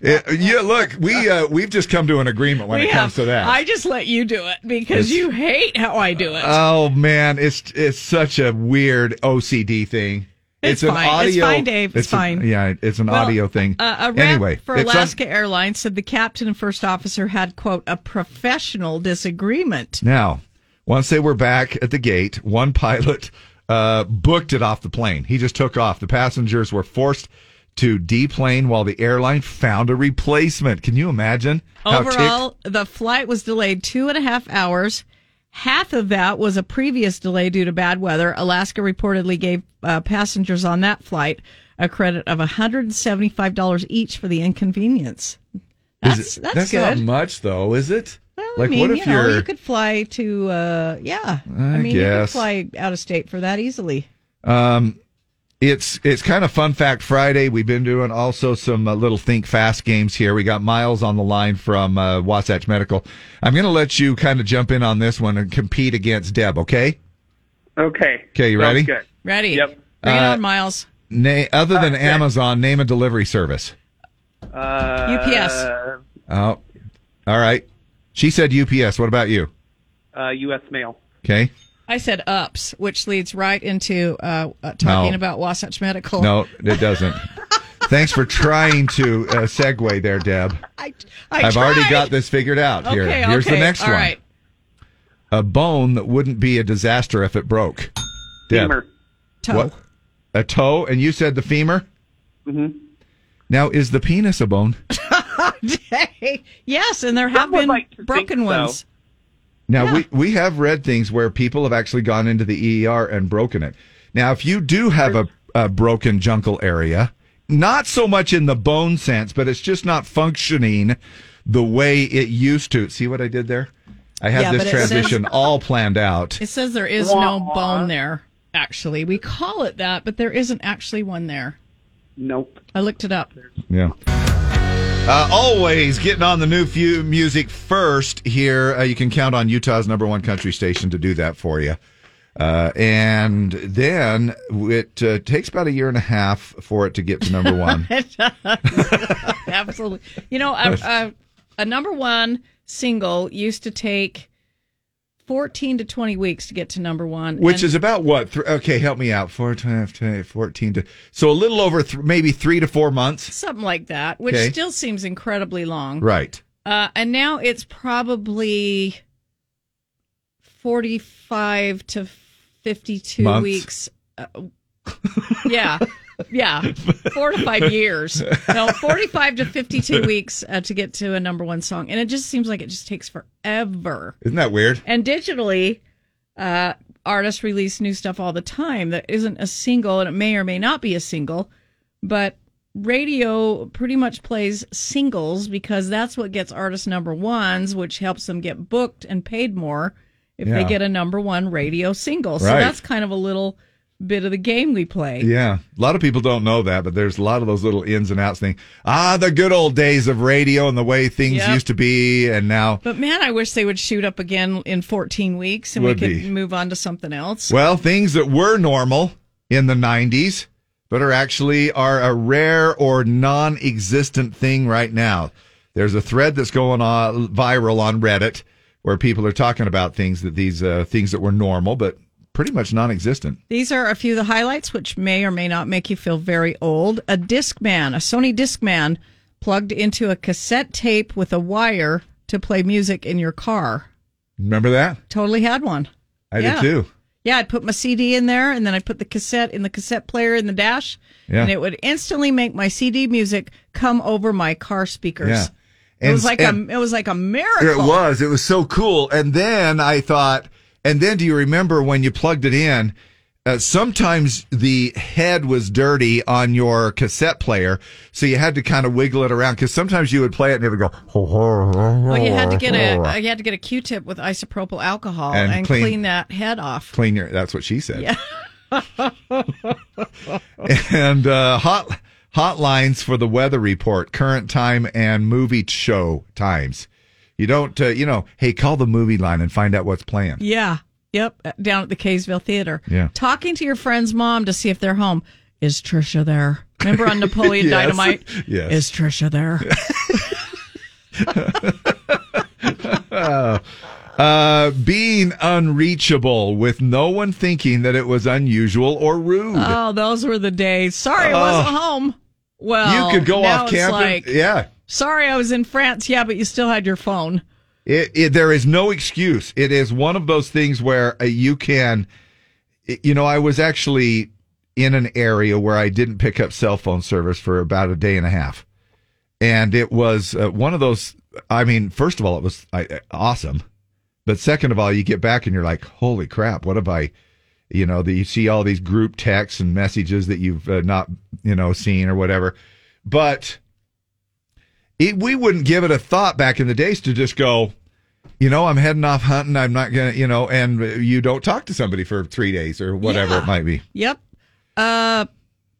Speaker 1: it- yeah, look, we uh, we've just come to an agreement when
Speaker 3: We
Speaker 1: it comes
Speaker 3: have-
Speaker 1: to that.
Speaker 3: I just let you do it because
Speaker 1: It's-
Speaker 3: you hate how I do it.
Speaker 1: oh man, it's it's such a weird OCD thing.
Speaker 3: It's
Speaker 1: an
Speaker 3: fine. It's
Speaker 1: audio.
Speaker 3: fine, Dave. It's
Speaker 1: a-
Speaker 3: fine.
Speaker 1: yeah, it's an
Speaker 3: Well,
Speaker 1: audio thing.
Speaker 3: Uh, a
Speaker 1: anyway,
Speaker 3: for
Speaker 1: it's un-
Speaker 3: Alaska Airlines said the captain and first officer had, quote, a professional disagreement.
Speaker 1: Now, once they were back at the gate, one pilot uh, booked it off the plane. He just took off. The passengers were forced to deplane while the airline found a replacement. Can you imagine? how ticked-
Speaker 3: Overall, the flight was delayed two and a half hours. Half of that was a previous delay due to bad weather. Alaska reportedly gave uh, passengers on that flight a credit of $175 each for the inconvenience. That's
Speaker 1: it-
Speaker 3: that's,
Speaker 1: that's
Speaker 3: good.
Speaker 1: not much, though, is it?
Speaker 3: I
Speaker 1: like,
Speaker 3: mean,
Speaker 1: what if
Speaker 3: you know,
Speaker 1: you're?
Speaker 3: could fly to, uh, yeah. I,
Speaker 1: I
Speaker 3: mean, you could fly out of state for that easily.
Speaker 1: Um, it's it's kind of fun fact Friday. We've been doing also some uh, little think fast games here. We got Miles on the line from uh, Wasatch Medical. I'm going to let you kind of jump in on this one and compete against Deb. Okay?
Speaker 27: Okay.
Speaker 1: Okay, you
Speaker 27: Sounds
Speaker 1: ready?
Speaker 27: Good.
Speaker 3: Ready?
Speaker 27: Yep.
Speaker 3: Bring it
Speaker 1: Uh,
Speaker 3: on, Miles.
Speaker 1: Na- other than
Speaker 27: Okay.
Speaker 1: Amazon, name a delivery service.
Speaker 27: Uh,
Speaker 3: UPS.
Speaker 1: Oh, all right. She said UPS. What about you?
Speaker 27: Uh, U.S. Mail.
Speaker 1: Okay.
Speaker 3: I said ups, which leads right into uh, uh, talking
Speaker 1: No.
Speaker 3: about Wasatch Medical.
Speaker 1: No, it doesn't. *laughs* Thanks for trying to uh, segue there, Deb.
Speaker 3: I
Speaker 1: have already
Speaker 3: tried.
Speaker 1: got this figured out. Here,
Speaker 3: Okay,
Speaker 1: here's the
Speaker 3: okay,
Speaker 1: next
Speaker 3: all
Speaker 1: one.
Speaker 3: right.
Speaker 1: A bone that wouldn't be a disaster if it broke. Deb.
Speaker 27: Femur.
Speaker 3: Toe.
Speaker 1: What? A toe, and you said the femur.
Speaker 27: Mm-hmm.
Speaker 1: Now, is the penis a bone? *laughs*
Speaker 3: day. *laughs* Yes, and there have been
Speaker 27: like to think
Speaker 3: broken
Speaker 27: so.
Speaker 3: ones.
Speaker 1: Now we we have read things where people have actually gone into the ER and broken it. Now, if you do have a, a broken jungle area, not so much in the bone sense, but it's just not functioning the way it used to. See what I did there? I had
Speaker 3: Yeah,
Speaker 1: this
Speaker 3: but it says-
Speaker 1: transition *laughs* all planned out.
Speaker 3: It says there is no bone there. Actually, we call it that, but there isn't actually one there.
Speaker 27: Nope.
Speaker 3: I looked it up.
Speaker 1: Yeah. Uh, always getting on the new few music first here. Uh, you can count on Utah's number one country station to do that for you. Uh, and then it uh, takes about a year and a half for it to get to number one. *laughs* *laughs*
Speaker 3: Absolutely. You know, a, a, a number one single used to take 14 to 20 weeks to get to number one.
Speaker 1: Which
Speaker 3: and-
Speaker 1: is about what? Th- okay, help me out. Four, 12, 14 to. So a little over th- maybe three to four months.
Speaker 3: something like that, which
Speaker 1: Okay.
Speaker 3: still seems incredibly long.
Speaker 1: Right.
Speaker 3: Uh, and now it's probably 45 to 52
Speaker 1: Months.
Speaker 3: weeks. Uh, yeah. *laughs* Yeah. *laughs* Four to five years. No, 45 to 52 weeks uh, to get to a number one song. And it just seems like it just takes forever.
Speaker 1: Isn't that weird?
Speaker 3: And digitally, uh, artists release new stuff all the time that isn't a single, and it may or may not be a single, but radio pretty much plays singles because that's what gets artists number ones, which helps them get booked and paid more if they get a number one radio single. So
Speaker 1: Right.
Speaker 3: that's kind of a little bit of the game we play.
Speaker 1: Yeah. A lot of people don't know that, but there's a lot of those little ins and outs thing. Ah, the good old days of radio and the way things
Speaker 3: Yep.
Speaker 1: used to be. And now,
Speaker 3: But man, I wish they would shoot up again in 14 weeks and we could
Speaker 1: be.
Speaker 3: move on to something else.
Speaker 1: well, things that were normal in the 90s, but are actually are a rare or non-existent thing right now. There's a thread that's going on viral on Reddit where people are talking about things that these uh, things that were normal, but pretty much non-existent.
Speaker 3: These are a few of the highlights, which may or may not make you feel very old. A Discman, a Sony Discman, plugged into a cassette tape with a wire to play music in your car.
Speaker 1: Remember that?
Speaker 3: Totally had one.
Speaker 1: I
Speaker 3: Yeah.
Speaker 1: did too.
Speaker 3: Yeah, I'd put my CD in there, and then I'd put the cassette in the cassette player in the dash,
Speaker 1: Yeah.
Speaker 3: and it would instantly make my CD music come over my car speakers.
Speaker 1: Yeah.
Speaker 3: it was like
Speaker 1: and-
Speaker 3: a it was like a miracle.
Speaker 1: It was. It was so cool. And then I thought, and then do you remember when you plugged it in? Uh, sometimes the head was dirty on your cassette player, so you had to kind of wiggle it around because sometimes you would play it and it would go. *laughs*
Speaker 3: Well, you had to get a *laughs* you had to get a Q-tip with isopropyl alcohol
Speaker 1: And
Speaker 3: and,
Speaker 1: clean-
Speaker 3: clean, that head off.
Speaker 1: Clean your. That's what she said.
Speaker 3: Yeah. *laughs*
Speaker 1: and uh, hot hotlines for the weather report, current time, and movie show times. You don't, uh, you know, hey, call the movie line and find out what's playing.
Speaker 3: Yeah. Yep. uh, Down at the Kaysville Theater.
Speaker 1: Yeah.
Speaker 3: Talking to your friend's mom to see if they're home. Is Trisha there? Remember on *laughs* Napoleon
Speaker 1: Yes.
Speaker 3: Dynamite?
Speaker 1: Yes.
Speaker 3: Is Trisha there? *laughs* *laughs*
Speaker 1: Uh, being unreachable with no one thinking that it was unusual or rude.
Speaker 3: oh, those were the days. Sorry, I wasn't home. Well,
Speaker 1: you could go off camping.
Speaker 3: Like,
Speaker 1: yeah.
Speaker 3: Sorry, I was in France. Yeah, but you still had your phone.
Speaker 1: It, it, there is no excuse. It is one of those things where uh, you can, you know, I was actually in an area where I didn't pick up cell phone service for about a day and a half. And it was uh, one of those, I mean, first of all, it was I, uh, awesome. But second of all, you get back and you're like, holy crap, what have I, you know, that you see all these group texts and messages that you've uh, not, you know, seen or whatever. But it, we wouldn't give it a thought back in the days to just go, you know, I'm heading off hunting. I'm not going to, you know, and you don't talk to somebody for three days or whatever
Speaker 3: Yeah.
Speaker 1: it might be.
Speaker 3: Yep. Uh,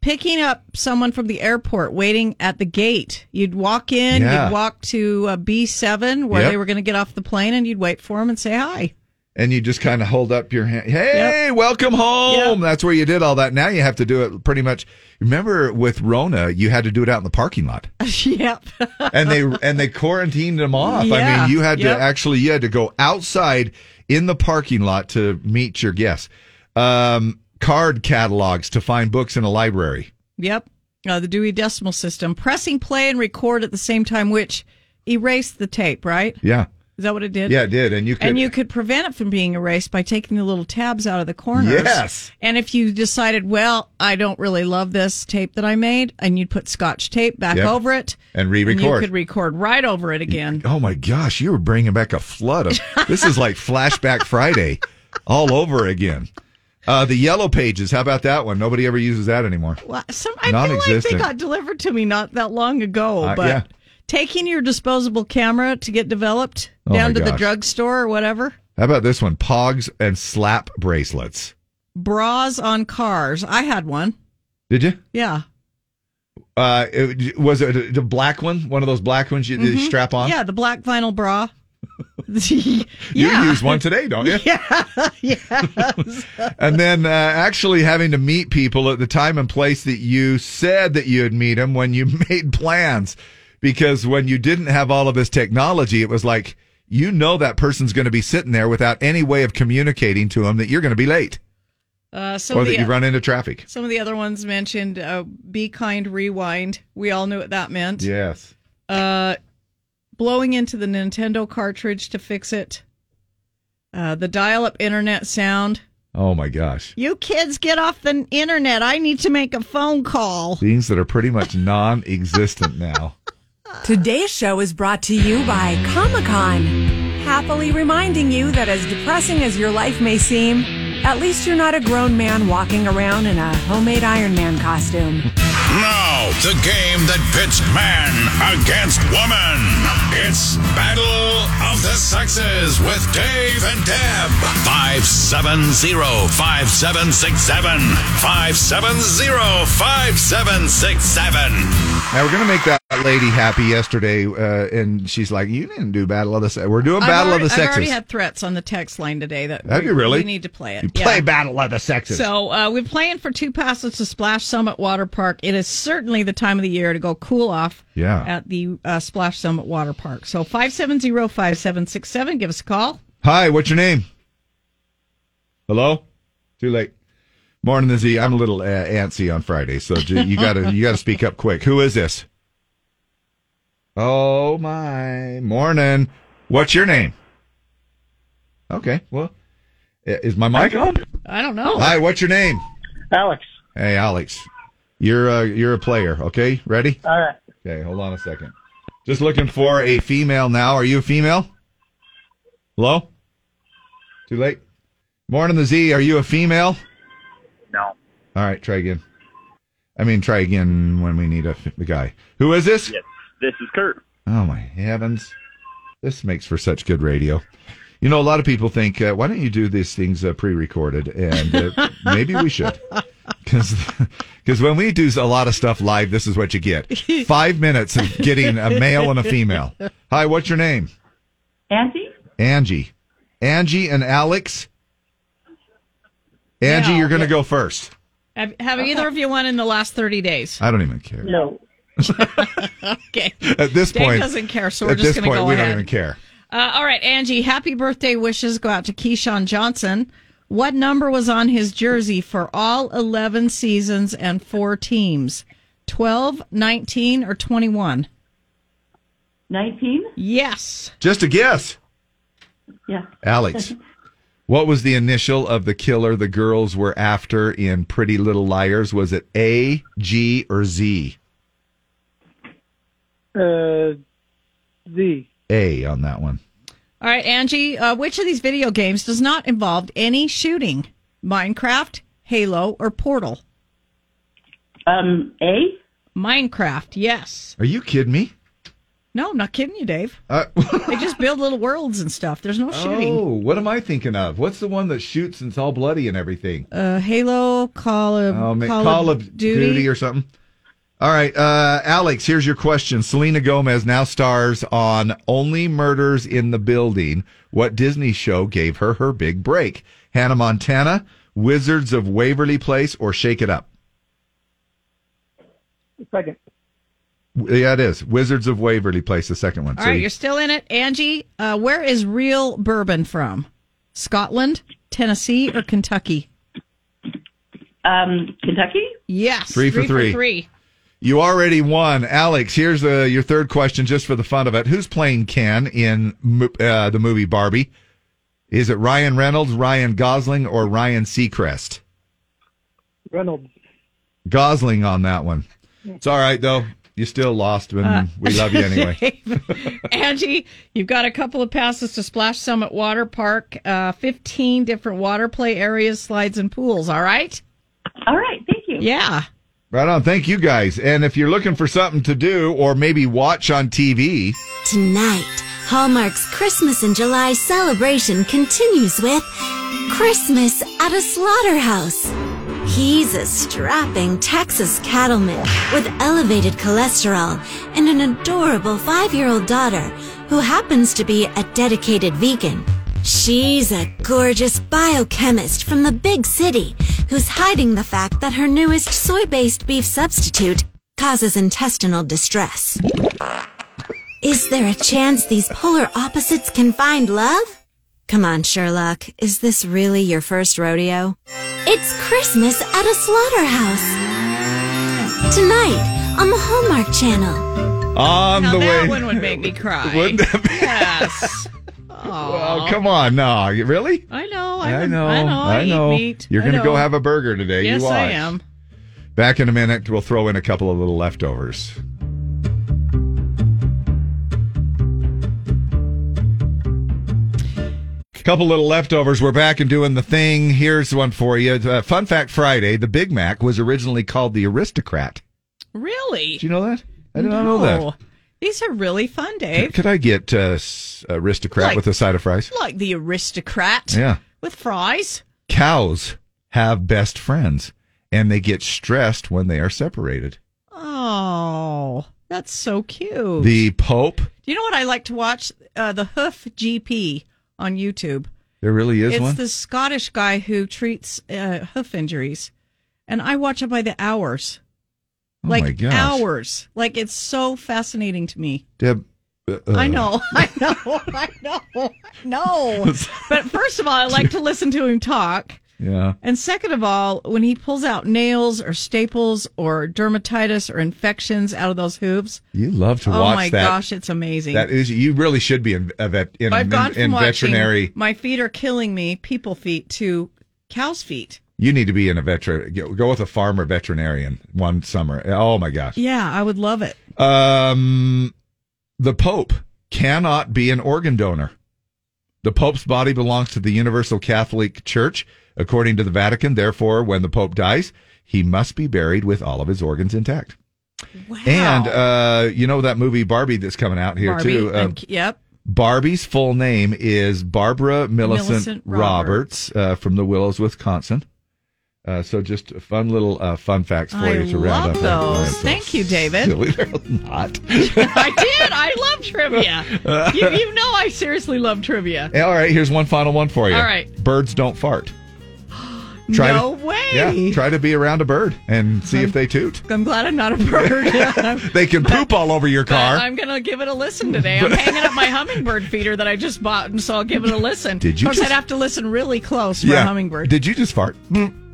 Speaker 3: picking up someone from the airport waiting at the gate. You'd walk in,
Speaker 1: Yeah.
Speaker 3: you'd walk to uh, B7 where
Speaker 1: Yep.
Speaker 3: they were going to get off the plane, and you'd wait for them and say hi.
Speaker 1: And you just kind of hold up your hand. Hey, welcome home. That's where you did all that. Now you have to do it pretty much. Remember with Rona, you had to do it out in the parking lot. *laughs*
Speaker 3: yep.
Speaker 1: and they and they quarantined them off. I mean, you had
Speaker 3: yep.
Speaker 1: to actually you had to go outside in the parking lot to meet your guests. Um, card catalogs to find books in a library.
Speaker 3: Yep. Uh, the Dewey Decimal System. Pressing play and record at the same time, which erased the tape, right?
Speaker 1: Yeah.
Speaker 3: Is that what it did?
Speaker 1: Yeah, it did. And you could.
Speaker 3: and you could prevent it from being erased by taking the little tabs out of the corners.
Speaker 1: Yes.
Speaker 3: And if you decided, well, I don't really love this tape that I made, and you'd put scotch tape back
Speaker 1: Yep.
Speaker 3: over it
Speaker 1: And re-record.
Speaker 3: And you could record right over it again.
Speaker 1: Oh my gosh, you were bringing back a flood of. this is like Flashback Friday, all over again. Uh, the yellow pages. How about that one? Nobody ever uses that anymore.
Speaker 3: Well, some, I feel like they got delivered to me not that long ago,
Speaker 1: Uh,
Speaker 3: but
Speaker 1: yeah.
Speaker 3: Taking your disposable camera to get developed
Speaker 1: Oh,
Speaker 3: down to the drugstore or whatever.
Speaker 1: How about this one? Pogs and slap bracelets.
Speaker 3: Bras on cars. I had one.
Speaker 1: Did you?
Speaker 3: Yeah.
Speaker 1: Uh, it, was it the black one? One of those black ones you, you
Speaker 3: Mhm.
Speaker 1: strap on?
Speaker 3: Yeah, the black vinyl bra. *laughs* *laughs*
Speaker 1: You
Speaker 3: yeah.
Speaker 1: use one today, don't you? *laughs*
Speaker 3: Yeah. yes.
Speaker 1: and then uh, actually having to meet people at the time and place that you said that you'd meet them when you made plans. Because when you didn't have all of this technology, it was like, you know, that person's going to be sitting there without any way of communicating to them that you're going to be late
Speaker 3: Uh,
Speaker 1: or that
Speaker 3: the,
Speaker 1: you run into traffic.
Speaker 3: Some of the other ones mentioned uh, "Be kind, rewind." We all knew what that meant.
Speaker 1: Yes.
Speaker 3: Uh, blowing into the Nintendo cartridge to fix it. Uh, the dial-up internet sound.
Speaker 1: Oh my gosh.
Speaker 3: You kids get off the internet. I need to make a phone call.
Speaker 1: Things that are pretty much *laughs* non existent now.
Speaker 28: Today's show is brought to you by Comic Con. Happily reminding you that as depressing as your life may seem, at least you're not a grown man walking around in a homemade Iron Man costume.
Speaker 11: Now, the game that pits man against woman. It's Battle of the Sexes with Dave and Deb. 570-5767. 570-5767.
Speaker 1: Now we're going to make that lady happy yesterday, uh, and she's like, "You didn't do Battle of the Se- We're doing
Speaker 3: I've
Speaker 1: Battle
Speaker 3: already,
Speaker 1: of the Sexes."
Speaker 3: I've already had threats on the text line today that
Speaker 1: Have
Speaker 3: we,
Speaker 1: you really?
Speaker 3: we need to play it.
Speaker 1: You
Speaker 3: Yeah.
Speaker 1: play Battle of the Sexes.
Speaker 3: So uh, we're playing for two passes to Splash Summit Water Park. It is certainly the time of the year to go cool off
Speaker 1: Yeah.
Speaker 3: at the uh, Splash Summit Water Park. So 570-5767, give us a call.
Speaker 1: Hi, what's your name? Hello? Too late. Morning, the Z. I'm a little uh, antsy on Friday, so j- you gotta you gotta speak up quick. Who is this? Oh my morning. What's your name? Okay, well, is my mic on?
Speaker 3: I don't know.
Speaker 1: Hi, what's your name?
Speaker 29: Alex.
Speaker 1: Hey, Alex. You're uh, you're a player. Okay, ready?
Speaker 29: All right.
Speaker 1: Okay, hold on a second. Just looking for a female now. Are you a female? Hello? Too late. Morning, the Z. Are you a female?
Speaker 29: No.
Speaker 1: All right, try again. I mean, try again when we need a guy. Who is this?
Speaker 29: Yes. This is Kurt.
Speaker 1: Oh my heavens! This makes for such good radio. You know, a lot of people think, uh, why don't you do these things uh, pre-recorded? And uh, *laughs* maybe we should, because because *laughs* when we do a lot of stuff live, this is what you get: *laughs* five minutes of getting a male and a female. Hi, what's your name?
Speaker 17: Auntie?
Speaker 1: Angie. Angie and Alex. Angie,
Speaker 3: Yeah,
Speaker 1: you're going to
Speaker 3: yeah.
Speaker 1: go first.
Speaker 3: Have, have either of you won in the last 30 days?
Speaker 1: I don't even care.
Speaker 29: No. *laughs*
Speaker 3: okay.
Speaker 1: At this
Speaker 3: Dave
Speaker 1: point,
Speaker 3: doesn't care, so we're
Speaker 1: at
Speaker 3: just
Speaker 1: this
Speaker 3: gonna
Speaker 1: point,
Speaker 3: go
Speaker 1: we
Speaker 3: ahead.
Speaker 1: don't even care.
Speaker 3: Uh, all right, Angie, happy birthday wishes go out to Keyshawn Johnson. What number was on his jersey for all 11 seasons and four teams? 12, 19, or 21?
Speaker 17: 19?
Speaker 3: Yes.
Speaker 1: Just a guess.
Speaker 17: Yeah.
Speaker 1: Alex, *laughs* what was the initial of the killer the girls were after in Pretty Little Liars? Was it A, G, or Z?
Speaker 29: Uh, Z.
Speaker 1: A on that one.
Speaker 3: All right, Angie, uh, which of these video games does not involve any shooting? Minecraft, Halo, or Portal?
Speaker 17: Um, A?
Speaker 3: Minecraft, yes.
Speaker 1: Are you kidding me?
Speaker 3: No, I'm not kidding you, Dave.
Speaker 1: Uh, *laughs*
Speaker 3: they just build little worlds and stuff. There's no shooting.
Speaker 1: oh, what am I thinking of? What's the one that shoots and it's all bloody and everything?
Speaker 3: Uh, Halo, Call of
Speaker 1: Oh, ma-
Speaker 3: Call,
Speaker 1: Call
Speaker 3: of,
Speaker 1: of Duty. or something. All right, uh, Alex, here's your question. Selena Gomez now stars on Only Murders in the Building. What Disney show gave her her big break? Hannah Montana, Wizards of Waverly Place, or Shake It Up?
Speaker 29: Second.
Speaker 1: Yeah, it is. Wizards of Waverly Place, the second one.
Speaker 3: All
Speaker 1: So
Speaker 3: right,
Speaker 1: you-
Speaker 3: you're still in it, Angie. Uh, where is real bourbon from? Scotland, Tennessee, or Kentucky?
Speaker 17: Um, Kentucky?
Speaker 3: Yes,
Speaker 1: Three for three. three. You already won, Alex. Here's uh, your third question, just for the fun of it. Who's playing Ken in uh, the movie Barbie? Is it Ryan Reynolds, Ryan Gosling, or Ryan Seacrest?
Speaker 29: Reynolds.
Speaker 1: Gosling on that one. It's all right though. You still lost, and
Speaker 3: Uh,
Speaker 1: we love you anyway. *laughs*
Speaker 3: Angie, you've got a couple of passes to Splash Summit Water Park, uh, 15 different water play areas, slides, and pools. All right?
Speaker 17: All right. Thank you.
Speaker 3: Yeah.
Speaker 1: Right on. Thank you guys. And if you're looking for something to do or maybe watch on TV,
Speaker 22: Tonight, Hallmark's Christmas in July celebration continues with Christmas at a Slaughterhouse. He's a strapping Texas cattleman with elevated cholesterol and an adorable five year old daughter who happens to be a dedicated vegan. She's a gorgeous biochemist from the big city who's hiding the fact that her newest soy based beef substitute causes intestinal distress. Is there a chance these polar opposites can find love? Come on, Sherlock. Is this really your first rodeo? It's Christmas at a slaughterhouse. Tonight on the Hallmark Channel.
Speaker 1: on
Speaker 3: Now
Speaker 1: the
Speaker 3: that
Speaker 1: way.
Speaker 3: one would make me cry. *laughs*
Speaker 1: Wouldn't that be-
Speaker 3: Yes. *laughs*
Speaker 1: Oh, come on. No, really?
Speaker 3: I know. I,
Speaker 1: I know.
Speaker 3: I know. I, eat meat.
Speaker 1: You're going to go have a burger today.
Speaker 3: Yes,
Speaker 1: you watch.
Speaker 3: I am.
Speaker 1: Back in a minute, we'll throw in a couple of little leftovers. Couple little leftovers. We're back and doing the thing. Here's one for you. Uh, Fun fact Friday: the Big Mac was originally called the Aristocrat.
Speaker 3: Really?
Speaker 1: Do you know that? I did not know that.
Speaker 3: These are really fun, Dave.
Speaker 1: Could I get uh, Aristocrat
Speaker 3: Like-
Speaker 1: with a side of fries?
Speaker 3: Like the aristocrat.
Speaker 1: Yeah.
Speaker 3: With fries.
Speaker 1: Cows have best friends, and they get stressed when they are separated.
Speaker 3: Oh, that's so cute.
Speaker 1: The Pope.
Speaker 3: Do you know what I like to watch? Uh, the Hoof GP on YouTube.
Speaker 1: There really is
Speaker 3: it's
Speaker 1: one.
Speaker 3: the Scottish guy who treats uh, hoof injuries, and I watch it by the hours,
Speaker 1: Oh
Speaker 3: like
Speaker 1: my gosh.
Speaker 3: hours. Like it's so fascinating to me.
Speaker 1: Deb. uh,
Speaker 3: I
Speaker 1: uh,
Speaker 3: know, *laughs* I know, I know, I know. *laughs* but first of all, I like to listen to him talk.
Speaker 1: Yeah.
Speaker 3: And second of all, when he pulls out nails or staples or dermatitis or infections out of those hooves,
Speaker 1: You love to
Speaker 3: oh
Speaker 1: watch
Speaker 3: my
Speaker 1: that.
Speaker 3: gosh, it's amazing.
Speaker 1: That is, you really should be in a vet in,
Speaker 3: I've gone
Speaker 1: in,
Speaker 3: from
Speaker 1: in veterinary.
Speaker 3: my feet are killing me, people feet to cow's feet.
Speaker 1: You need to be in a veterinary. Go go with a farmer veterinarian one summer. Oh my gosh.
Speaker 3: Yeah, I would love it.
Speaker 1: Um, the Pope cannot be an organ donor. The Pope's body belongs to the Universal Catholic Church, according to the Vatican. Therefore, when the Pope dies, he must be buried with all of his organs intact. Wow. And uh, you know that movie Barbie that's coming out here
Speaker 3: Barbie,
Speaker 1: too. Uh,
Speaker 3: yep.
Speaker 1: Barbie's full name is Barbara Millicent,
Speaker 3: Millicent
Speaker 1: Roberts, uh, from the Willows, Wisconsin. Uh, so just fun little uh, fun facts for
Speaker 3: I
Speaker 1: you to round up.
Speaker 3: those. Thank you, David.
Speaker 1: silly, they're *laughs* not. *laughs*
Speaker 3: I did. I love trivia. *laughs* you, you know, I seriously love trivia.
Speaker 1: All right, here's one final one for you.
Speaker 3: All right.
Speaker 1: Birds don't fart. *gasps*
Speaker 3: no
Speaker 1: to,
Speaker 3: way.
Speaker 1: Yeah, try to be around a bird and see if they toot.
Speaker 3: I'm glad I'm not a bird. *laughs*
Speaker 1: They can *laughs* poop all over your car.
Speaker 3: I'm gonna give it a listen today. I'm hanging up my hummingbird feeder that I just bought, and so I'll give it a listen.
Speaker 1: Did you
Speaker 3: Of course,
Speaker 1: just-
Speaker 3: I'd have to listen really close for a hummingbird.
Speaker 1: Did you just fart? Mm.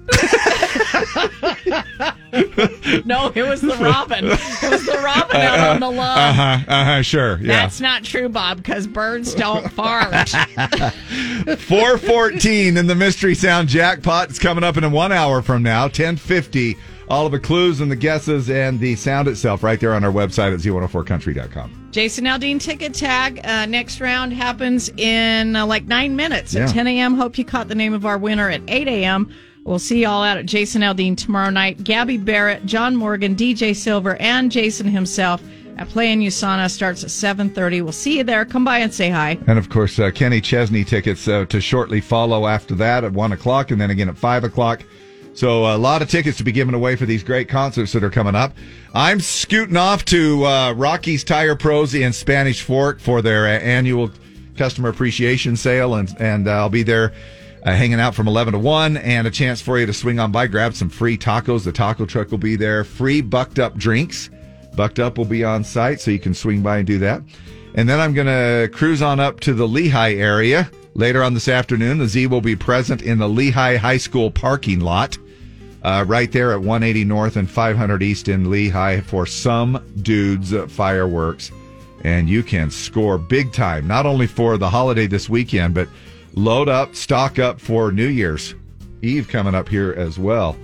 Speaker 3: No, it was the robin. It was the robin out on the lawn.
Speaker 1: Uh huh. Uh huh. Sure. Yeah.
Speaker 3: That's not true, Bob, because birds don't fart. *laughs*
Speaker 1: 414 in the Mystery Sound Jackpot. is coming up in one hour from now, 1050. All of the clues and the guesses and the sound itself right there on our website at z104country.com.
Speaker 3: Jason Aldean ticket tag. Uh, next round happens in uh, like nine minutes
Speaker 1: Yeah.
Speaker 3: at 10 a.m. Hope you caught the name of our winner at 8 a.m. We'll see you all out at Jason Aldean tomorrow night. Gabby Barrett, John Morgan, DJ Silver, and Jason himself at Play in USANA starts at 7.30. We'll see you there. Come by and say hi.
Speaker 1: And of course, uh, Kenny Chesney tickets uh, to shortly follow after that at 1 o'clock and then again at 5 o'clock. So a lot of tickets to be given away for these great concerts that are coming up. I'm scooting off to uh, Rocky's Tire Pros in Spanish Fork for their uh, annual customer appreciation sale, and and uh, I'll be there uh, hanging out from 11 to 1, and a chance for you to swing on by, grab some free tacos. The taco truck will be there. Free bucked up drinks. Bucked up will be on site, so you can swing by and do that. And then I'm going to cruise on up to the Lehi area. Later on this afternoon, the Z will be present in the Lehi High School parking lot uh, right there at 180 North and 500 East in Lehi for some dudes fireworks. And you can score big time, not only for the holiday this weekend, but load up, stock up for New Year's Eve coming up here as well.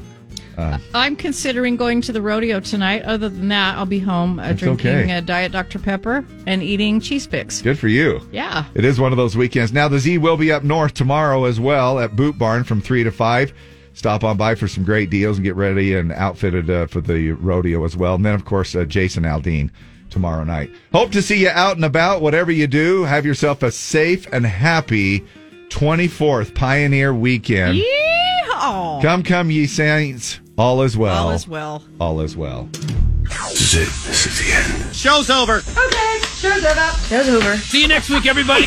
Speaker 1: Uh,
Speaker 3: I'm considering going to the rodeo tonight. Other than that, I'll be home uh, drinking
Speaker 1: okay.
Speaker 3: uh, Diet Dr. Pepper and eating cheese picks.
Speaker 1: good for you.
Speaker 3: Yeah.
Speaker 1: It is one of those weekends. Now, the Z will be up north tomorrow as well at Boot Barn from 3 to 5. Stop on by for some great deals and get ready and outfitted uh, for the rodeo as well. And then, of course, uh, Jason Aldean tomorrow night. Hope to see you out and about, whatever you do. Have yourself a safe and happy 24th Pioneer weekend.
Speaker 3: Yeehaw!
Speaker 1: Come, come, ye saints. All is well.
Speaker 3: All is well.
Speaker 1: All is well.
Speaker 11: This is it. This is the end.
Speaker 30: Show's over.
Speaker 16: Okay, show's over. Show's over.
Speaker 30: See you next week, everybody.